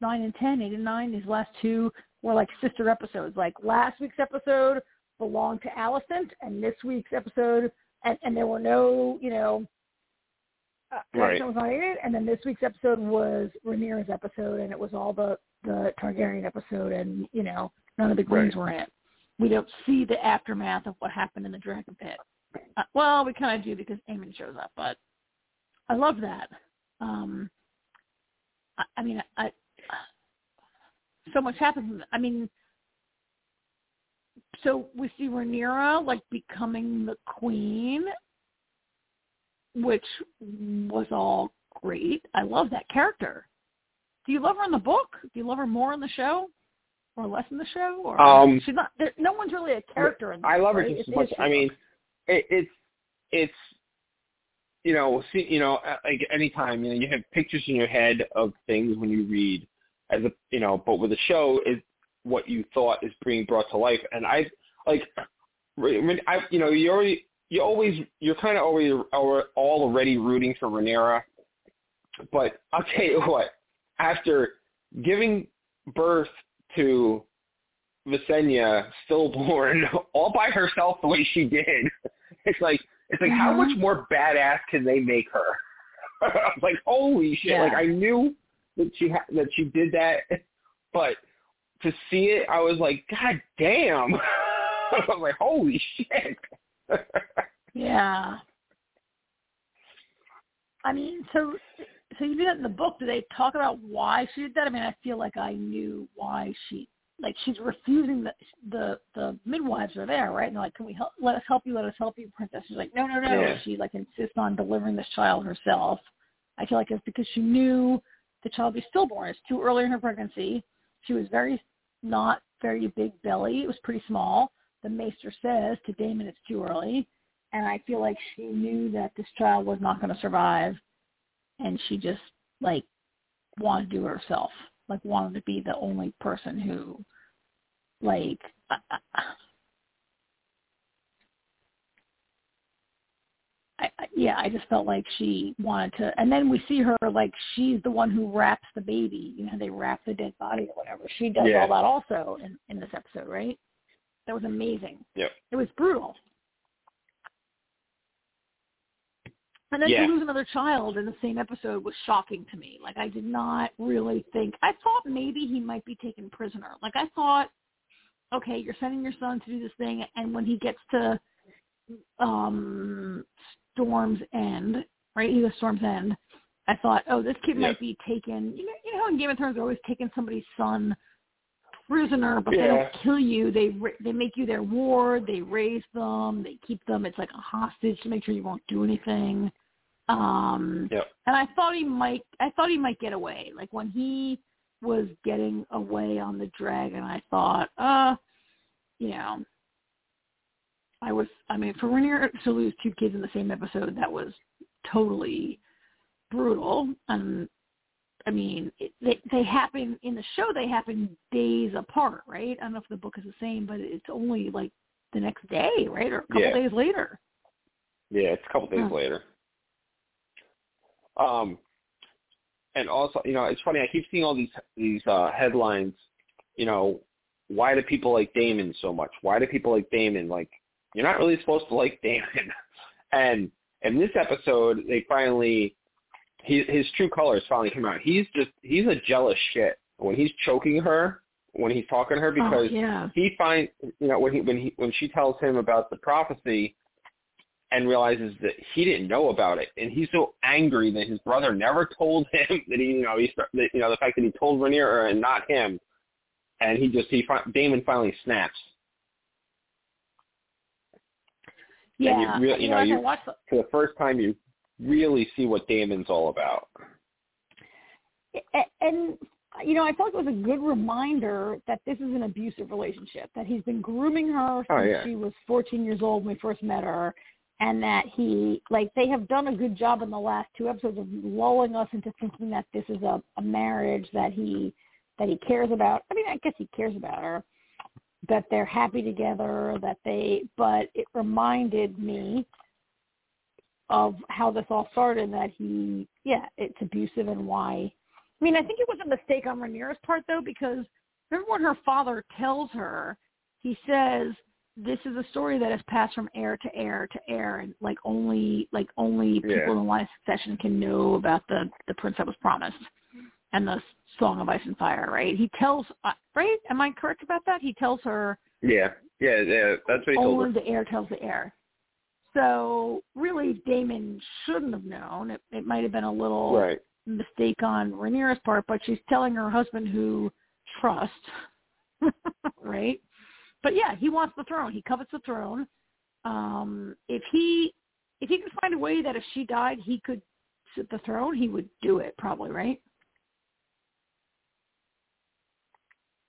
nine and ten, eight and nine, these last two were like sister episodes. Like last week's episode belonged to Alicent and this week's episode and, and there were no, you know uh, Right. Was not in it, and then this week's episode was Rhaenyra's episode, and it was all the the Targaryen episode, and you know none of the Greens Right. were in it we don't see the aftermath of what happened in the dragon pit. Uh, well, we kind of do because Aemond shows up, but I love that. Um, I, I mean, I, so much happens. I mean, so we see Rhaenyra like becoming the queen, which was all great. I love that character. Do you love her in the book? Do you love her more in the show? or less in the show? Or Um, she's not. There, no one's really a character in. This, I love her right? just as much. I mean, it, it's it's you know, see, you know, like anytime you know you have pictures in your head of things when you read, as a you know, but with a show is what you thought is being brought to life, and I like, when I you know you already you always you're kind of always al- already rooting for Rhaenyra, but I'll tell you what, after giving birth to Visenya stillborn *laughs* all by herself the way she did. *laughs* It's like it's like how Mhm. much more badass can they make her? *laughs* I was like, holy shit! Yeah. Like I knew that she ha- that she did that, but to see it, I was like, God damn! *laughs* I was like, holy shit! *laughs* Yeah. I mean, so so you did that in the book. Do they talk about why she did that? I mean, I feel like I knew why she like she's refusing the the the midwives are there, right? And they're like, can we help? Let us help you. Let us help you, princess. She's like, no, no, no. Yeah. She like insists on delivering this child herself. I feel like it's because she knew the child was stillborn. It's too early in her pregnancy. She was very not very big belly. It was pretty small. The maester says to Daemon, it's too early and I feel like she knew that this child was not going to survive, and she just like wanted to do it herself, like wanted to be the only person who, like, I, I, I, yeah, I just felt like she wanted to, and then we see her like she's the one who wraps the baby. You know, they wrap the dead body or whatever. She does Yeah. all that also in in this episode, right? That was amazing. Yeah, It was brutal. And then Yeah. to lose another child in the same episode was shocking to me. Like I did not really think. I thought maybe he might be taken prisoner. Like I thought, okay, you're sending your son to do this thing, and when he gets to um Storm's End, right? He was Storm's End. I thought, oh, this kid Yeah. might be taken. You know, you know, how in Game of Thrones, they're always taking somebody's son prisoner, but they don't kill you. They they make you their ward. They raise them. They keep them. It's like a hostage to make sure you won't do anything. Um, Yep. and I thought he might. I thought he might get away. Like when he was getting away on the dragon, I thought, uh, you know, I was. I mean, for Rhaenyra to lose two kids in the same episode, that was totally brutal. And I mean, it, they they happen in the show. They happen days apart, right? I don't know if the book is the same, but it's only like the next day, right, or a couple Yeah. days later. Yeah, it's a couple days later. Um, and also, you know, it's funny. I keep seeing all these these uh, headlines. You know, why do people like Daemon so much? Why do people like Daemon? Like, you're not really supposed to like Daemon. *laughs* and in this episode, they finally he, his true colors finally come out. He's just he's a jealous shit when he's choking her when he's talking to her Oh, because yeah. he finds you know when he when he when she tells him about the prophecy and realizes that he didn't know about it and he's so angry that his brother never told him *laughs* that he you know he that, you know the fact that he told Rhaenyra and not him and he just he Daemon finally snaps Yeah. and you really- you know, you- for the first time you really see what Daemon's all about and you know, I felt it was a good reminder that this is an abusive relationship. That he's been grooming her oh, since Oh, yeah. she was 14 years old when we first met her, and that he like they have done a good job in the last two episodes of lulling us into thinking that this is a, a marriage that he that he cares about. I mean, I guess he cares about her. That they're happy together. That they, but it reminded me of how this all started. and That he, yeah, it's abusive and why I mean, I think it was a mistake on Rhaenyra's part though, because remember when her father tells her, he says, "This is a story that has passed from heir to heir to heir, and like only like only people Yeah. in the line of succession can know about the the prince that was promised and the Song of Ice and Fire." Right? He tells, uh, right? Am I correct about that? He tells her yeah yeah yeah that's what he told only her the heir tells the heir. So really, Daemon shouldn't have known. It, it might have been a little right mistake on Rhaenyra's part, but she's telling her husband who trusts, *laughs* right? But yeah, he wants the throne. He covets the throne. Um, if he if he could find a way that if she died, he could sit the throne, he would do it probably, right?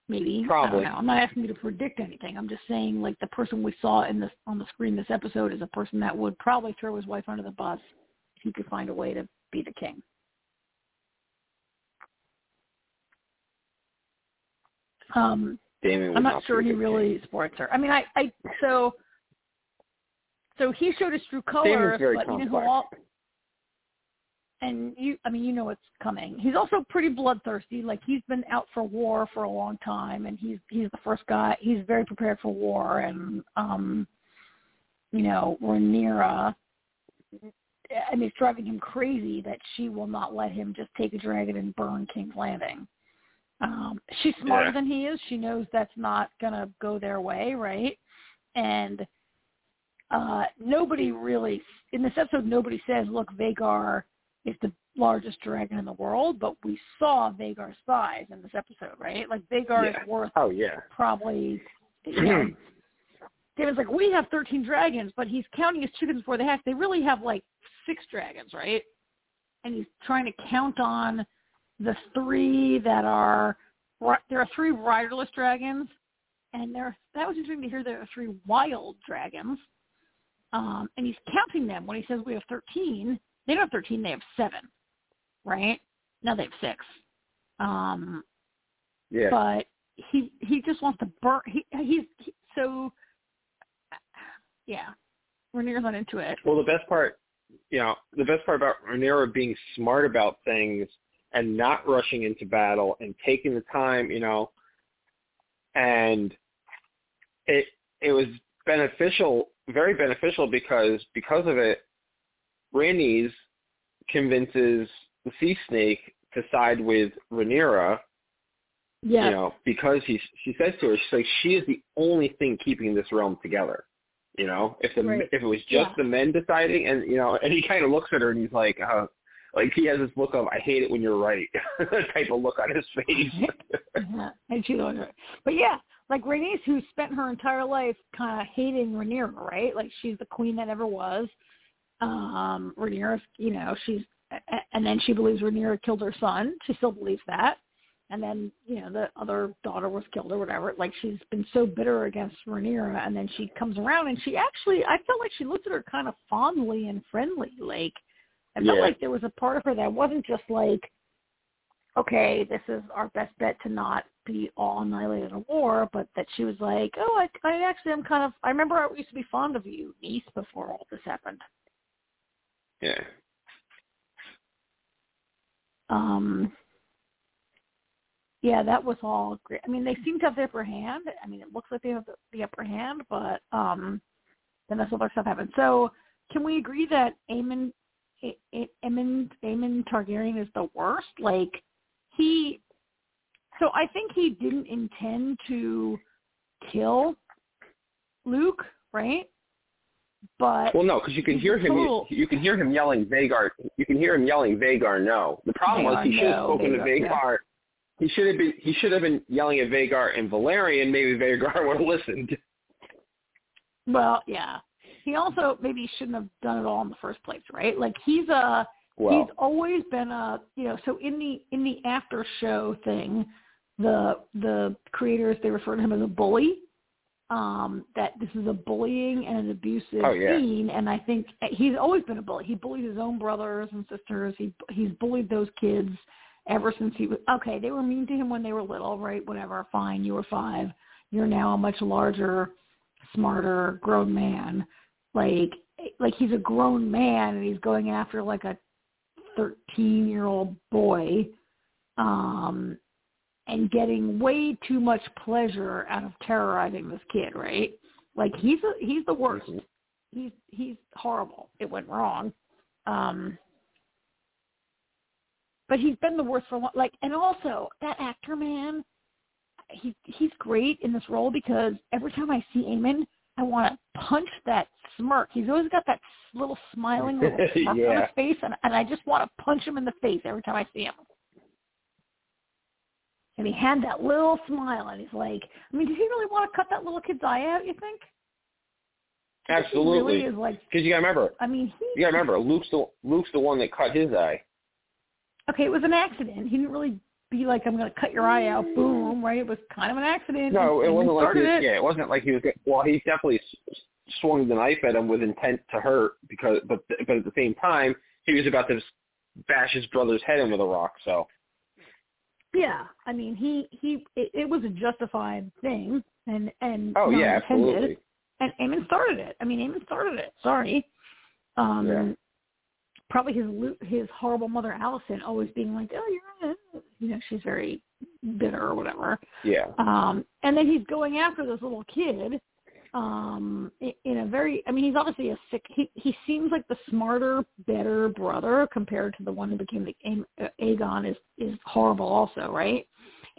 Maybe. I Probably. don't know. I'm not asking you to predict anything. I'm just saying like the person we saw in this on the screen this episode is a person that would probably throw his wife under the bus if he could find a way to be the king. Um, I'm not be sure he really king. supports her. I mean, I, I so so he showed his true colors, but you know who all and you I mean you know what's coming. He's also pretty bloodthirsty. Like he's been out for war for a long time and he's he's the first guy he's very prepared for war and um you know, Rhaenyra I mean it's driving him crazy that she will not let him just take a dragon and burn King's Landing. Um she's smarter Yeah. than he is. She knows that's not gonna go their way, right? And uh nobody really in this episode nobody says, look, Vhagar is the largest dragon in the world, but we saw Vhagar's size in this episode, right? Like Vagar Yeah. is worth oh yeah probably you *clears throat* know David's like, We have thirteen dragons, but he's counting his chickens before they hatch. They really have like six dragons, right? And he's trying to count on the three that are there are three riderless dragons and there that was interesting to hear there are three wild dragons. Um, and he's counting them when he says we have 13. They don't have 13, they have seven, right? Now they have six. Um, yeah but he he just wants to burn. He he's he, so yeah. Rhaenyra's not into it. Well, the best part, you know, the best part about Rhaenyra being smart about things and not rushing into battle and taking the time, you know, and it it was beneficial, very beneficial because because of it, Rhaenys convinces the sea snake to side with Rhaenyra, Yeah. you know, because he she says to her, she's like, she is the only thing keeping this realm together. You know, if the Right. if it was just Yeah. the men deciding, and you know, and he kind of looks at her and he's like, uh, like he has this look of I hate it when you're right *laughs* type of look on his face. *laughs* Yeah, and she loves her. But yeah, like Rhaenys, who spent her entire life kind of hating Rhaenyra, right? Like she's the queen that never was. Um, Rhaenyra's, you know, she's, and then she believes Rhaenyra killed her son. She still believes that. And then, you know, the other daughter was killed or whatever. Like she's been so bitter against Rhaenyra, and then she comes around and she actually, I felt like she looked at her kind of fondly and friendly. Like I felt Yeah. like there was a part of her that wasn't just like, okay, this is our best bet to not be all annihilated in a war, but that she was like, oh, I, I actually am kind of, I remember I used to be fond of you, niece, before all this happened. Yeah. Um, yeah, that was all great. I mean, they seem to have the upper hand. I mean, it looks like they have the, the upper hand, but um, then this other stuff happened. So, can we agree that Aemond, Aemond, Aemond Targaryen is the worst? Like, he. So I think he didn't intend to kill Luke, right? But well, no, because you can hear him. You, you can hear him yelling Vhagar. You can hear him yelling Vhagar. No, the problem was Vhagar, he should have no, spoken to Vhagar, yeah. Vhagar. He should have been. He should have been yelling at Vhagar and Valyrian. Maybe Vhagar *laughs* would have listened. Well, yeah. He also maybe shouldn't have done it all in the first place, right? Like he's a Well, he's always been a you know so in the in the after show thing the the creators they refer to him as a bully um that this is a bullying and an abusive Oh, yeah. scene and i think he's always been a bully. He bullied his own brothers and sisters. He he's bullied those kids ever since he was okay they were mean to him when they were little right? Whatever fine you were five. You're now a much larger smarter grown man. Like like he's a grown man and he's going after like a 13 year old boy. Um and getting way too much pleasure out of terrorizing this kid right? Like he's a, he's the worst. Mhm. he's he's horrible. It went wrong. Um but he's been the worst for long like and also that actor man he he's great in this role because every time i see Aemond, i want to punch that smirk. He's always got that little smiling little *laughs* smirk on his face and and i just want to punch him in the face every time i see him and he had that little smile and he's like i mean did he really want to cut that little kid's eye out you think He absolutely. really is like Because you got to remember, i mean he you got to remember, Luke's the Luke's the one that cut his eye. okay, it was an accident. He didn't really be like, I'm going to cut your eye out, boom, right? It was kind of an accident. No, it wasn't like he was, it. yeah, it wasn't like he was. Well, he definitely swung the knife at him with intent to hurt because, but but at the same time, he was about to bash his brother's head in with a rock. So Yeah, I mean, he he, it, it was a justified thing, and and oh yeah, intended. absolutely. And Aemond started it. I mean, Aemond started it. Sorry. Um, Yeah. Probably his his horrible mother Alicent always being like, oh, you're, uh," you know, she's very bitter or whatever. Yeah, Um, and then he's going after this little kid um, in a very, I mean, he's obviously a sick, he, he seems like the smarter, better brother compared to the one who became the uh, Aegon is, is horrible also, right?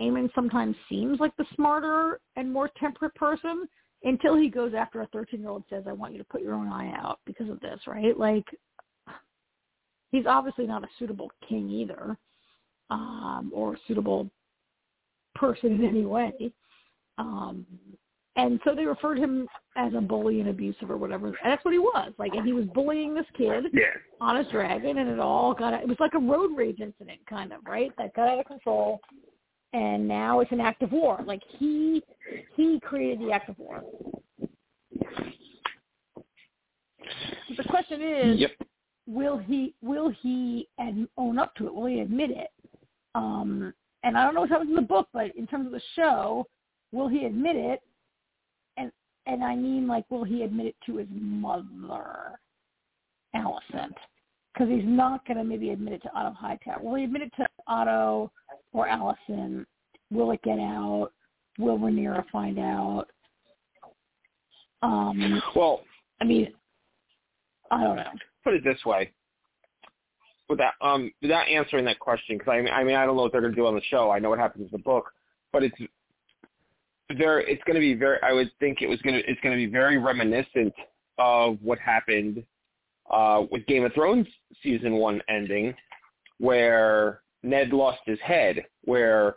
Aemond sometimes seems like the smarter and more temperate person until he goes after a 13-year-old says, I want you to put your own eye out because of this, right? Like, he's obviously not a suitable king either um, or a suitable person in any way. Um, and so they referred him as a bully and abusive or whatever. And that's what he was. Like, and he was bullying this kid yeah, on his dragon, and it all got, it was like a road rage incident kind of, right? That got out of control. And now it's an act of war. Like he, he created the act of war. The question is, yep. will he will he and own up to it? Will he admit it? Um, and I don't know what happens in the book, but in terms of the show, will he admit it? And I mean, like, will he admit it to his mother, Alicent? Because he's not going to maybe admit it to Otto Hightower. Will he admit it to Otto or Alicent? Will it get out? Will Rhaenyra find out? Um, Well, I mean, I don't know. put it this way. Without um without answering that question, because I mean I mean I don't know what they're going to do on the show. I know what happens in the book, but it's there. It's going to be very. I would think it was going to. It's going to be very reminiscent of what happened uh, with Game of Thrones season one ending, where Ned lost his head, where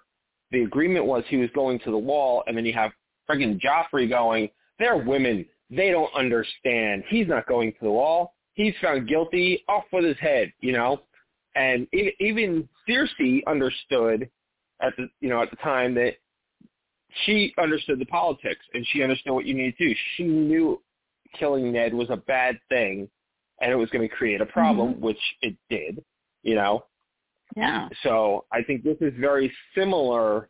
the agreement was he was going to the wall, and then you have friggin' Joffrey going, they're women. They don't understand. He's not going to the wall. He's found guilty. Off with his head, you know. And even, even Cersei understood at the you know at the time that she understood the politics and she understood what you needed to do. She knew killing Ned was a bad thing and it was going to create a problem, which it did, you know. Yeah. So I think this is very similar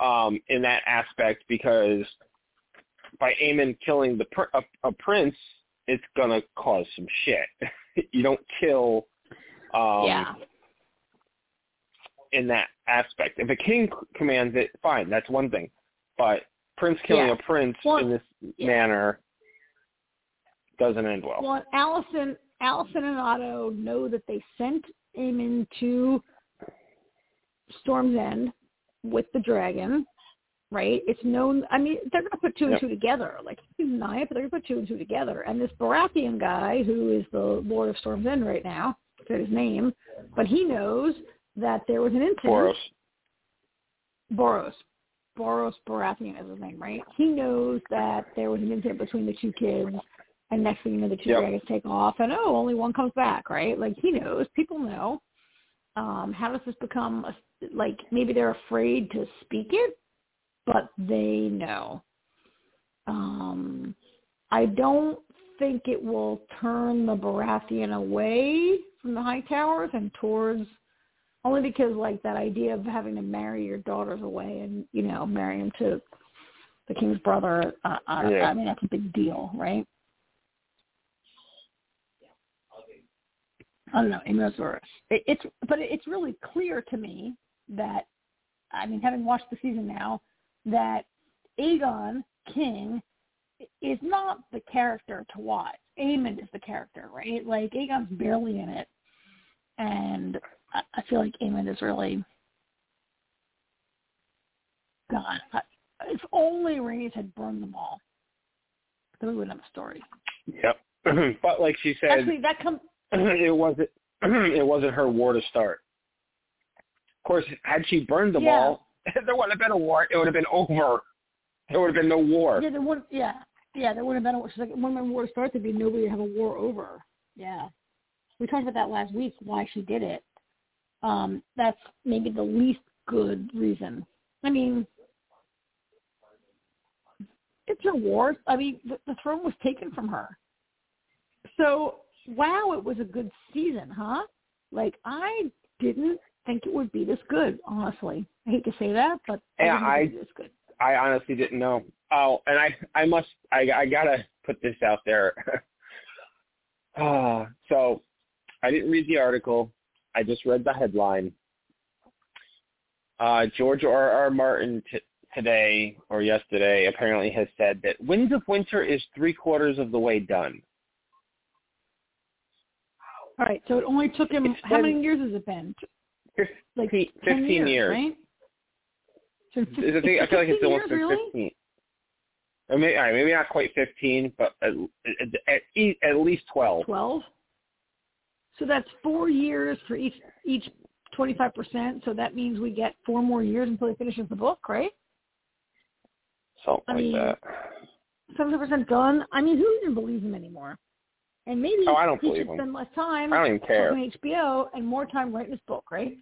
um, in that aspect because by Aemond killing the pr- a, a prince, it's gonna cause some shit. *laughs* you don't kill, um, yeah. In that aspect. If a king commands it, fine, that's one thing. But prince killing Yeah. a prince Well, in this yeah. manner doesn't end well. Well, Alicent, Alicent and Otto know that they sent Aemond to Storm's End with the dragon, right? It's known. I mean, they're going to put two and Yep. two together. Like he's it, but they're going to put two and two together. And this Baratheon guy, who is the Lord of Storm's End right now, I forget his name, but he knows that there was an incident. Borros. Borros. Borros Baratheon is his name, right? He knows that there was an incident between the two kids, and next thing you know, the two Yep. dragons take off, and oh, only one comes back, right? Like he knows, people know. Um, how does this become a, like maybe they're afraid to speak it, but they know. Um, I don't think it will turn the Baratheon away from the Hightowers and towards only because like that idea of having to marry your daughters away and you know marry them to the king's brother uh, I, Yeah. I mean that's a big deal right? I don't know Amos it, it's but it's really clear to me that i mean having watched the season now that aegon king is not the character to watch. Aemond is the character right? Like aegon's barely in it. And I, I feel like Aemond is really God. I, if only Rhaenys had burned them all, then we wouldn't have a story. Yep. *clears throat* but like she said, Actually, that comes. *clears throat* it wasn't *clears throat* it wasn't her war to start. Of course, had she burned them Yeah. all, *laughs* there wouldn't have been a war. It would have been over. There would have been no war. Yeah, there would. Yeah, yeah, there would have been. A, she's like, when my war starts, there'd be nobody to have a war over. Yeah, we talked about that last week. Why she did it. Um, that's maybe the least good reason. I mean, it's a war. I mean, the, the throne was taken from her. So, wow, it was a good season, huh? Like, I didn't think it would be this good, honestly. I hate to say that, but I Yeah, didn't I- would this good. I honestly didn't know. Oh, and I I must I I gotta put this out there. *laughs* Ah, so I didn't read the article. I just read the headline. Uh, George R. R. Martin t- today or yesterday apparently has said that Winds of Winter is three quarters of the way done. All right, so it only took him. It's how been- many years has it been? Like 15 15 years, years. right? So Is it- I I feel like it's 15 almost years, been really? 15. Or maybe, all right, maybe not quite 15, but at, at, at, at least 12. Twelve. So that's four years for each each twenty five percent. So that means we get four more years until he finishes the book, right? Something I like mean, that. Seventy percent done. I mean, who even believes him anymore? And maybe Oh, I don't he should him. spend less time I don't even care. on HBO and more time writing his book, right?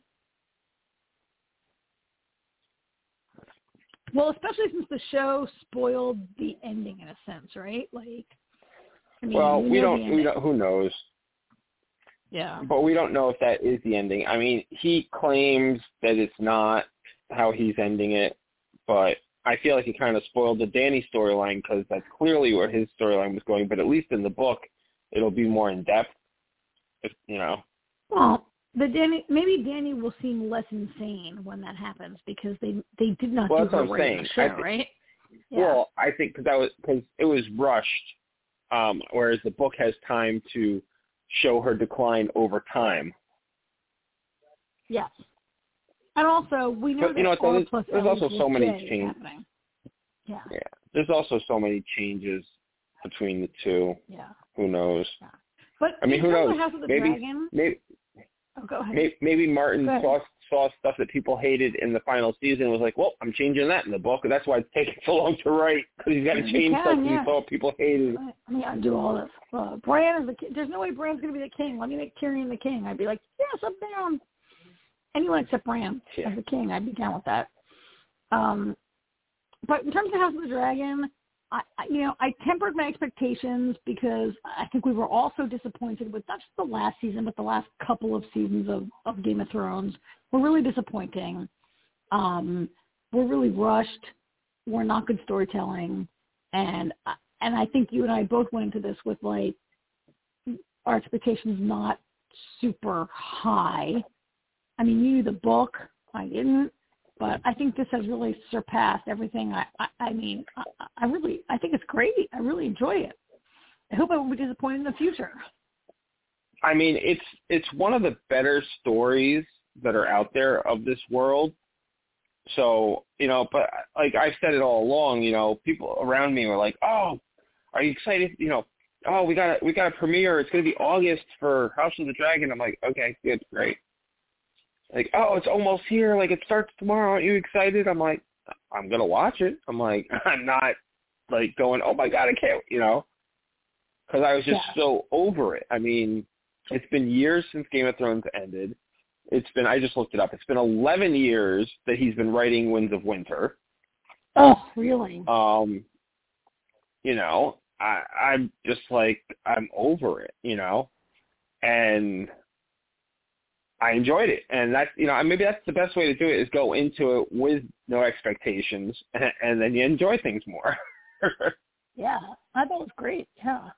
Well, especially since the show spoiled the ending in a sense, right? Like, I mean, well, we, we don't. We don't. Who knows? Yeah. But we don't know if that is the ending. I mean, he claims that it's not how he's ending it, but I feel like he kind of spoiled the Danny storyline because that's clearly where his storyline was going. But at least in the book, it'll be more in depth. If, you know. Well, the Danny maybe Danny will seem less insane when that happens because they they did not Well, do her right in the show, right? Yeah. Well, I think because that was because it was rushed, um, whereas the book has time to show her decline over time. yes. And also, we know that you know there's- there's also so many J is change- happening. Yeah. Yeah. There's also so many changes between the two. Yeah. Who knows? But I mean, who knows? of House of the Maybe- Maybe oh, go ahead. maybe, Martin ahead. Saw stuff that people hated in the final season was like, well, I'm changing that in the book. That's why it's taking so long to write because he's got to change can, stuff 'cause yeah. he saw people hated. I I mean, I do all this. Uh, Bran is the king. There's no way Bran's going to be the king. Let me make Tyrion the king. I'd be like, yes, I'm down. Anyone except Bran Yeah. as the king, I'd be down with that. Um, but in terms of House of the Dragon, I, you know I tempered my expectations because I think we were all so disappointed with not just the last season, but the last couple of seasons of, of Game of Thrones. Were really disappointing. Um, we're really rushed. We're not good storytelling, and and I think you and I both went into this with like our expectations not super high. I mean, you the book I didn't. But I think this has really surpassed everything. I, I, I mean, I, I really, I think it's great. I really enjoy it. I hope I won't be disappointed in the future. I mean, it's it's one of the better stories that are out there of this world. So you know, but like I've said it all along, you know, people around me were like, "Oh, are you excited?" You know, "Oh, we got a we got a premiere. It's going to be August for House of the Dragon." I'm like, "Okay, good, great." Like, oh, it's almost here. Like it starts tomorrow. Aren't you excited? I'm like, I'm gonna watch it. I'm like, *laughs* I'm not like going, oh my god, I can't, you know, because I was just yeah. so over it. I mean, it's been years since Game of Thrones ended. It's been, I just looked it up. It's been 11 years that he's been writing Winds of Winter. Oh, really? Um, you know, I, I'm just like, I'm over it, you know, and I enjoyed it, and that's you know maybe that's the best way to do it is go into it with no expectations, and, *laughs* and then you enjoy things more. *laughs* yeah, I thought it was great. Yeah,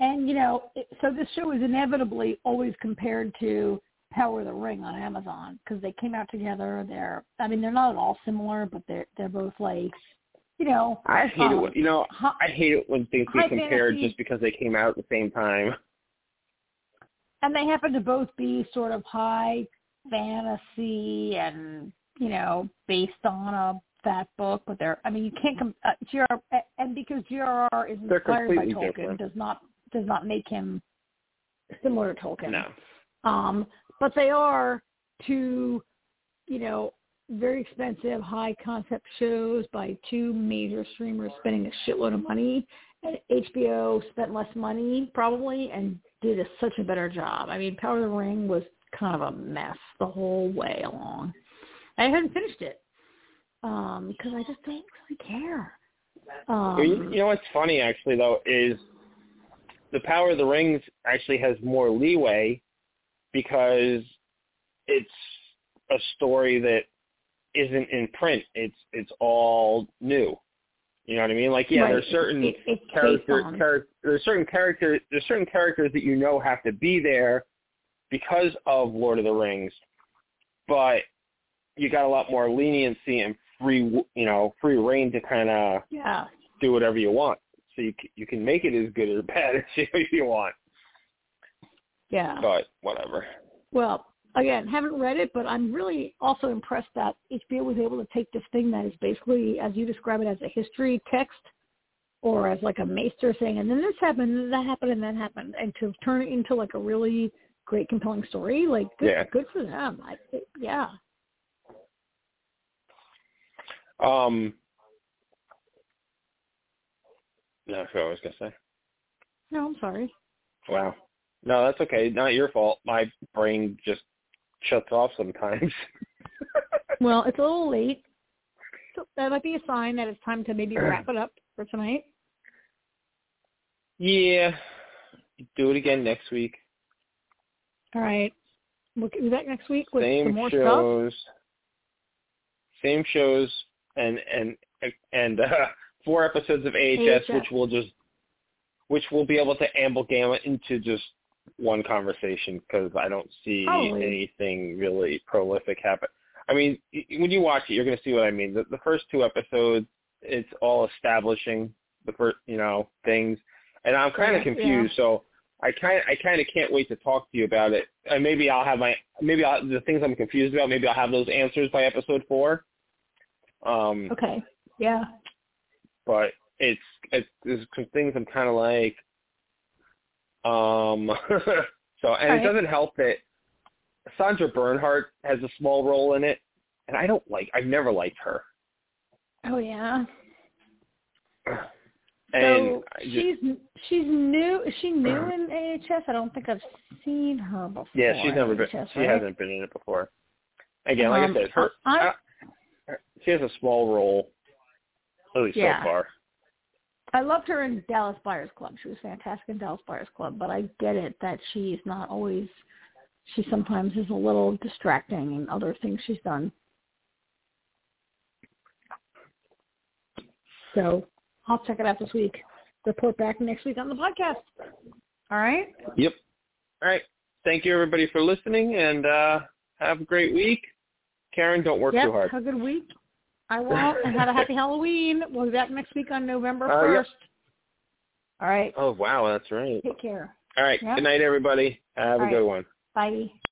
and you know, it, so this show is inevitably always compared to Power of the Ring on Amazon because they came out together. They're, I mean, they're not at all similar, but they're they're both like, you know. I hate um, it. When, you know, I hate it when things get compared fantasy, just because they came out at the same time and they happen to both be sort of high fantasy and you know based on a that book, but they're I mean you can't come uh, GR and because GRR is inspired by Tolkien different. does not does not make him similar to Tolkien. No. Um, but they are two, you know, very expensive, high concept shows by two major streamers spending a shitload of money. And HBO spent less money probably and did a, such a better job. I mean, Power of the Ring was kind of a mess the whole way along. I hadn't finished it um, because I just don't really care. Um, you, you know what's funny actually though is the Power of the Rings actually has more leeway because it's a story that isn't in print. It's it's all new. You know what I mean? Like, yeah, right. there's certain it, it, character, char- there's certain characters, there's certain characters that you know have to be there because of Lord of the Rings, but you got a lot more leniency and free, you know, free reign to kind of yeah. do whatever you want. So you you can make it as good or *laughs* bad as you want. Yeah. But whatever. Well, again, haven't read it, but I'm really also impressed that HBO was able to take this thing that is basically, as you describe it, as a history text or as like a maester thing, and then this happened, and that happened, and that happened, and to turn it into like a really great, compelling story. Like, good, yeah. good for them. I, it, yeah. Um. No, what I was gonna say. No, I'm sorry. Wow. No, that's okay. Not your fault. My brain just shuts off sometimes. *laughs* well, it's a little late. So that might be a sign that it's time to maybe wrap it up for tonight. Yeah. Do it again next week. All right. We'll be back next week with same some more shows, stuff. Same shows and and and uh, four episodes of AHS, AHS, which will just which we'll be able to amble gamut into just one conversation because I don't see anything really prolific happen. I mean, when you watch it, you're going to see what I mean. The, the first two episodes, it's all establishing the first, you know, things, and I'm kind of confused. Yeah. So I kind, I kind of can't wait to talk to you about it. And maybe I'll have my, maybe I'll, the things I'm confused about, maybe I'll have those answers by episode four. Um, okay. Yeah. But it's, it's there's some things I'm kind of like, um, *laughs* so, and right. it doesn't help that Sandra Bernhard has a small role in it, and I don't like. I've never liked her. Oh yeah. *sighs* And so just, she's she's new. Is she new in AHS? I don't think I've seen her before. Yeah, she's never been. AHS, she right? hasn't been in it before. Again, like um, I said, her I, she has a small role, at least Yeah. so far. I loved her in Dallas Buyers Club. She was fantastic in Dallas Buyers Club, but I get it that she's not always. She sometimes is a little distracting in other things she's done. So I'll check it out this week. Report back next week on the podcast. All right. Yep. All right. Thank you everybody for listening, and uh, have a great week. Karen, don't work yep, too hard. Have a good week. I won't. and have a happy Halloween. We'll be back next week on November Uh, yep. 1st. All right. Oh wow, that's right. Take care. All right. Yep. Good night, everybody. Have All a right. good one. Bye.